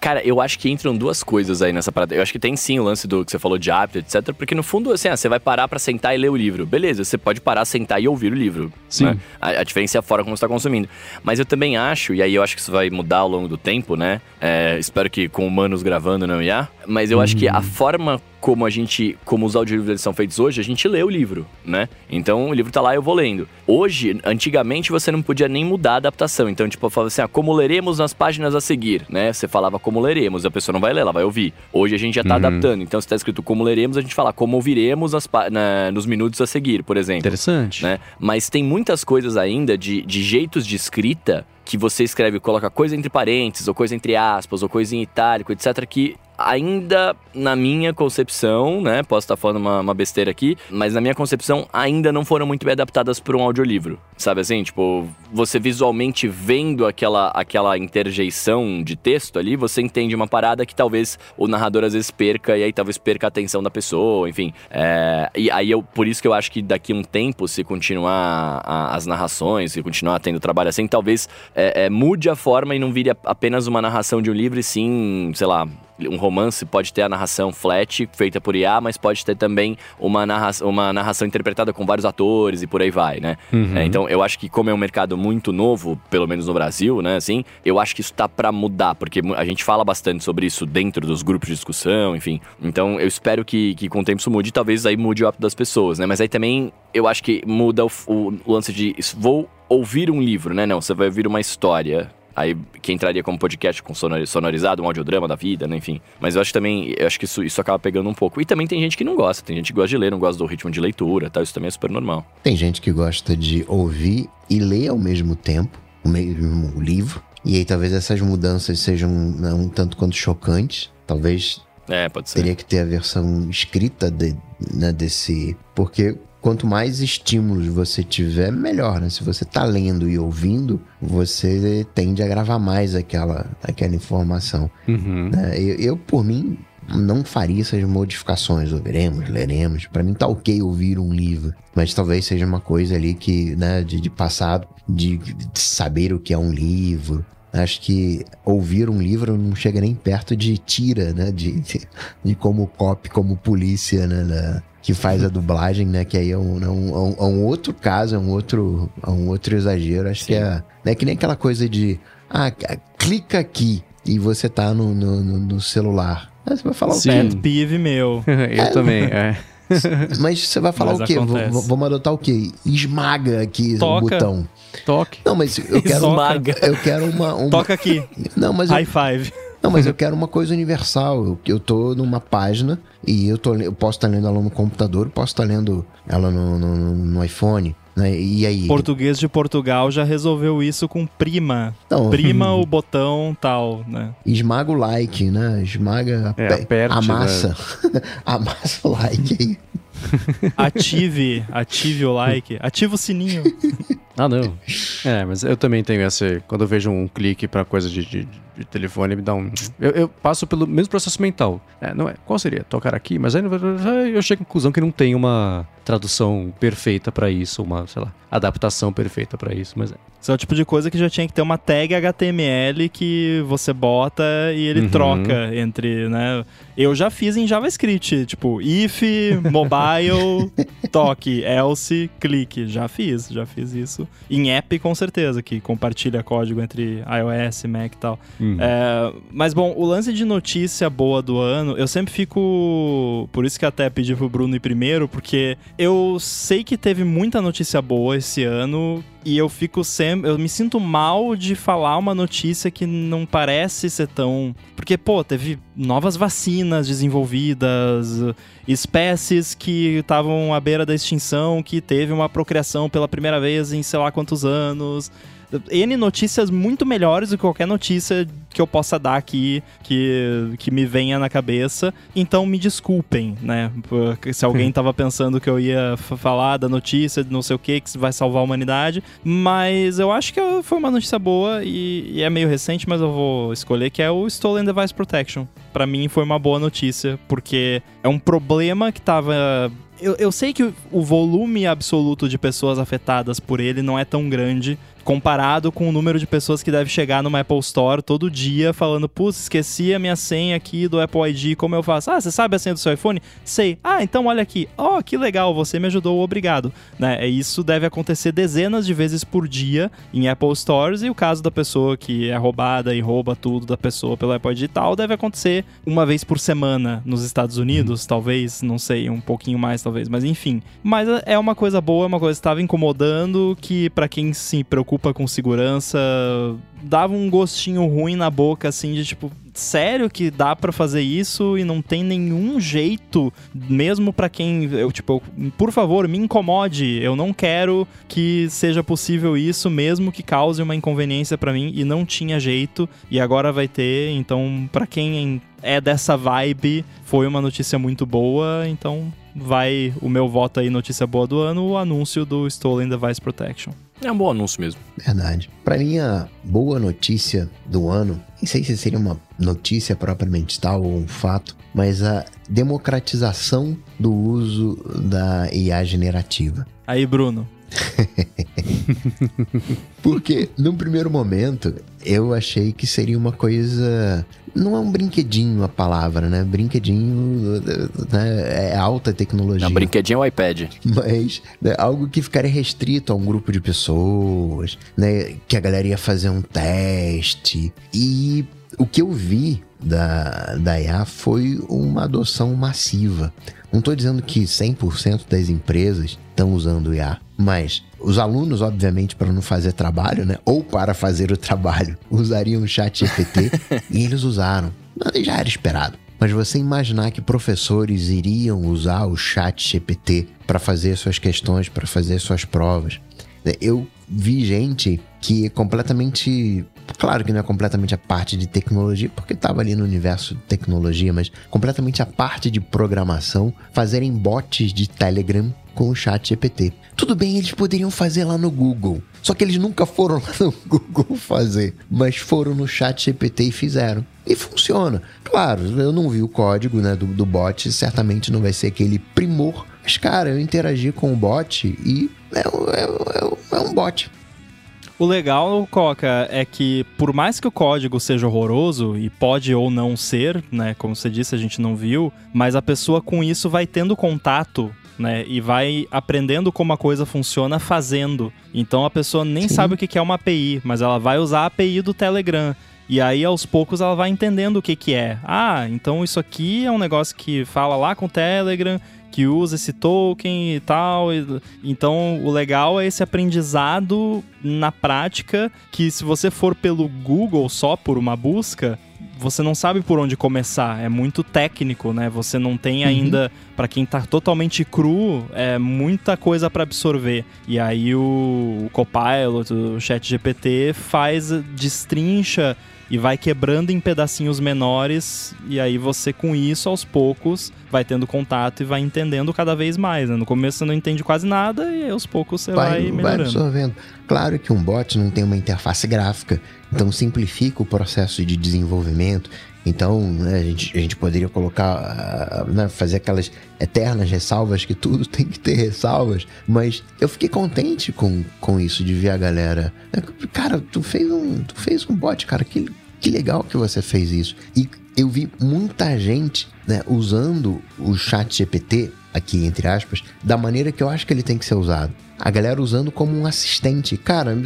Cara, eu acho que entram duas coisas aí nessa parada. Eu acho que tem sim o lance do que você falou de hábito, etc. Porque no fundo, assim, ah, você vai parar para sentar e ler o livro. Beleza, você pode parar, sentar e ouvir o livro. Sim. Né? A, a, diferença é a forma como você tá consumindo. Mas eu também acho, e aí eu acho que isso vai mudar ao longo do tempo, né? É, espero que com humanos gravando não ia. Mas eu acho que a uhum. forma como a gente, como os audiolivros são feitos hoje, a gente lê o livro, né? Então o livro tá lá eu vou lendo. Hoje, antigamente você não podia nem mudar a adaptação. Então, tipo, eu falava assim, ah, como leremos nas páginas a seguir, né? Você falava como leremos, a pessoa não vai ler, ela vai ouvir. Hoje a gente já tá uhum. adaptando. Então, se tá escrito como leremos, a gente fala como ouviremos nas, na, nos minutos a seguir, por exemplo. Interessante. Né? Mas tem muitas coisas ainda de, de jeitos de escrita que você escreve, coloca coisa entre parênteses, ou coisa entre aspas, ou coisa em itálico, etc., que ainda na minha concepção, né? Posso estar falando uma, uma besteira aqui, mas na minha concepção ainda não foram muito bem adaptadas para um audiolivro. Sabe assim? Tipo, você visualmente vendo aquela, aquela interjeição de texto ali, você entende uma parada que talvez o narrador às vezes perca, e aí talvez perca a atenção da pessoa, enfim. É, e aí eu, por isso que eu acho que daqui a um tempo, se continuar a, as narrações, se continuar tendo trabalho assim, talvez é, é, mude a forma e não vire apenas uma narração de um livro, e sim, sei lá, um romance pode ter a narração flat, feita por IA, mas pode ter também uma, narra uma narração interpretada com vários atores e por aí vai, né? Uhum. É, então, eu acho que como é um mercado muito novo, pelo menos no Brasil, né, assim, eu acho que isso tá para mudar, porque a gente fala bastante sobre isso dentro dos grupos de discussão, enfim. Então, eu espero que, que com o tempo isso mude, talvez aí mude o hábito das pessoas, né? Mas aí também, eu acho que muda o, o, o lance de vou ouvir um livro, né? Não, você vai ouvir uma história Aí que entraria como podcast com sonorizado, um audiodrama da vida, né? enfim. Mas eu acho também, eu acho que isso, isso acaba pegando um pouco. E também tem gente que não gosta, tem gente que gosta de ler, não gosta do ritmo de leitura, tal, isso também é super normal. Tem gente que gosta de ouvir e ler ao mesmo tempo, o mesmo livro. E aí talvez essas mudanças sejam um tanto quanto chocantes. Talvez é, pode ser. Teria que ter a versão escrita de, né, desse. Porque quanto mais estímulos você tiver, melhor, né? Se você tá lendo e ouvindo, você tende a gravar mais aquela, aquela informação. Uhum. Né? Eu, eu, por mim, não faria essas modificações. Ouviremos, leremos. Para mim tá ok ouvir um livro. Mas talvez seja uma coisa ali que, né, de, de passar, de, de saber o que é um livro, Acho que ouvir um livro não chega nem perto de tira, né? De, de, de como cop, como polícia, né? Que faz a dublagem, né? Que aí é um, é um, é um outro caso, é um outro, é um outro exagero. Acho Sim. que é, né, que nem aquela coisa de ah, clica aqui e você tá no, no, no celular. Aí você vai falar Sim. o quê? Pet meu. Eu é, também, é. Mas você vai falar mas o quê? vamos adotar o quê? Esmaga aqui Toca. o botão. Toque. Não, mas eu quero. Esmaga. Eu quero uma. uma... Toca aqui. Não, mas. High eu... five. Não, mas eu quero uma coisa universal. Eu, eu tô numa página e eu, tô, eu posso estar lendo ela no computador, posso estar lendo ela no, no, no iPhone. Né? E aí? Português de Portugal já resolveu isso com prima. Não, prima o botão tal, né? Esmaga o like, né? Esmaga é, aperte, amassa. Né? amassa o like aí. Ative, ative o like, ative o sininho. Ah, não. É, mas eu também tenho essa. Quando eu vejo um clique pra coisa de, de, de telefone, me dá um. Eu, eu, passo pelo mesmo processo mental. É, não é? Qual seria? Tocar aqui? Mas aí eu chego à conclusão que não tem uma tradução perfeita para isso, uma, sei lá, adaptação perfeita para isso, mas é. Isso é o tipo de coisa que já tinha que ter uma tag HTML que você bota e ele uhum. troca entre, né? Eu já fiz em JavaScript, tipo, if, mobile, toque, else, clique. Já fiz, já fiz isso. Em app, com certeza, que compartilha código entre iOS, Mac e tal. Uhum. É, mas, bom, o lance de notícia boa do ano, eu sempre fico... Por isso que até pedi pro Bruno ir primeiro, porque eu sei que teve muita notícia boa esse ano e eu fico sempre. Eu me sinto mal de falar uma notícia que não parece ser tão. Porque, pô, teve novas vacinas desenvolvidas, espécies que estavam à beira da extinção, que teve uma procriação pela primeira vez em sei lá quantos anos. N notícias muito melhores do que qualquer notícia que eu possa dar aqui que, que me venha na cabeça. Então me desculpem, né? Se alguém tava pensando que eu ia falar da notícia de não sei o que, que vai salvar a humanidade. Mas eu acho que foi uma notícia boa e, e é meio recente, mas eu vou escolher que é o Stolen Device Protection. Para mim foi uma boa notícia, porque é um problema que tava eu, eu sei que o volume absoluto de pessoas afetadas por ele não é tão grande comparado com o número de pessoas que deve chegar numa Apple Store todo dia falando, putz, esqueci a minha senha aqui do Apple ID, como eu faço? Ah, você sabe a senha do seu iPhone? Sei. Ah, então olha aqui. Oh, que legal, você me ajudou, obrigado. Né? É, isso deve acontecer dezenas de vezes por dia em Apple Stores e o caso da pessoa que é roubada e rouba tudo da pessoa pelo Apple ID e tal deve acontecer uma vez por semana nos Estados Unidos, uhum. talvez, não sei, um pouquinho mais talvez, mas enfim. Mas é uma coisa boa, é uma coisa que estava incomodando que para quem se preocupa preocupa com segurança, dava um gostinho ruim na boca, assim, de tipo, sério que dá para fazer isso e não tem nenhum jeito, mesmo para quem, eu, tipo, por favor, me incomode, eu não quero que seja possível isso, mesmo que cause uma inconveniência para mim e não tinha jeito e agora vai ter, então para quem é dessa vibe, foi uma notícia muito boa, então vai o meu voto aí, notícia boa do ano, o anúncio do Stolen Device Protection. É um bom anúncio mesmo. Verdade. Para mim, a boa notícia do ano, nem sei se seria uma notícia propriamente tal ou um fato, mas a democratização do uso da IA generativa. Aí, Bruno. Porque, num primeiro momento, eu achei que seria uma coisa. Não é um brinquedinho a palavra, né? Brinquedinho né? é alta tecnologia. Não, brinquedinho é o iPad. Mas né, algo que ficaria restrito a um grupo de pessoas, né? Que a galera ia fazer um teste. E o que eu vi da, da IA foi uma adoção massiva. Não estou dizendo que 100% das empresas estão usando IA, mas os alunos, obviamente, para não fazer trabalho, né? Ou para fazer o trabalho, usariam o chat GPT e eles usaram. Já era esperado. Mas você imaginar que professores iriam usar o chat GPT para fazer suas questões, para fazer suas provas. Eu vi gente que é completamente Claro que não é completamente a parte de tecnologia, porque estava ali no universo de tecnologia, mas completamente a parte de programação, fazerem bots de Telegram com o chat GPT. Tudo bem, eles poderiam fazer lá no Google. Só que eles nunca foram lá no Google fazer, mas foram no chat GPT e fizeram. E funciona. Claro, eu não vi o código né, do, do bot, certamente não vai ser aquele primor. Mas, cara, eu interagi com o bot e é, é, é, é um bot. O legal, Coca, é que por mais que o código seja horroroso, e pode ou não ser, né? Como você disse, a gente não viu, mas a pessoa com isso vai tendo contato né? E vai aprendendo como a coisa funciona fazendo. Então a pessoa nem Sim. sabe o que é uma API, mas ela vai usar a API do Telegram. E aí, aos poucos, ela vai entendendo o que, que é. Ah, então isso aqui é um negócio que fala lá com o Telegram, que usa esse token e tal. Então, o legal é esse aprendizado na prática, que se você for pelo Google só por uma busca, você não sabe por onde começar, é muito técnico, né? Você não tem uhum. ainda, uhum. para quem tá totalmente cru, é muita coisa para absorver. E aí o, o Copilot, o ChatGPT faz destrincha e vai quebrando em pedacinhos menores e aí você com isso aos poucos vai tendo contato e vai entendendo cada vez mais. Né? No começo você não entende quase nada e aos poucos você vai, vai melhorando. Vai absorvendo. Claro que um bot não tem uma interface gráfica, então simplifica o processo de desenvolvimento. Então, né, a, gente, a gente poderia colocar, ah, né, fazer aquelas eternas ressalvas que tudo tem que ter ressalvas, mas eu fiquei contente com, com isso de ver a galera. Cara, tu fez um, tu fez um bot, cara, que, que legal que você fez isso. E eu vi muita gente né, usando o chat GPT, aqui entre aspas, da maneira que eu acho que ele tem que ser usado. A galera usando como um assistente. Cara,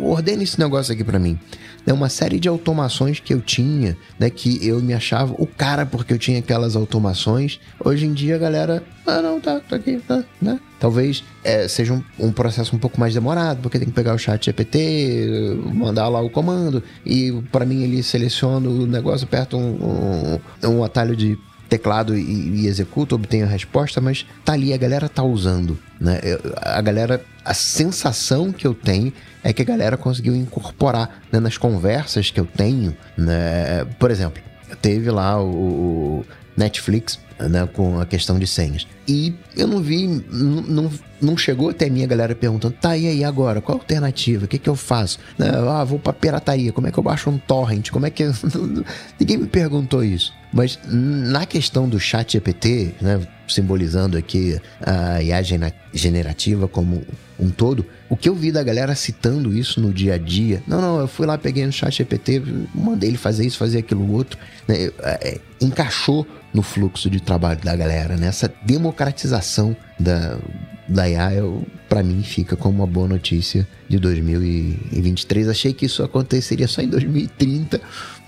ordena esse negócio aqui para mim né, uma série de automações que eu tinha, né, que eu me achava o cara porque eu tinha aquelas automações. Hoje em dia a galera, ah, não, tá, tá aqui, tá, né? Talvez é, seja um, um, processo um pouco mais demorado, porque tem que pegar o chat GPT, mandar lá o comando, e para mim ele seleciona o negócio, aperta um, um, um atalho de teclado e, e executa, obtém a resposta, mas tá ali, a galera tá usando, né? A galera, a sensação que eu tenho é que a galera conseguiu incorporar né, nas conversas que eu tenho, né? Por exemplo, teve lá o, Netflix né, com a questão de senhas. E eu não vi, não, não chegou até mim a galera perguntando, tá, e aí agora? Qual a alternativa? O que, que eu faço? Né, ah, vou pra pirataria, como é que eu baixo um torrent? Como é que. Ninguém me perguntou isso. Mas na questão do chat GPT, né, simbolizando aqui a IA generativa como um todo, o que eu vi da galera citando isso no dia a dia, não, não, eu fui lá, peguei no chat GPT, mandei ele fazer isso, fazer aquilo outro, né, é, encaixou no fluxo de trabalho da galera, nessa né, democratização da, da IA, para mim fica como uma boa notícia de 2023. Achei que isso aconteceria só em 2030,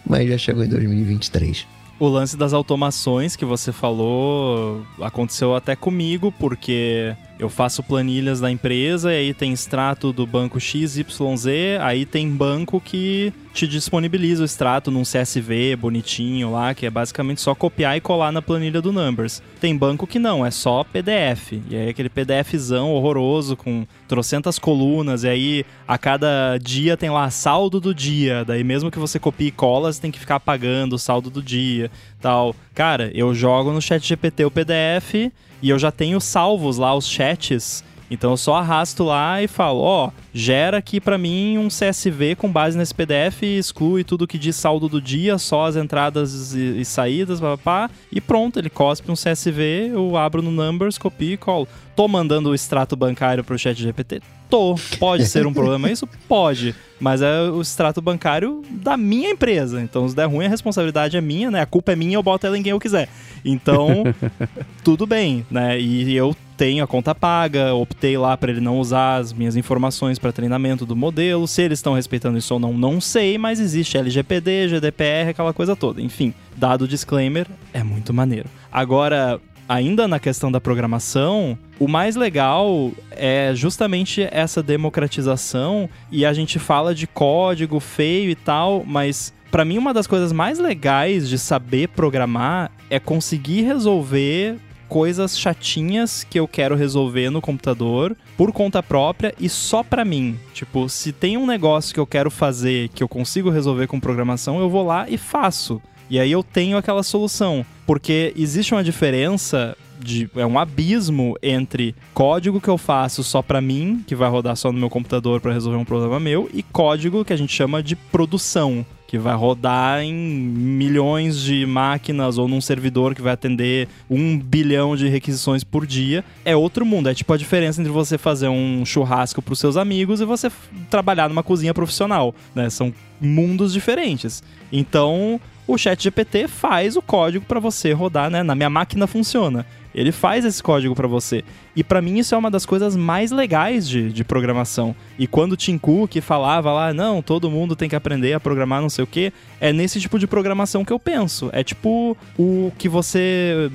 mas já chegou em 2023. O lance das automações que você falou aconteceu até comigo, porque eu faço planilhas da empresa e aí tem extrato do banco XYZ, aí tem banco que te disponibiliza o extrato num CSV bonitinho lá, que é basicamente só copiar e colar na planilha do Numbers. Tem banco que não, é só PDF. E aí aquele PDFzão horroroso com trocentas colunas, e aí a cada dia tem lá saldo do dia. Daí mesmo que você copie e cola, você tem que ficar apagando o saldo do dia, tal. Cara, eu jogo no chat GPT o PDF e eu já tenho salvos lá os chats então eu só arrasto lá e falo, ó, oh, gera aqui para mim um CSV com base nesse PDF, exclui tudo que diz saldo do dia, só as entradas e, e saídas, papá, e pronto, ele cospe um CSV, eu abro no Numbers, copio e colo. Tô mandando o extrato bancário pro chat GPT? Tô. Pode ser um problema isso? Pode. Mas é o extrato bancário da minha empresa. Então, se der ruim, a responsabilidade é minha, né? A culpa é minha, eu boto ela em quem eu quiser. Então, tudo bem, né? E eu tenho a conta paga, optei lá para ele não usar as minhas informações para treinamento do modelo. Se eles estão respeitando isso ou não, não sei, mas existe LGPD, GDPR, aquela coisa toda. Enfim, dado o disclaimer, é muito maneiro. Agora, ainda na questão da programação, o mais legal é justamente essa democratização e a gente fala de código feio e tal, mas para mim uma das coisas mais legais de saber programar é conseguir resolver coisas chatinhas que eu quero resolver no computador por conta própria e só para mim. Tipo, se tem um negócio que eu quero fazer que eu consigo resolver com programação, eu vou lá e faço. E aí eu tenho aquela solução, porque existe uma diferença de, é um abismo entre código que eu faço só para mim, que vai rodar só no meu computador para resolver um problema meu, e código que a gente chama de produção, que vai rodar em milhões de máquinas ou num servidor que vai atender um bilhão de requisições por dia, é outro mundo. É tipo a diferença entre você fazer um churrasco para os seus amigos e você trabalhar numa cozinha profissional, né? São mundos diferentes. Então, o Chat GPT faz o código para você rodar, né? Na minha máquina funciona. Ele faz esse código para você. E para mim isso é uma das coisas mais legais de, de programação. E quando o Tim Cook falava lá, não, todo mundo tem que aprender a programar não sei o que, é nesse tipo de programação que eu penso. É tipo o que você...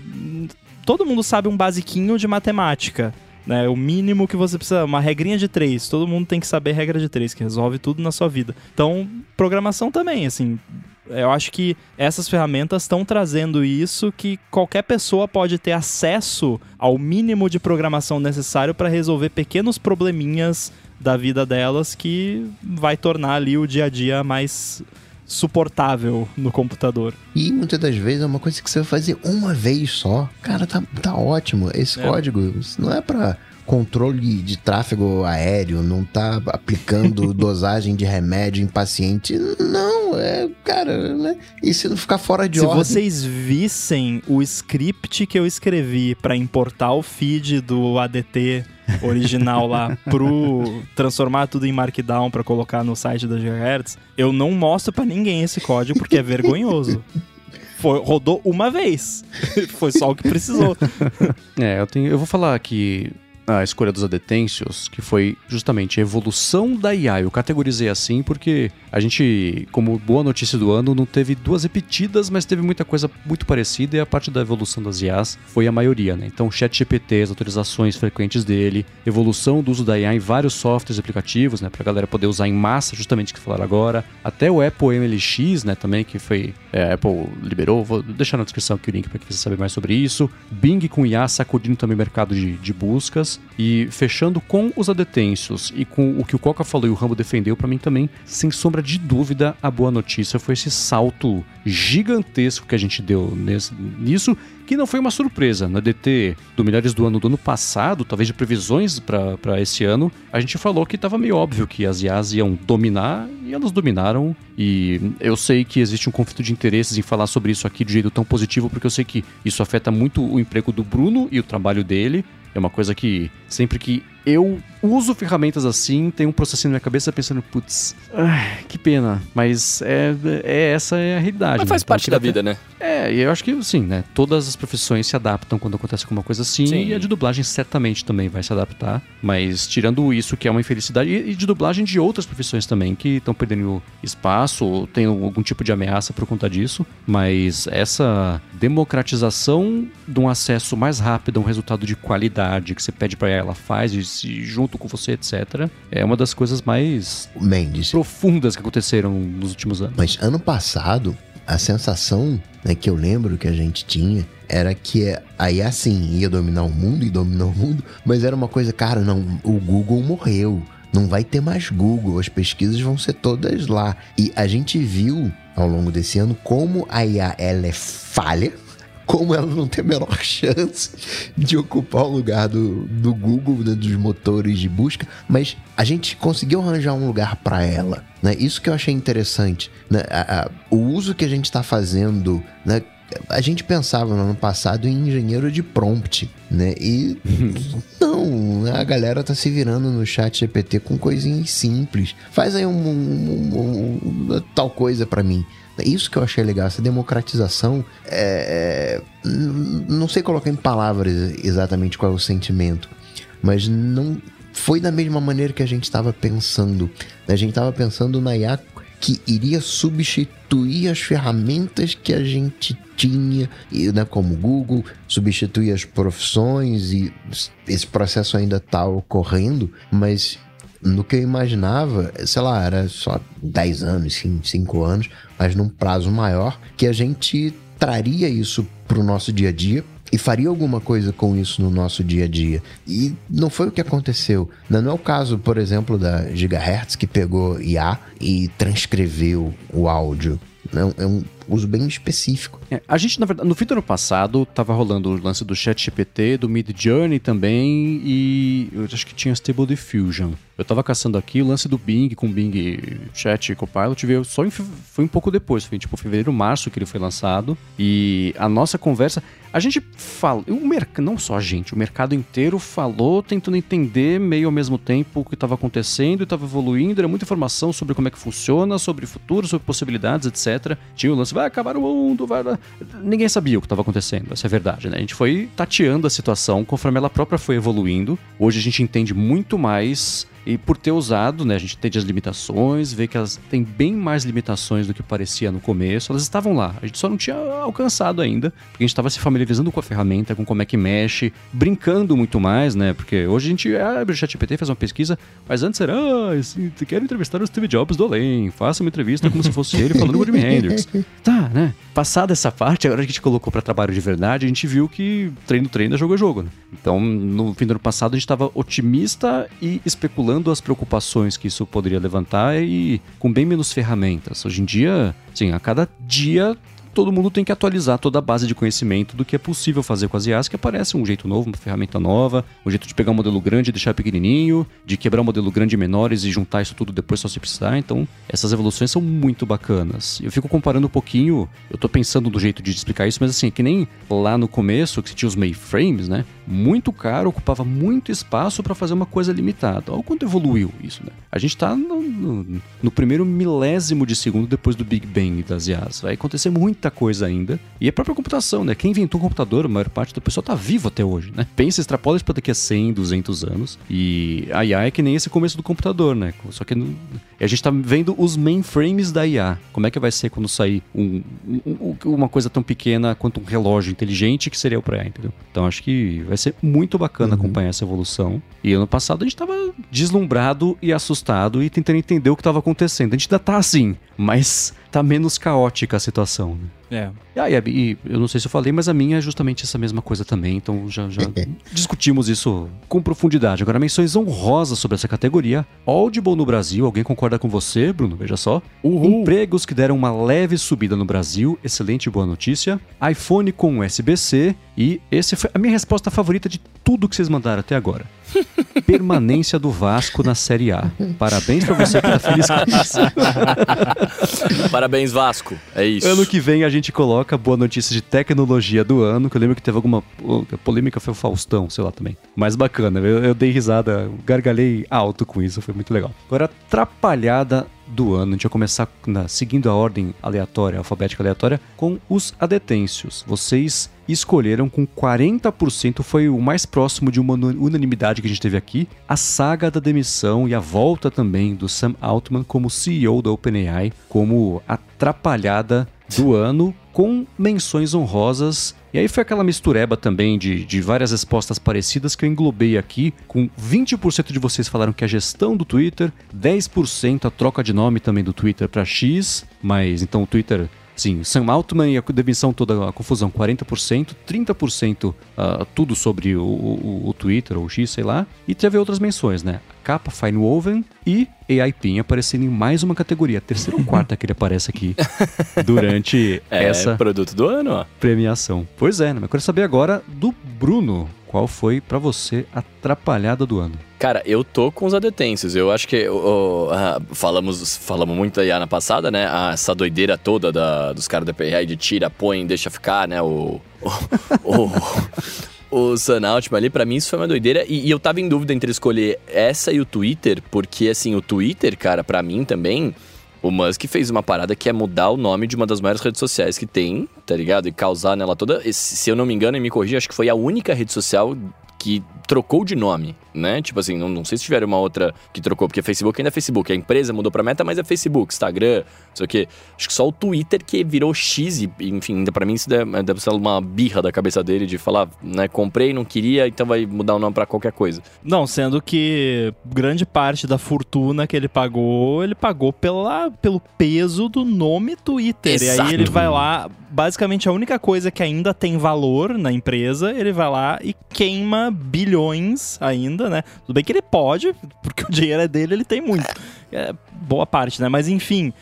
Todo mundo sabe um basiquinho de matemática. Né, o mínimo que você precisa, uma regrinha de três. Todo mundo tem que saber regra de três, que resolve tudo na sua vida. Então, programação também, assim, eu acho que essas ferramentas estão trazendo isso que qualquer pessoa pode ter acesso ao mínimo de programação necessário para resolver pequenos probleminhas da vida delas que vai tornar ali o dia a dia mais suportável no computador. E muitas das vezes é uma coisa que você vai fazer uma vez só. Cara, tá, tá ótimo. Esse é. código não é para controle de tráfego aéreo, não tá aplicando dosagem de remédio em paciente. Não, é, cara, né? E se não ficar fora de se ordem. Se vocês vissem o script que eu escrevi para importar o feed do ADT original lá pro transformar tudo em Markdown para colocar no site da Gigahertz, eu não mostro para ninguém esse código porque é vergonhoso. Foi, rodou uma vez. Foi só o que precisou. É, eu, tenho, eu vou falar que a escolha dos adetêncios, que foi justamente a evolução da IA. Eu categorizei assim porque a gente, como boa notícia do ano, não teve duas repetidas, mas teve muita coisa muito parecida e a parte da evolução das IAs foi a maioria, né? Então, ChatGPT, as atualizações frequentes dele, evolução do uso da IA em vários softwares e aplicativos, né, pra galera poder usar em massa, justamente que falaram agora. Até o Apple MLX, né, também, que foi. É, a Apple liberou, vou deixar na descrição aqui o link para quem quiser saber mais sobre isso. Bing com IA sacudindo também o mercado de, de buscas. E fechando com os adetêncios e com o que o Coca falou e o Rambo defendeu, para mim também, sem sombra de dúvida, a boa notícia foi esse salto gigantesco que a gente deu nesse, nisso que não foi uma surpresa. No EDT do Melhores do Ano do ano passado, talvez de previsões para esse ano, a gente falou que estava meio óbvio que as IAs iam dominar e elas dominaram. E eu sei que existe um conflito de interesses em falar sobre isso aqui de jeito tão positivo, porque eu sei que isso afeta muito o emprego do Bruno e o trabalho dele. É uma coisa que sempre que eu uso ferramentas assim, tenho um processinho na minha cabeça pensando, putz, que pena. Mas é, é essa é a realidade. Mas faz né? Então, parte da vida, né? É, e eu acho que sim, né? Todas as profissões se adaptam quando acontece alguma coisa assim. Sim. E a de dublagem certamente também vai se adaptar. Mas tirando isso, que é uma infelicidade, e de dublagem de outras profissões também, que estão perdendo espaço, ou tem algum tipo de ameaça por conta disso. Mas essa democratização de um acesso mais rápido a um resultado de qualidade que você pede pra ela, faz, e se com você, etc., é uma das coisas mais Mendes, profundas que aconteceram nos últimos anos. Mas ano passado, a sensação né, que eu lembro que a gente tinha era que aí assim, ia dominar o mundo e dominou o mundo, mas era uma coisa, cara, não, o Google morreu. Não vai ter mais Google, as pesquisas vão ser todas lá. E a gente viu ao longo desse ano como a IA ela é falha, como ela não tem a menor chance de ocupar o lugar do, do Google, né, dos motores de busca, mas a gente conseguiu arranjar um lugar para ela. Né? Isso que eu achei interessante. Né? A- a- o uso que a gente está fazendo, né? a gente pensava no ano passado em engenheiro de prompt, né? E não, né? a galera tá se virando no chat GPT com coisinhas simples. Faz aí um, um- um- um- tal coisa para mim. Isso que eu achei legal, essa democratização. É, é, não sei colocar em palavras exatamente qual é o sentimento, mas não foi da mesma maneira que a gente estava pensando. A gente estava pensando na IA que iria substituir as ferramentas que a gente tinha, né, como Google, substituir as profissões e esse processo ainda está ocorrendo, mas no que eu imaginava, sei lá, era só 10 anos, 5 anos, mas num prazo maior, que a gente traria isso para o nosso dia a dia e faria alguma coisa com isso no nosso dia a dia. E não foi o que aconteceu. Não é o caso, por exemplo, da Gigahertz, que pegou IA e transcreveu o áudio. É um, uso bem específico. É, a gente, na verdade, no fim do ano passado, tava rolando o lance do Chat GPT, do Mid Journey também, e eu acho que tinha Stable Diffusion. Eu tava caçando aqui o lance do Bing com Bing Chat Copilot, veio só em, foi um pouco depois, foi tipo fevereiro, março que ele foi lançado. E a nossa conversa, a gente fala, o mercado, não só a gente, o mercado inteiro falou tentando entender meio ao mesmo tempo o que estava acontecendo e estava evoluindo, era muita informação sobre como é que funciona, sobre futuro, sobre possibilidades, etc. Tinha o lance, vai acabar o mundo, vai- Ninguém sabia o que estava acontecendo, essa é a verdade, né? A gente foi tateando a situação conforme ela própria foi evoluindo. Hoje a gente entende muito mais e por ter usado, né, a gente entende as limitações, vê que elas têm bem mais limitações do que parecia no começo. Elas estavam lá, a gente só não tinha alcançado ainda, porque a gente estava se familiarizando com a ferramenta, com como é que mexe, brincando muito mais, né? Porque hoje a gente abre o ChatGPT, faz uma pesquisa, mas antes era, ah, esse- quero entrevistar o Steve Jobs do além, faça uma entrevista como se fosse ele falando com o Jimi Hendrix. Tá, né? Passada essa parte, agora que a gente colocou para trabalho de verdade, a gente viu que treino, treino é jogo é jogo, né? Então, no fim do ano passado, a gente estava otimista e especulando as preocupações que isso poderia levantar e com bem menos ferramentas. Hoje em dia, sim, a cada dia todo mundo tem que atualizar toda a base de conhecimento do que é possível fazer com as IAs, que aparece um jeito novo, uma ferramenta nova, um jeito de pegar um modelo grande e deixar pequenininho, de quebrar um modelo grande em menores e juntar isso tudo depois só se precisar. Então, essas evoluções são muito bacanas. Eu fico comparando um pouquinho, eu tô pensando do jeito de explicar isso, mas assim, é que nem lá no começo, que tinha os mainframes, né? Muito caro, ocupava muito espaço para fazer uma coisa limitada. Olha o quanto evoluiu isso, né? A gente tá no, no- no primeiro milésimo de segundo depois do Big Bang das IAs. Vai acontecer muita coisa ainda. E a própria computação, né? Quem inventou o computador, a maior parte do pessoal tá vivo até hoje, né? Pensa, extrapola isso pra daqui a 100, 200 anos. E a IA é que nem esse começo do computador, né? Só que no- a gente tá vendo os mainframes da IA. Como é que vai ser quando sair um- um- um- uma coisa tão pequena quanto um relógio inteligente que seria o pré, entendeu? Então acho que vai ser muito bacana acompanhar essa evolução. E ano passado a gente tava deslumbrado e assustado e tentando entender o que tava acontecendo. A gente ainda tá assim, mas tá menos caótica a situação. né? É. E, aí, e eu não sei se eu falei, mas a minha é justamente essa mesma coisa também, então já, já discutimos isso com profundidade. Agora, menções honrosas sobre essa categoria. Audible no Brasil, alguém concorda com você, Bruno? Veja só. Empregos que deram uma leve subida no Brasil, excelente boa notícia. iPhone com USB-C e esse foi a minha resposta favorita de tudo que vocês mandaram até agora. Permanência do Vasco na Série A. Parabéns pra você que tá feliz com isso. Parabéns, Vasco. É isso. Ano que vem a gente coloca boa notícia de tecnologia do ano, que eu lembro que teve alguma polêmica, foi o Faustão, sei lá também. Mas bacana, eu, eu dei risada, gargalhei alto com isso, foi muito legal. Agora, atrapalhada do ano. A gente vai começar na, seguindo a ordem aleatória, alfabética aleatória, com os adetêncios. Vocês escolheram com 40%, foi o mais próximo de uma unanimidade que a gente teve aqui, a saga da demissão e a volta também do Sam Altman como CEO da OpenAI, como atrapalhada do ano, com menções honrosas. E aí foi aquela mistureba também de, de várias respostas parecidas que eu englobei aqui, com 20% de vocês falaram que a gestão do Twitter, 10% a troca de nome também do Twitter para X, mas então o Twitter Sim, Sam Altman e a demissão toda, a confusão, 40%, 30% uh, tudo sobre o, o, o, Twitter ou o X, sei lá. E teve outras menções, né? Capa Fine Woven e AI Pin aparecendo em mais uma categoria, terceira ou quarta que ele aparece aqui durante é, essa produto do ano, ó. premiação. Pois é, né? eu quero saber agora do Bruno. Qual foi para você a atrapalhada do ano? Cara, eu tô com os adetêncios. Eu acho que uh, falamos, falamos muito aí na passada, né? Ah, essa doideira toda da, dos caras da PRI de tira, põe, deixa ficar, né? O. o, o, o Sun Altman ali, pra mim isso foi uma doideira. E, e, eu tava em dúvida entre escolher essa e o Twitter, porque assim, o Twitter, cara, pra mim também. O Musk fez uma parada que é mudar o nome de uma das maiores redes sociais que tem, tá ligado? E causar nela toda. Se eu não me engano, e me corrija, acho que foi a única rede social que trocou de nome, né? Tipo assim, não, não sei se tiver uma outra que trocou, porque Facebook ainda é Facebook. A empresa mudou pra Meta, mas é Facebook, Instagram, não sei o quê. Acho que só o Twitter que virou X e, enfim, ainda pra mim isso deve, deve ser uma birra da cabeça dele de falar, né? Comprei, não queria, então vai mudar o nome pra qualquer coisa. Não, sendo que grande parte da fortuna que ele pagou, ele pagou pela, pelo peso do nome Twitter. Exato. E aí ele vai lá, basicamente a única coisa que ainda tem valor na empresa, ele vai lá e queima bilhões ainda, né? Tudo bem que ele pode, porque o dinheiro é dele, ele tem muito. É boa parte, né? Mas enfim.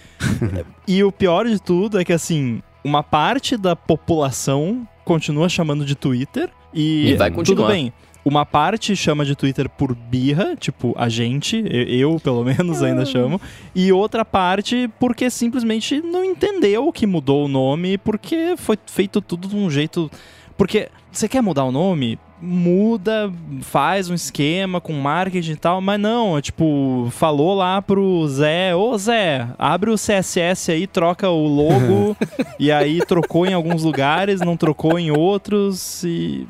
e o pior de tudo é que, assim, uma parte da população continua chamando de Twitter. E, e vai continuar. Tudo bem. Uma parte chama de Twitter por birra, tipo, a gente, eu, eu pelo menos ainda chamo, e outra parte porque simplesmente não entendeu que mudou o nome, porque foi feito tudo de um jeito. Porque você quer mudar o nome? Muda, faz um esquema com marketing e tal, mas não, é tipo, falou lá pro Zé, ô Zé, abre o CSS aí, troca o logo, e aí trocou em alguns lugares, não trocou em outros, e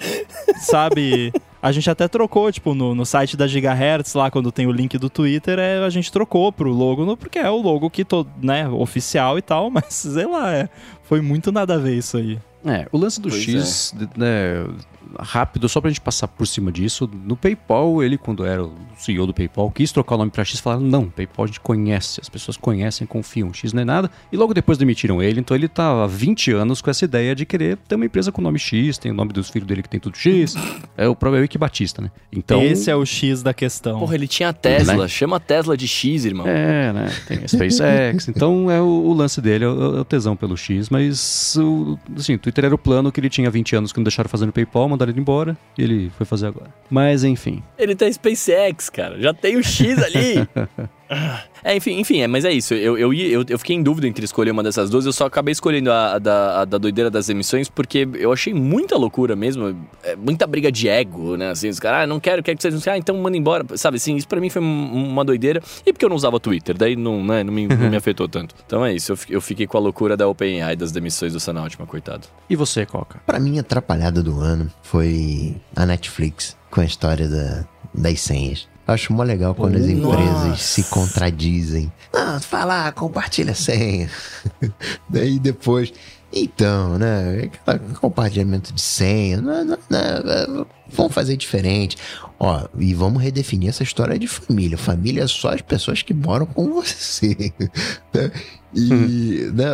sabe. A gente até trocou, tipo, no, no site da Gigahertz, lá quando tem o link do Twitter, é, a gente trocou pro logo, porque é o logo que, tô, né, oficial e tal, mas sei lá, é, foi muito nada a ver isso aí. É, o lance do pois X, é. né, rápido, só pra gente passar por cima disso, no PayPal, ele, quando era o CEO do PayPal, quis trocar o nome pra X e falaram: não, PayPal a gente conhece, as pessoas conhecem, confiam, X não é nada. E logo depois demitiram ele, então ele tá há 20 anos com essa ideia de querer ter uma empresa com o nome X, tem o nome dos filhos dele que tem tudo X. é o próprio Ike Batista, né? Então. Esse é o X da questão. Porra, ele tinha a Tesla, né? chama a Tesla de X, irmão. É, né? Tem a SpaceX. então é o, o, lance dele, é o, é o, tesão pelo X, mas o, assim, o Twitter era o plano que ele tinha 20 anos que não deixaram fazendo PayPal, mandaram ele embora e ele foi fazer agora. Mas enfim. Ele tá SpaceX, cara. Já tem o X ali. É, enfim, enfim, é, mas é isso. Eu, eu, eu, eu, fiquei em dúvida entre escolher uma dessas duas. Eu só acabei escolhendo a, a, da, a da doideira das emissões porque eu achei muita loucura mesmo. É, muita briga de ego, né? Assim, os caras, ah, não quero, quero que vocês não Ah, então manda embora. Sabe assim, isso pra mim foi uma doideira. E porque eu não usava Twitter, daí não, né, não, me, não me afetou tanto. Então é isso. Eu, eu fiquei com a loucura da OpenAI das demissões do Sanaltima, coitado. E você, Coca? Pra mim, a atrapalhada do ano foi a Netflix com a história da, das senhas. Acho mó legal quando as empresas Nossa. se contradizem. Ah, fala, compartilha a senha. Daí depois. Então, né? Compartilhamento de senha. Não, não, não, vamos fazer diferente. Ó, e vamos redefinir essa história de família. Família é só as pessoas que moram com você. Né? E hum. né,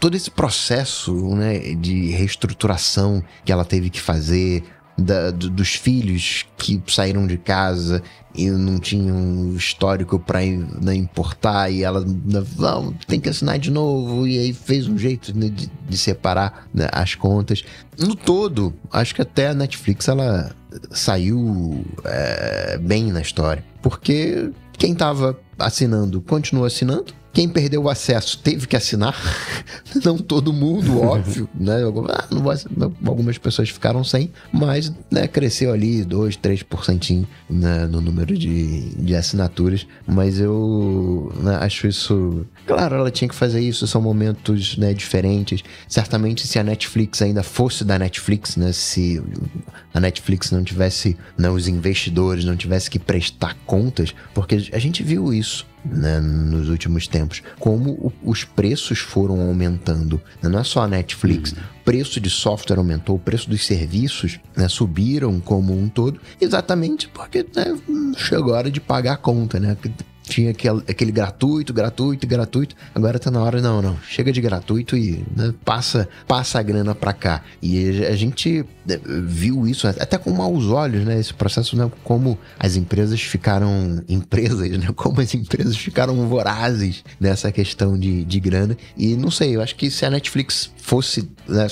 todo esse processo né, de reestruturação que ela teve que fazer da, do, dos filhos que saíram de casa e não tinham histórico para né, importar e ela não, tem que assinar de novo e aí fez um jeito né, de, de, separar né, as contas. No todo, acho que até a Netflix ela saiu é, bem na história, porque quem estava assinando continua assinando Quem perdeu o acesso teve que assinar. não todo mundo, óbvio, né? Ah, algumas pessoas ficaram sem, mas né, cresceu ali 2, 3% né, no número de, de assinaturas. Mas eu né, acho isso. Claro, ela tinha que fazer isso, são momentos né, diferentes. Certamente, se a Netflix ainda fosse da Netflix, né? Se a Netflix não tivesse, né, os investidores não tivesse que prestar contas, porque a gente viu isso né, nos últimos tempos. Como os preços foram aumentando. Né, não é só a Netflix. Uhum. O preço de software aumentou, o preço dos serviços né, subiram como um todo, exatamente porque né, chegou a hora de pagar a conta, né? Tinha aquele, aquele gratuito, gratuito, gratuito. Agora tá na hora, não, não. Chega de gratuito e né, passa, passa a grana pra cá. E a gente né, viu isso até com maus olhos, né? Esse processo, né? Como as empresas ficaram empresas, né? Como as empresas ficaram vorazes nessa questão de, de grana. E não sei, eu acho que se a Netflix fosse né,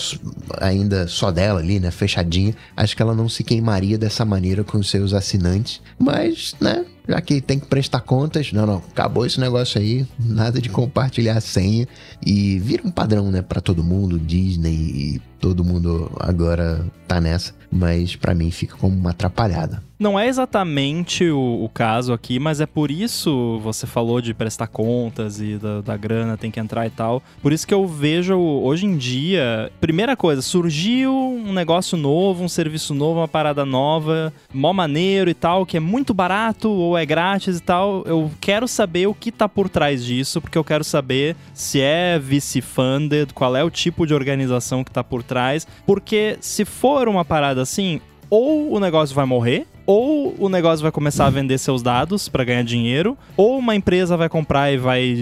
ainda só dela ali, né? Fechadinha, acho que ela não se queimaria dessa maneira com os seus assinantes. Mas, né? Já que tem que prestar contas, não, não, acabou esse negócio aí, nada de compartilhar a senha e vira um padrão, né, para todo mundo, Disney e todo mundo agora tá nessa, mas para mim fica como uma atrapalhada. Não é exatamente o, o, caso aqui, mas é por isso você falou de prestar contas e da, da, grana tem que entrar e tal. Por isso que eu vejo hoje em dia, primeira coisa, surgiu um negócio novo, um serviço novo, uma parada nova, mó maneiro e tal, que é muito barato ou é grátis e tal. Eu quero saber o que tá por trás disso, porque eu quero saber se é VC-funded, qual é o tipo de organização que tá por trás, porque se for uma parada assim, ou o negócio vai morrer, ou o negócio vai começar a vender seus dados para ganhar dinheiro, ou uma empresa vai comprar e vai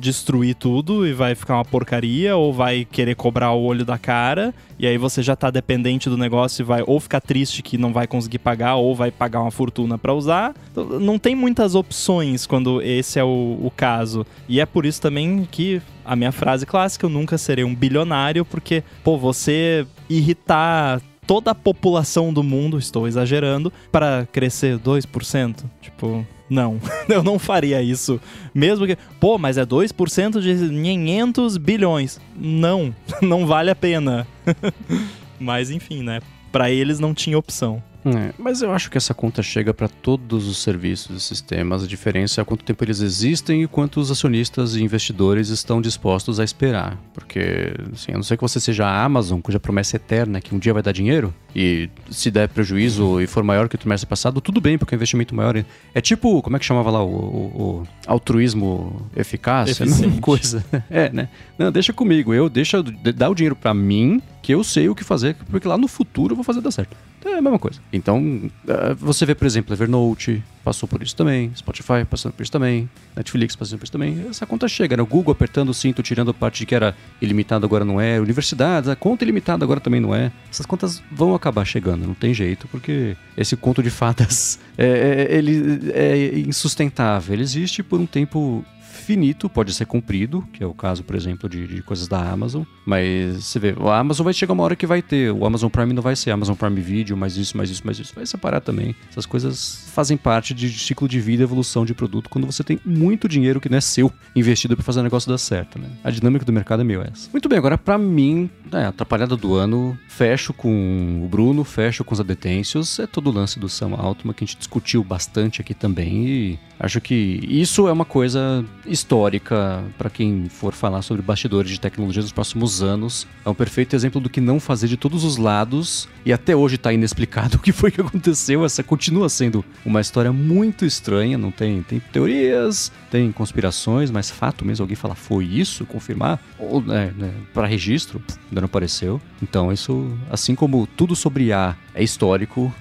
destruir tudo e vai ficar uma porcaria, ou vai querer cobrar o olho da cara, e aí você já tá dependente do negócio e vai ou ficar triste que não vai conseguir pagar, ou vai pagar uma fortuna para usar. Então, não tem muitas opções quando esse é o, o caso. E é por isso também que a minha frase clássica, eu nunca serei um bilionário, porque, pô, você irritar toda a população do mundo, estou exagerando, para crescer 2%? Tipo, não, eu não faria isso. Mesmo que, pô, mas é 2% de 500 bilhões. Não, não vale a pena. mas enfim, né? Para eles não tinha opção. É, mas eu acho que essa conta chega para todos os serviços e sistemas. A diferença é quanto tempo eles existem e quantos acionistas e investidores estão dispostos a esperar. Porque, assim, a não ser que você seja a Amazon, cuja promessa é eterna que um dia vai dar dinheiro, e se der prejuízo e for maior que o trimestre passado, tudo bem, porque o investimento maior. É tipo, como é que chamava lá? O, o, o altruísmo eficaz? É coisa. É, né? Não, deixa comigo. Eu deixa, dá o dinheiro para mim, que eu sei o que fazer, porque lá no futuro eu vou fazer dar certo. É a mesma coisa. Então, eh, você vê, por exemplo, Evernote passou por isso também, Spotify passando por isso também, Netflix passando por isso também. Essa conta chega, né? O Google apertando o cinto, tirando a parte de que era ilimitado, agora não é. Universidades, a conta ilimitada agora também não é. Essas contas vão acabar chegando, não tem jeito, porque esse conto de fadas é, é, ele é insustentável. Ele existe por um tempo finito, pode ser cumprido, que é o caso, por exemplo, de, de, coisas da Amazon. Mas você vê, a Amazon vai chegar uma hora que vai ter. O Amazon Prime não vai ser Amazon Prime Video, mais isso, mais isso, mais isso. Vai separar também. Essas coisas fazem parte de ciclo de vida evolução de produto quando você tem muito dinheiro que não é seu investido para fazer o negócio dar certo, né? A dinâmica do mercado é meio essa. Muito bem, agora para mim, é, atrapalhada do ano, fecho com o Bruno, fecho com os adetêncios. É todo o lance do Sam Altman que a gente discutiu bastante aqui também e acho que isso é uma coisa histórica para quem for falar sobre bastidores de tecnologia nos próximos anos. É um perfeito exemplo do que não fazer de todos os lados e até hoje está inexplicado o que foi que aconteceu. Essa continua sendo uma história muito estranha, não tem, tem teorias, tem conspirações, mas fato mesmo, alguém falar foi isso, confirmar, ou né, né, para registro, ainda não apareceu. Então isso, assim como tudo sobre A é histórico,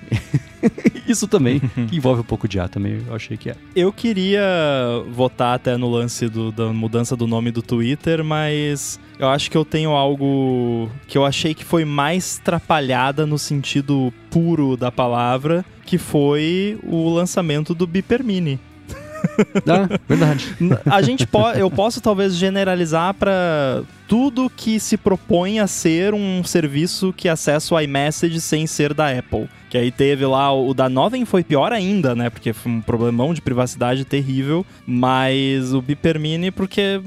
isso também, que envolve um pouco de A também, eu achei que é. Eu queria votar até no lance do, da mudança do nome do Twitter, mas eu acho que eu tenho algo que eu achei que foi mais trapalhada no sentido puro da palavra, que foi o lançamento do Beeper Mini. Ah, verdade. A gente pode, eu posso talvez generalizar para tudo que se propõe a ser um serviço que acessa o iMessage sem ser da Apple. Que aí teve lá o da Novem foi pior ainda, né? Porque foi um problemão de privacidade terrível, mas o Beeper Mini porque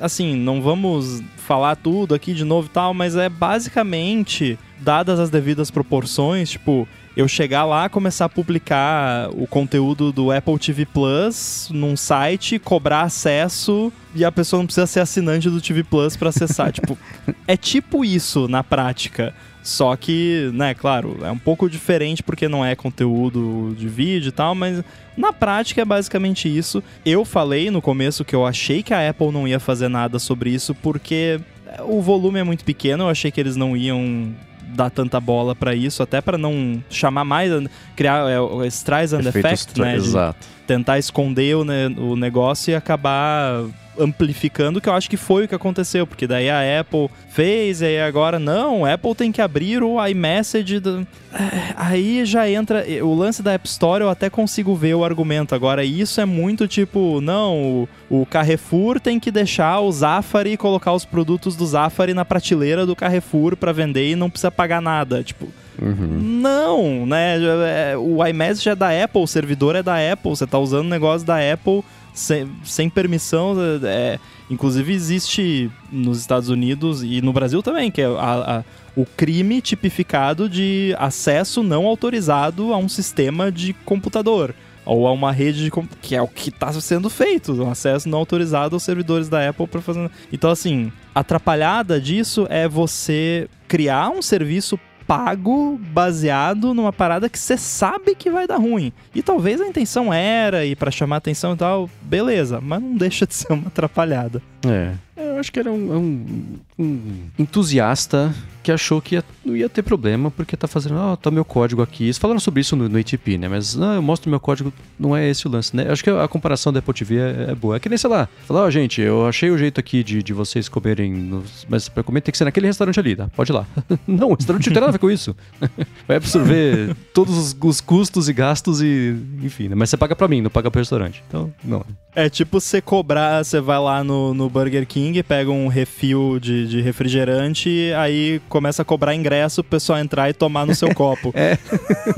assim, não vamos falar tudo aqui de novo e tal, mas é basicamente dadas as devidas proporções, tipo, eu chegar lá, começar a publicar o conteúdo do Apple TV Plus num site, cobrar acesso e a pessoa não precisa ser assinante do TV Plus para acessar. tipo, é tipo isso na prática. Só que, né, claro, é um pouco diferente porque não é conteúdo de vídeo e tal, mas na prática é basicamente isso. Eu falei no começo que eu achei que a Apple não ia fazer nada sobre isso porque o volume é muito pequeno, eu achei que eles não iam dar tanta bola para isso, até para não chamar mais, criar é, Streisand Effect, né? Exato. Tentar esconder o, ne o negócio e acabar amplificando, que eu acho que foi o que aconteceu, porque daí a Apple fez, e aí agora não, a Apple tem que abrir o iMessage. Do... É, aí já entra. O lance da App Store eu até consigo ver o argumento. Agora, isso é muito tipo, não, o, Carrefour tem que deixar o Zafari e colocar os produtos do Zafari na prateleira do Carrefour para vender e não precisa pagar nada. Tipo. Uhum. Não, né? É, o iMessage é da Apple, o servidor é da Apple, você tá usando o negócio da Apple sem, sem permissão. É, inclusive, existe nos Estados Unidos e no Brasil também, que é a, a, o crime tipificado de acesso não autorizado a um sistema de computador ou a uma rede de que é o que está sendo feito, um acesso não autorizado aos servidores da Apple para fazer. Então assim, atrapalhada disso é você criar um serviço pago baseado numa parada que você sabe que vai dar ruim. E talvez a intenção era e para chamar atenção e tal, beleza, mas não deixa de ser uma atrapalhada. É. Eu acho que era um, um, um entusiasta que achou que ia, não ia ter problema, porque tá fazendo, ó, oh, tá meu código aqui. Eles falaram sobre isso no, no ATP, né? Mas, não, eu mostro meu código, não é esse o lance, né? Acho que a comparação da Apple TV é, é boa. É que nem, sei lá, falar, ó, oh, gente, eu achei o jeito aqui de, de vocês comerem, nos, mas pra comer tem que ser naquele restaurante ali, tá? Pode ir lá. não, o restaurante não tem nada a ver com isso. Vai absorver todos os, os, custos e gastos e, enfim, né? Mas você paga pra mim, não paga pro restaurante. Então, não. É tipo você cobrar, você vai lá no, no Burger King, pega um refil de, de refrigerante, aí começa a cobrar ingresso pro pessoal entrar e tomar no seu copo. É.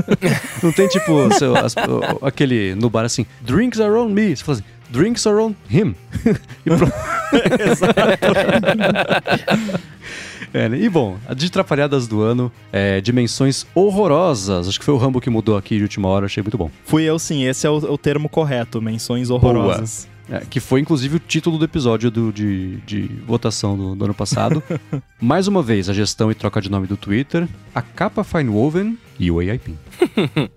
Não tem tipo seu, as, aquele no bar assim, drinks around me. Você fala assim, drinks around him. e pronto. Exato. É, né? E bom, de Trapalhadas do ano, é, dimensões horrorosas. Acho que foi o Rambo que mudou aqui de última hora, achei muito bom. Fui eu sim, esse é o, o termo correto, menções horrorosas. É, que foi inclusive o título do episódio do, de, de votação do, do ano passado. Mais uma vez, a gestão e troca de nome do Twitter, a capa Fine Woven e o AI Pin.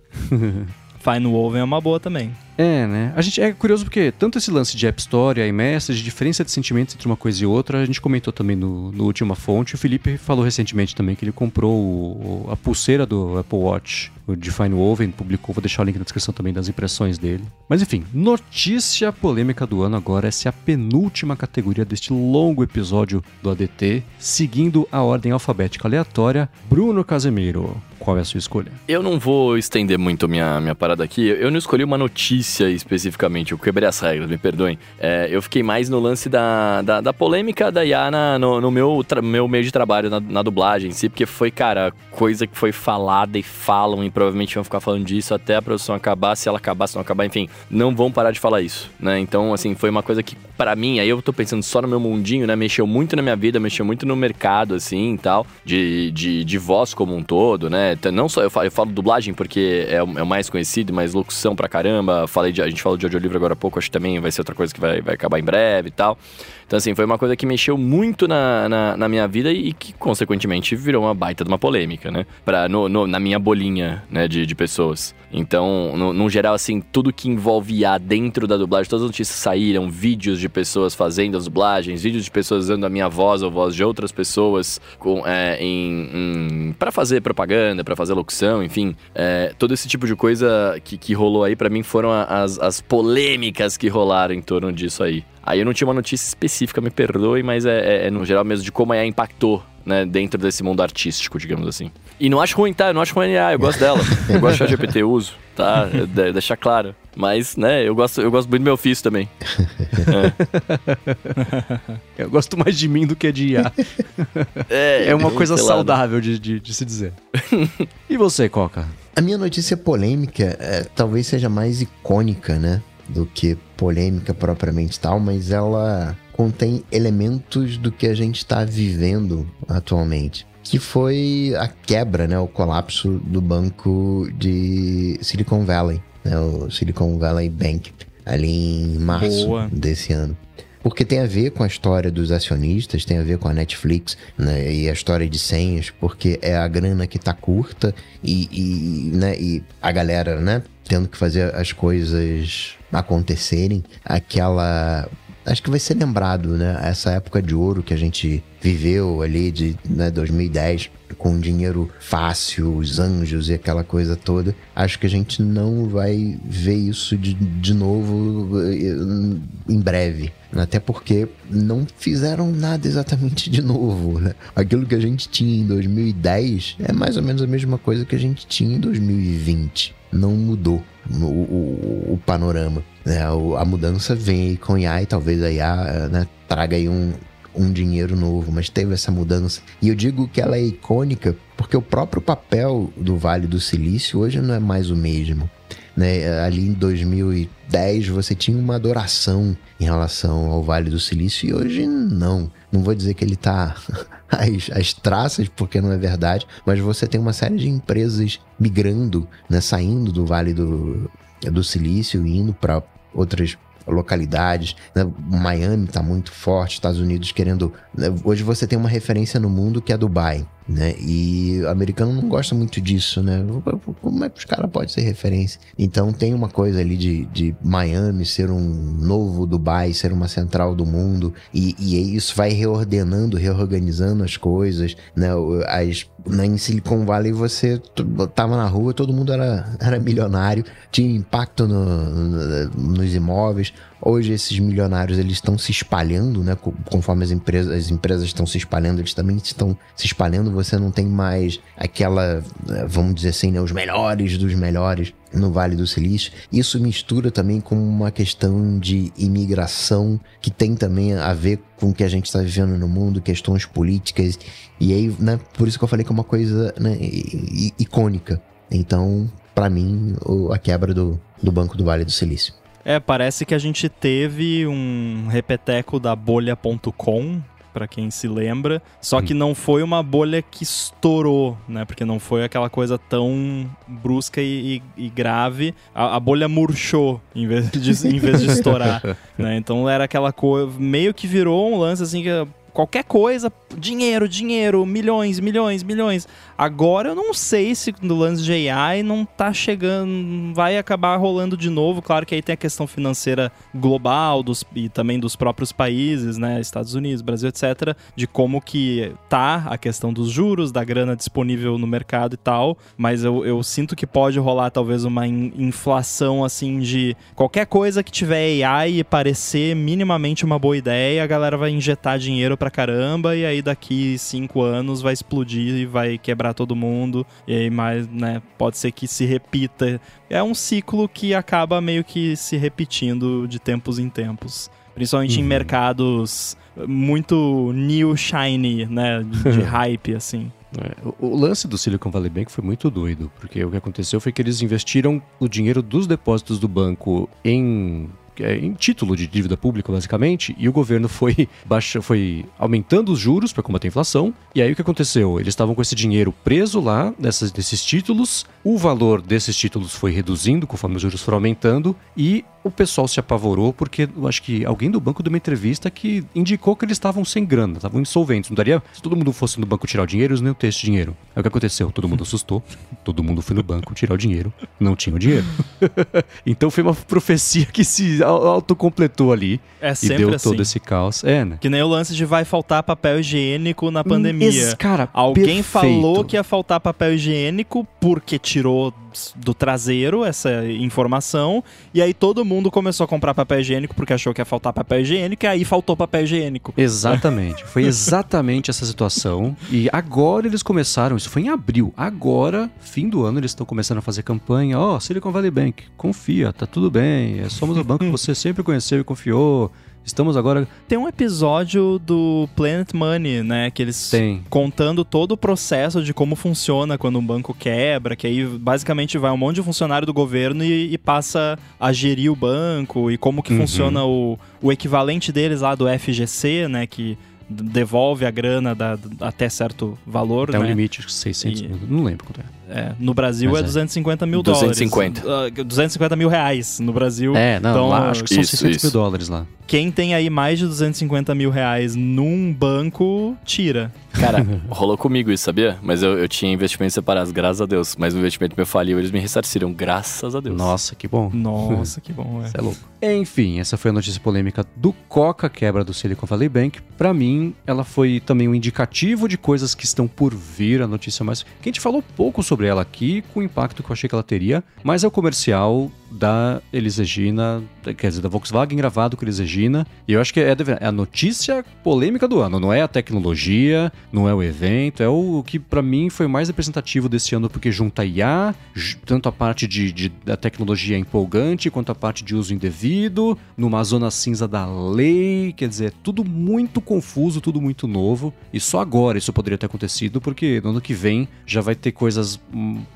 Fine Woven é uma boa também. É, né? A gente é curioso porque tanto esse lance de App Store e iMessage, diferença de sentimentos entre uma coisa e outra, a gente comentou também no, no Última Fonte. O Felipe falou recentemente também que ele comprou o, a pulseira do Apple Watch, o Define Woven, publicou, vou deixar o link na descrição também das impressões dele. Mas enfim, notícia polêmica do ano agora, essa é a penúltima categoria deste longo episódio do ADT, seguindo a ordem alfabética aleatória. Bruno Casemiro, qual é a sua escolha? Eu não vou estender muito minha, minha parada aqui, eu não escolhi uma notícia especificamente, eu quebrei as regras, me perdoem. É, eu fiquei mais no lance da, da, da polêmica da Yana no, no meu, meu meio de trabalho, na, na, dublagem em si, porque foi, cara, coisa que foi falada e falam e provavelmente vão ficar falando disso até a produção acabar, se ela acabar, se não acabar, enfim, não vão parar de falar isso, né? Então, assim, foi uma coisa que, para mim, aí eu tô pensando só no meu mundinho, né? Mexeu muito na minha vida, mexeu muito no mercado, assim, e tal, de, de, de voz como um todo, né? Então, não só, eu falo, eu falo dublagem porque é o, é mais conhecido, mas locução pra caramba, falei de, a gente falou de audiolivro agora há pouco, acho que também vai ser outra coisa que vai, vai acabar em breve e tal. Então, assim, foi uma coisa que mexeu muito na, na, na, minha vida e que, consequentemente, virou uma baita de uma polêmica, né? Pra, no, no na minha bolinha, né, de, de pessoas. Então, no, no, geral, assim, tudo que envolve IA dentro da dublagem, todas as notícias saíram, vídeos de pessoas fazendo as dublagens, vídeos de pessoas usando a minha voz ou voz de outras pessoas com, é, em, em para fazer propaganda, para fazer locução, enfim. É, todo esse tipo de coisa que, que rolou aí, para mim, foram as, as polêmicas que rolaram em torno disso aí. Aí eu não tinha uma notícia específica, me perdoe, mas é, é, é no geral mesmo de como a IA impactou, né, dentro desse mundo artístico, digamos assim. E não acho ruim, tá? Eu não acho ruim a IA, eu gosto dela. eu gosto de GPT, uso, tá? De, deixar claro. Mas, né, eu gosto, eu gosto muito do meu ofício também. é. Eu gosto mais de mim do que de IA. É, é uma coisa saudável de, de, de, se dizer. e você, Coca? A minha notícia polêmica é, talvez seja mais icônica, né? Do que polêmica propriamente tal, mas ela contém elementos do que a gente está vivendo atualmente que foi a quebra, né, o colapso do banco de Silicon Valley, né, o Silicon Valley Bank, ali em março Boa. desse ano. Porque tem a ver com a história dos acionistas, tem a ver com a Netflix né, e a história de senhas, porque é a grana que tá curta e, e, né, e a galera, né, tendo que fazer as coisas acontecerem. Aquela acho que vai ser lembrado, né? Essa época de ouro que a gente viveu ali de né, 2010 com dinheiro fácil, os anjos e aquela coisa toda. Acho que a gente não vai ver isso de, de novo eh, em breve. Até porque não fizeram nada exatamente de novo. Né? Aquilo que a gente tinha em 2010 é mais ou menos a mesma coisa que a gente tinha em 2020. Não mudou o, o, o panorama. Né? A mudança vem com IA e talvez a IA né, traga aí um, um dinheiro novo, mas teve essa mudança. E eu digo que ela é icônica porque o próprio papel do Vale do Silício hoje não é mais o mesmo. Né? Ali em 2010 você tinha uma adoração em relação ao Vale do Silício e hoje não. Não vou dizer que ele está às, às traças, porque não é verdade, mas você tem uma série de empresas migrando, né? saindo do Vale do, do Silício indo para outras localidades. Né? Miami está muito forte, Estados Unidos querendo. Né? Hoje você tem uma referência no mundo que é Dubai né? E o americano não gosta muito disso, né? Como é que os caras podem ser referência? Então tem uma coisa ali de, de Miami ser um novo Dubai, ser uma central do mundo, e, e isso vai reordenando, reorganizando as coisas, né? As, na, em Silicon Valley você tava na rua, todo mundo era, era milionário, tinha impacto no, no, nos imóveis. Hoje esses milionários eles estão se espalhando, né? Conforme as empresas, as empresas estão se espalhando, eles também estão se espalhando. Você não tem mais aquela, vamos dizer assim, né? os melhores dos melhores no Vale do Silício. Isso mistura também com uma questão de imigração que tem também a ver com o que a gente está vivendo no mundo, questões políticas. E aí, né? Por isso que eu falei que é uma coisa né, icônica. Então, para mim, a quebra do, do Banco do Vale do Silício. É, parece que a gente teve um repeteco da bolha.com, para quem se lembra. Só que não foi uma bolha que estourou, né? Porque não foi aquela coisa tão brusca e, e, e grave. A, a, bolha murchou em vez de, em vez de estourar, né? Então era aquela coisa... Meio que virou um lance assim que qualquer coisa, dinheiro, dinheiro, milhões, milhões, milhões. Agora eu não sei se no lance de AI não tá chegando, vai acabar rolando de novo. Claro que aí tem a questão financeira global dos, e também dos próprios países, né, Estados Unidos, Brasil, etc, de como que tá a questão dos juros, da grana disponível no mercado e tal, mas eu, eu sinto que pode rolar talvez uma in, inflação assim de qualquer coisa que tiver AI e parecer minimamente uma boa ideia, a galera vai injetar dinheiro pra caramba e aí daqui cinco anos vai explodir e vai quebrar todo mundo. E aí mais, né, pode ser que se repita. É um ciclo que acaba meio que se repetindo de tempos em tempos. Principalmente uhum. em mercados muito new shiny, né, de, hype assim. É, o, lance do Silicon Valley Bank foi muito doido, porque o que aconteceu foi que eles investiram o dinheiro dos depósitos do banco em em título de dívida pública, basicamente, e o governo foi, baixa, foi aumentando os juros para combater a inflação. E aí o que aconteceu? Eles estavam com esse dinheiro preso lá, nessas, nesses títulos, o valor desses títulos foi reduzindo conforme os juros foram aumentando, e o pessoal se apavorou porque eu acho que alguém do banco deu uma entrevista que indicou que eles estavam sem grana, estavam insolventes. Não daria. Se todo mundo fosse no banco tirar o dinheiro, eles não iam ter esse dinheiro. Aí o que aconteceu? Todo mundo assustou, todo mundo foi no banco tirar o dinheiro, não tinha o dinheiro. então foi uma profecia que se autocompletou ali é e deu assim. todo esse caos. É, né? Que nem o lance de vai faltar papel higiênico na pandemia. Esse, cara, Alguém perfeito. falou que ia faltar papel higiênico porque tirou do traseiro essa informação. E aí todo mundo começou a comprar papel higiênico porque achou que ia faltar papel higiênico. E aí faltou papel higiênico. Exatamente. Foi exatamente essa situação. E agora eles começaram, isso foi em abril. Agora, fim do ano, eles estão começando a fazer campanha. Ó, oh, Silicon Valley Bank, confia, tá tudo bem. É, somos o banco que você sempre conheceu e confiou. Estamos agora. Tem um episódio do Planet Money, né? Que eles Tem. contando todo o processo de como funciona quando um banco quebra, que aí basicamente vai um monte de funcionário do governo e, e passa a gerir o banco e como que Uhum. funciona o, o equivalente deles lá do FGC, né? Que devolve a grana da- até certo valor, Até né? um limite de 600 E- mil. Não lembro quanto é. É, no Brasil Mas é é. 250 mil 250. dólares. Ah, 250 mil reais no Brasil. É, não, Então, lá acho que são isso, 600 mil isso. dólares lá. Quem tem aí mais de 250 mil reais num banco, tira. Cara, rolou comigo isso, sabia? Mas eu, eu tinha investimentos separados, graças a Deus. Mas o investimento meu faliu, eles me ressarciram, graças a Deus. Nossa, que bom. Nossa, que bom, é. Isso é louco. Enfim, essa foi a notícia polêmica do Coca, quebra do Silicon Valley Bank. Pra mim, ela foi também um indicativo de coisas que estão por vir, a notícia mais... Que a gente falou pouco sobre ela aqui, com o impacto que eu achei que ela teria, mas é o comercial da Elis Regina, quer dizer, da Volkswagen gravado com Elis Regina. E eu acho que é é a notícia polêmica do ano, não é a tecnologia, não é o evento, é o que pra mim foi mais representativo desse ano, porque junta IA, tanto a parte de, de- da tecnologia empolgante, quanto a parte de uso indevido, numa zona cinza da lei, quer dizer, tudo muito confuso, tudo muito novo, e só agora isso poderia ter acontecido, porque no ano que vem já vai ter coisas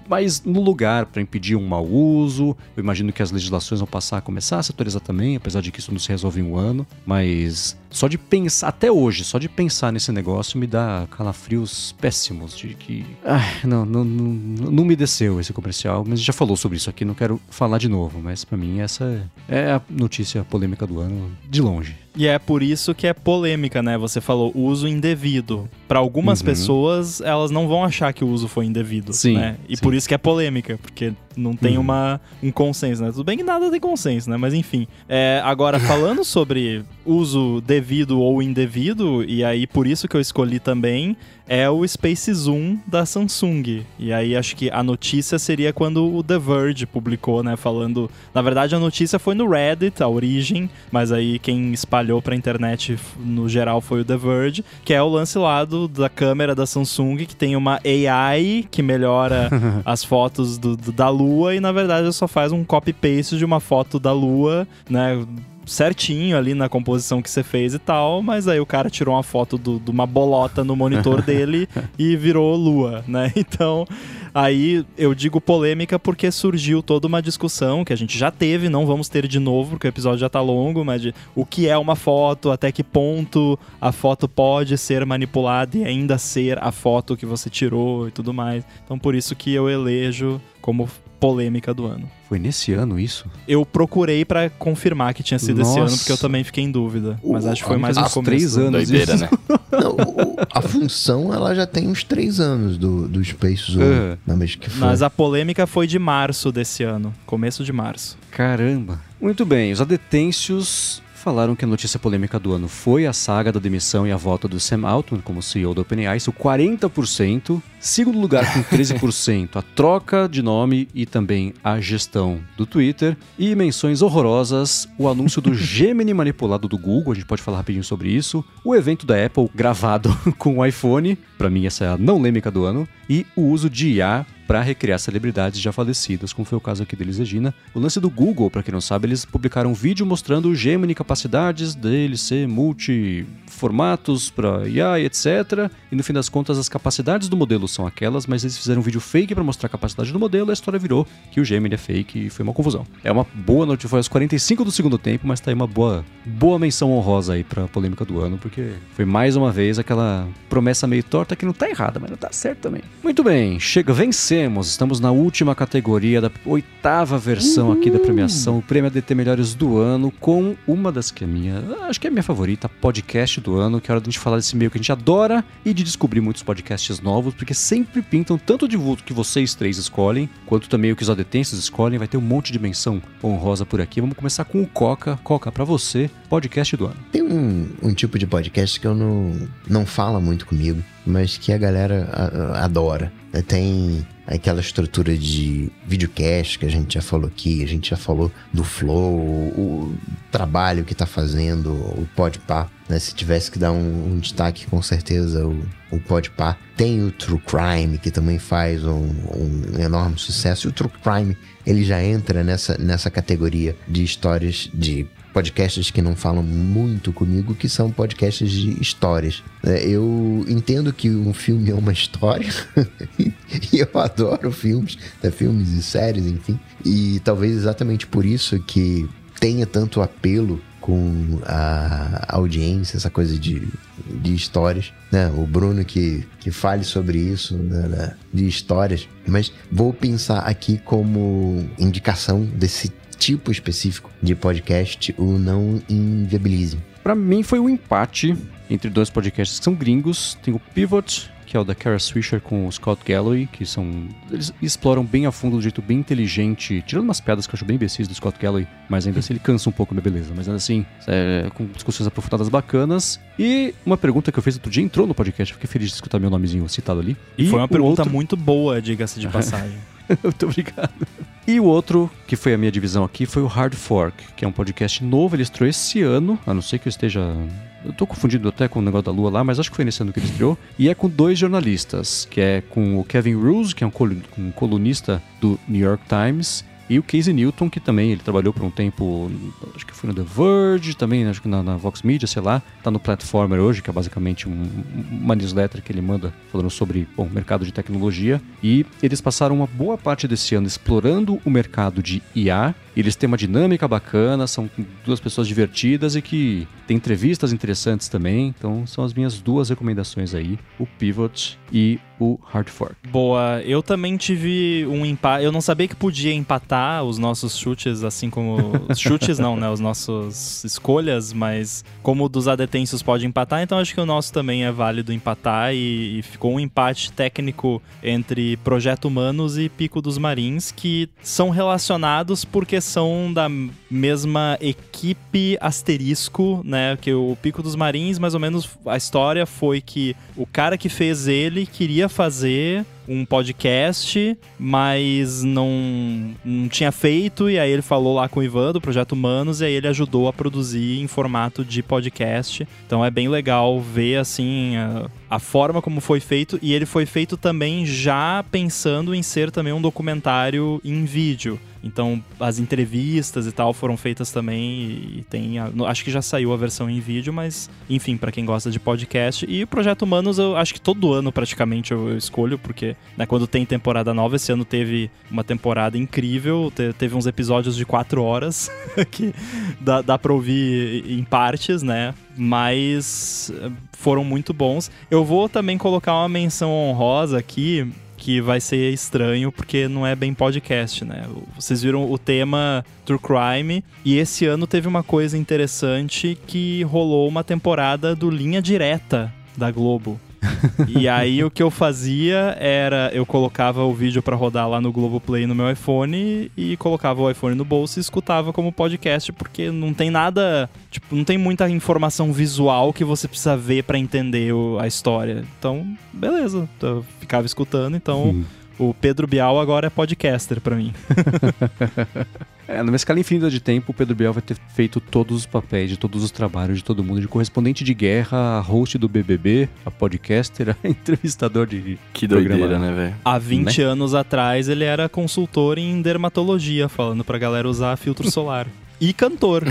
mais no lugar para impedir um mau uso, eu imagino que as legislações vão passar a começar a se atualizar também, apesar de que isso não se resolve em um ano, mas só de pensar, até hoje, só de pensar nesse negócio me dá calafrios péssimos de que. Ai, não, não, não, não me desceu esse comercial, mas já falou sobre isso aqui, não quero falar de novo, mas pra mim essa é a notícia polêmica do ano, de longe. E é por isso que é polêmica, né? Você falou uso indevido. Pra algumas Uhum. pessoas, elas não vão achar que o uso foi indevido, Sim, né? E sim. por isso que é polêmica, porque não tem Uhum. uma, um consenso, né? Tudo bem que nada tem consenso, né? Mas enfim. É, agora, falando sobre uso devido ou indevido, e aí por isso que eu escolhi também, é o Space Zoom da Samsung. E aí acho que a notícia seria quando o The Verge publicou, né? Falando. Na verdade, a notícia foi no Reddit, a origem, mas aí quem espalhou pra internet no geral foi o The Verge, que é o lance lá do, da câmera da Samsung, que tem uma AI que melhora as fotos do- do- da Lua e na verdade só faz um copy-paste de uma foto da Lua, né? Certinho ali na composição que você fez e tal, mas aí o cara tirou uma foto de uma bolota no monitor dele e virou lua, né? Então, aí eu digo polêmica porque surgiu toda uma discussão que a gente já teve, não vamos ter de novo, porque o episódio já tá longo, mas de o que é uma foto, até que ponto a foto pode ser manipulada e ainda ser a foto que você tirou e tudo mais. Então, por isso que eu elejo como polêmica do ano. Foi nesse ano isso? Eu procurei pra confirmar que tinha sido esse ano, Nossa. porque eu também fiquei em dúvida. Mas O- acho que foi mais começo. três anos. Doideira, isso. né? Não, o- a função, ela já tem uns três anos do, do Space Zoom. Não, mas que foi. Mas a polêmica foi de março desse ano. Começo de março. Caramba. Muito bem, os adetêncios falaram que a notícia polêmica do ano foi a saga da demissão e a volta do Sam Altman como CEO da OpenAI, isso 40%. Segundo lugar com 13%, a troca de nome e também a gestão do Twitter. E menções horrorosas, o anúncio do Gemini manipulado do Google, a gente pode falar rapidinho sobre isso. O evento da Apple gravado com o iPhone, pra mim essa é a não lêmica do ano. E o uso de IA para recriar celebridades já falecidas, como foi o caso aqui deles, Regina. O lance do Google, para quem não sabe, eles publicaram um vídeo mostrando o Gemini capacidades dele ser multiformatos para IA etc. E no fim das contas, as capacidades do modelo são aquelas, mas eles fizeram um vídeo fake para mostrar a capacidade do modelo e a história virou que o Gemini é fake e foi uma confusão. É uma boa notícia, foi aos 45 do segundo tempo, mas tá aí uma boa, boa menção honrosa aí pra polêmica do ano, porque foi mais uma vez aquela promessa meio torta que não tá errada, mas não tá certo também. Muito bem, chega, vencemos. Estamos na última categoria da oitava versão aqui da premiação, o Prêmio ADT Melhores do Ano, com uma das que é minha, acho que é a minha favorita, podcast do ano, que é hora de a gente falar desse meio que a gente adora e de descobrir muitos podcasts novos, porque sempre pintam tanto de vulto que vocês três escolhem, quanto também o que os adetenses escolhem, vai ter um monte de menção honrosa por aqui. Vamos começar com o Coca. Coca, pra você, podcast do ano. Tem um, um tipo de podcast que eu não, não fala muito comigo, mas que a galera a- a- adora. Né, tem aquela estrutura de videocast que a gente já falou aqui, a gente já falou do Flow, o, trabalho que tá fazendo, o Podpah, né? Se tivesse que dar um, um destaque, com certeza, o, o Podpah. Tem o True Crime, que também faz um, um enorme sucesso. E o True Crime, ele já entra nessa, nessa categoria de histórias de podcasts que não falam muito comigo, que são podcasts de histórias. É, eu entendo que um filme é uma história, e eu adoro filmes, né, filmes e séries, enfim. E talvez exatamente por isso que tenha tanto apelo com a audiência, essa coisa de, de histórias, né? O Bruno que, que fale sobre isso, né? de histórias. Mas vou pensar aqui como indicação desse tipo específico de podcast, o Não Inviabilize. Para mim foi um empate entre dois podcasts que são gringos. Tem o Pivot, que é o da Kara Swisher com o Scott Galloway, que são. Eles exploram bem a fundo, de um jeito bem inteligente, tirando umas piadas que eu acho bem imbecis do Scott Galloway, mas ainda assim ele cansa um pouco, minha beleza. Mas ainda assim, é, com discussões aprofundadas bacanas. E uma pergunta que eu fiz outro dia entrou no podcast, fiquei feliz de escutar meu nomezinho citado ali. E foi uma pergunta outro... muito boa, diga-se de passagem. Muito obrigado. E o outro, que foi a minha divisão aqui, foi o Hard Fork, que é um podcast novo, ele estreou esse ano, a não ser que eu esteja. Eu tô confundindo até com o negócio da lua lá, mas acho que foi nesse ano que ele estreou. E é com dois jornalistas, que é com o Kevin Roose, que é um colunista do New York Times, e o Casey Newton, que também ele trabalhou por um tempo, acho que foi no The Verge, também acho que na, na Vox Media, sei lá. Tá no Platformer hoje, que é basicamente um, uma newsletter que ele manda falando sobre o mercado de tecnologia. E eles passaram uma boa parte desse ano explorando o mercado de IA eles têm uma dinâmica bacana, são duas pessoas divertidas e que tem entrevistas interessantes também. Então são as minhas duas recomendações aí: o Pivot e o Hard Fork. Boa, eu também tive um empate. Eu não sabia que podia empatar os nossos chutes, assim como. Os chutes não, né? Os nossos escolhas, mas como o dos adetêncios pode empatar, então acho que o nosso também é válido empatar e, e ficou um empate técnico entre Projeto Humanos e Pico dos Marins, que são relacionados porque são da mesma equipe asterisco, né? Que o Pico dos Marins, mais ou menos, a história foi que o cara que fez ele queria fazer um podcast, mas não, não tinha feito, e aí ele falou lá com o Ivan do Projeto Humanos, e aí ele ajudou a produzir em formato de podcast. Então é bem legal ver, assim, a, a forma como foi feito, e ele foi feito também já pensando em ser também um documentário em vídeo. Então, as entrevistas e tal foram feitas também e tem, acho que já saiu a versão em vídeo, mas enfim, para quem gosta de podcast. E o Projeto Humanos, eu acho que todo ano praticamente eu, eu escolho, porque né, quando tem temporada nova, esse ano teve uma temporada incrível, te, teve uns episódios de quatro horas que dá, dá ouvir em partes, né? Mas eh, foram muito bons. Eu vou também colocar uma menção honrosa aqui que vai ser estranho porque não é bem podcast, né? Vocês viram o tema True Crime e esse ano teve uma coisa interessante que rolou uma temporada do Linha Direta da Globo e aí o que eu fazia era eu colocava o vídeo para rodar lá no Globoplay no meu iPhone e colocava o iPhone no bolso e escutava como podcast, porque não tem nada, tipo, não tem muita informação visual que você precisa ver para entender o, a história. Então, beleza, eu ficava escutando, então hum. O Pedro Bial agora é podcaster para mim. É, numa escala infinita de tempo, o Pedro Biel vai ter feito todos os papéis de todos os trabalhos de todo mundo, de correspondente de guerra, a host do BBB, a podcaster, a entrevistador de Que doideira, né, velho? Há 20 né? anos atrás, ele era consultor em dermatologia, falando pra galera usar filtro solar. e cantor.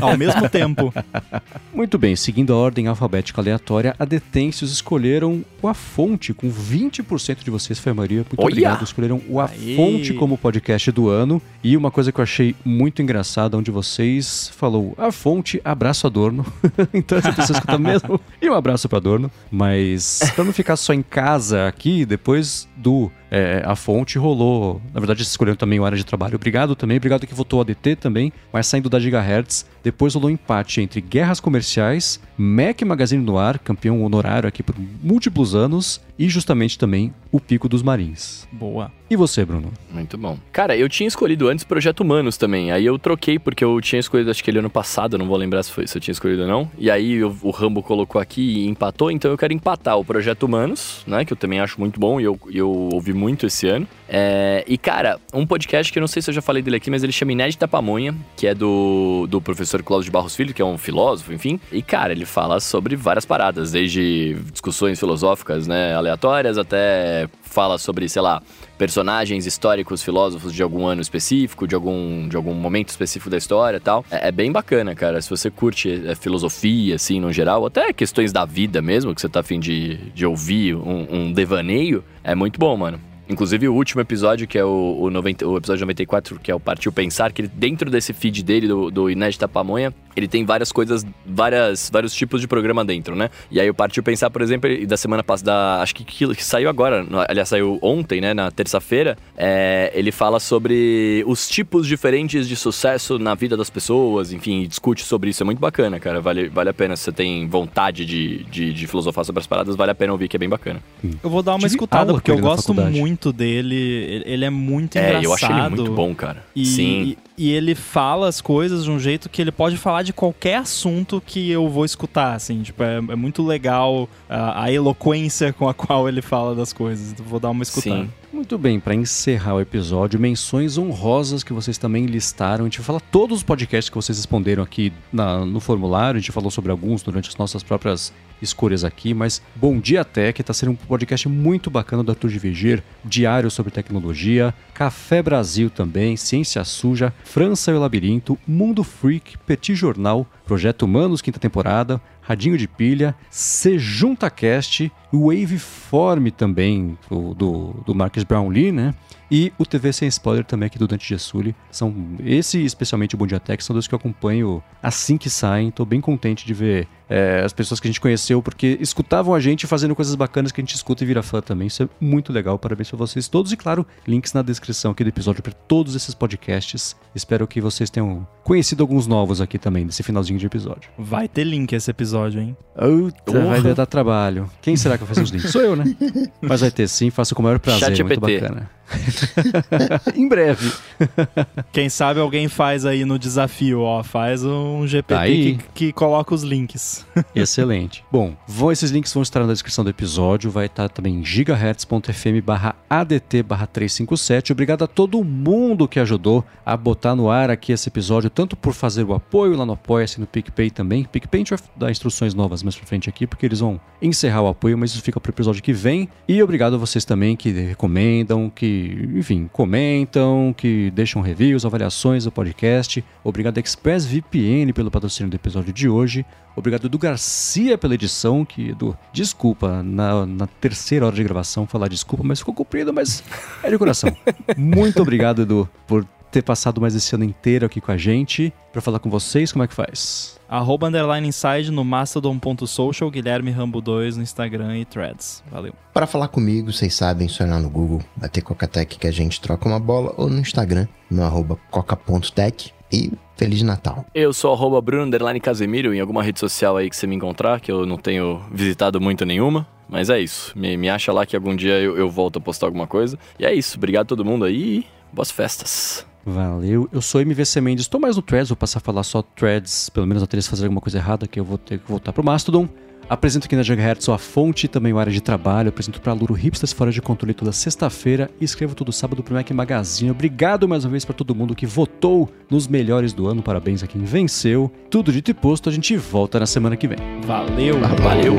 Ao mesmo tempo. Muito bem, seguindo a ordem alfabética aleatória, a Detêncios escolheram o A Fonte, com 20% de vocês, foi a maioria. Muito Olha! obrigado. Escolheram o A Aê! Fonte como podcast do ano. E uma coisa que eu achei muito engraçada, onde vocês falou A Fonte, abraço Adorno. então essa pessoa escuta mesmo. E um abraço para Adorno. Mas para não ficar só em casa aqui, depois do é, a fonte rolou. Na verdade, escolhendo também o área de trabalho. Obrigado também, obrigado que votou ADT também, mas saindo da Gigahertz. Depois rolou um empate entre Guerras Comerciais, Mac Magazine no Ar, campeão honorário aqui por múltiplos anos, e justamente também o Pico dos Marins. Boa. E você, Bruno? Muito bom. Cara, eu tinha escolhido antes Projeto Humanos também. Aí eu troquei porque eu tinha escolhido, acho que ele ano passado, não vou lembrar se, foi, se eu tinha escolhido ou não. E aí eu, o Rambo colocou aqui e empatou, então eu quero empatar o Projeto Humanos, né? Que eu também acho muito bom e eu, eu ouvi muito esse ano. É, e, cara, um podcast que eu não sei se eu já falei dele aqui, mas ele chama Inédita Pamonha, que é do, do professor Cláudio de Barros Filho, que é um filósofo, enfim. E, cara, ele fala sobre várias paradas, desde discussões filosóficas, né, aleatórias, até fala sobre, sei lá, personagens históricos, filósofos de algum ano específico, de algum, de algum momento específico da história e tal. É, é bem bacana, cara. Se você curte é, filosofia, assim, no geral, até questões da vida mesmo, que você tá afim de, de ouvir um, um devaneio, é muito bom, mano. Inclusive o último episódio, que é o, o, 90, o episódio 94, que é o Partiu Pensar, que ele, dentro desse feed dele, do, do Inédita Pamonha, ele tem várias coisas, várias, vários tipos de programa dentro, né? E aí o Partiu Pensar, por exemplo, da semana passada, acho que, que, que saiu agora, aliás, saiu ontem, né, na terça-feira, é, ele fala sobre os tipos diferentes de sucesso na vida das pessoas, enfim, discute sobre isso, é muito bacana, cara, vale, vale a pena, se você tem vontade de, de, de filosofar sobre as paradas, vale a pena ouvir, que é bem bacana. Eu vou dar uma Tive escutada, porque eu gosto faculdade. muito dele, ele é muito É, engraçado. eu acho ele muito bom, cara. E, Sim. e ele fala as coisas de um jeito que ele pode falar de qualquer assunto que eu vou escutar, assim. Tipo, é, é muito legal a, a eloquência com a qual ele fala das coisas. Então, vou dar uma escutada. Sim. Muito bem, para encerrar o episódio, menções honrosas que vocês também listaram. A gente vai falar todos os podcasts que vocês responderam aqui na- no formulário. A gente falou sobre alguns durante as nossas próprias escolhas aqui, mas Bom Dia Tech está sendo um podcast muito bacana do Arthur de Viger, diário sobre tecnologia, Café Brasil também, Ciência Suja, França e o Labirinto, Mundo Freak, Petit Jornal, Projeto Humanos, quinta temporada, Radinho de Pilha, Se Junta Cast, o Waveform também, do, do, do Marcus Brownlee, né? E o TV Sem Spoiler também aqui do Dante Gessulli. São, esse, especialmente o Bom Dia Tech, são dois que eu acompanho assim que saem. Tô bem contente de ver é, as pessoas que a gente conheceu, porque escutavam a gente fazendo coisas bacanas que a gente escuta e vira fã também. Isso é muito legal. Parabéns pra vocês todos. E claro, links na descrição aqui do episódio para todos esses podcasts. Espero que vocês tenham conhecido alguns novos aqui também, nesse finalzinho de episódio. Vai ter link esse episódio, hein? Puta, Porra. vai dar trabalho. Quem será que vai fazer os links? Sou eu, né? Mas vai ter sim, faço com o maior prazer, Chat muito bacana. em breve. Quem sabe alguém faz aí no desafio, ó. Faz um GPT Tá aí. que, que coloca os links. Excelente. Bom, vão, esses links vão estar na descrição do episódio, vai estar também em gigahertz.fm barra ADT barra 357. Obrigado a todo mundo que ajudou a botar no ar aqui esse episódio, tanto por fazer o apoio lá no Apoia-se no PicPay também. PicPay a gente vai dar instruções novas mais pra frente aqui, porque eles vão encerrar o apoio, mas isso fica pro episódio que vem. E obrigado a vocês também que recomendam, que, enfim, comentam, que deixam reviews, avaliações do podcast. Obrigado ExpressVPN pelo patrocínio do episódio de hoje. Obrigado Edu Garcia pela edição, que Edu, desculpa, na, na terceira hora de gravação falar desculpa, mas ficou comprido, mas é de coração. Muito obrigado, Edu, por ter passado mais esse ano inteiro aqui com a gente. Pra falar com vocês, como é que faz? Arroba underline inside no mastodon.social, Guilherme Rambo 2 no Instagram e threads. Valeu. Para falar comigo, vocês sabem, só ir lá no Google, bater Cocatec que a gente troca uma bola, ou no Instagram, no arroba coca.tech. E Feliz Natal. Eu sou arroba Bruno Underline Casemiro em alguma rede social aí que você me encontrar, que eu não tenho visitado muito nenhuma. Mas é isso. Me, me acha lá que algum dia eu, eu volto a postar alguma coisa. E é isso. Obrigado a todo mundo aí e boas festas. Valeu. Eu sou MVC Mendes. Estou mais no Threads, vou passar a falar só Threads, pelo menos até eles fazerem alguma coisa errada, que eu vou ter que voltar pro Mastodon. Apresento aqui na Gigahertz a fonte, também o área de trabalho. Apresento para Luro Hipsters Fora de Controle toda sexta-feira e escrevo todo sábado pro Mac Magazine. Obrigado mais uma vez para todo mundo que votou nos melhores do ano. Parabéns a quem venceu. Tudo dito e posto, a gente volta na semana que vem. Valeu. Valeu!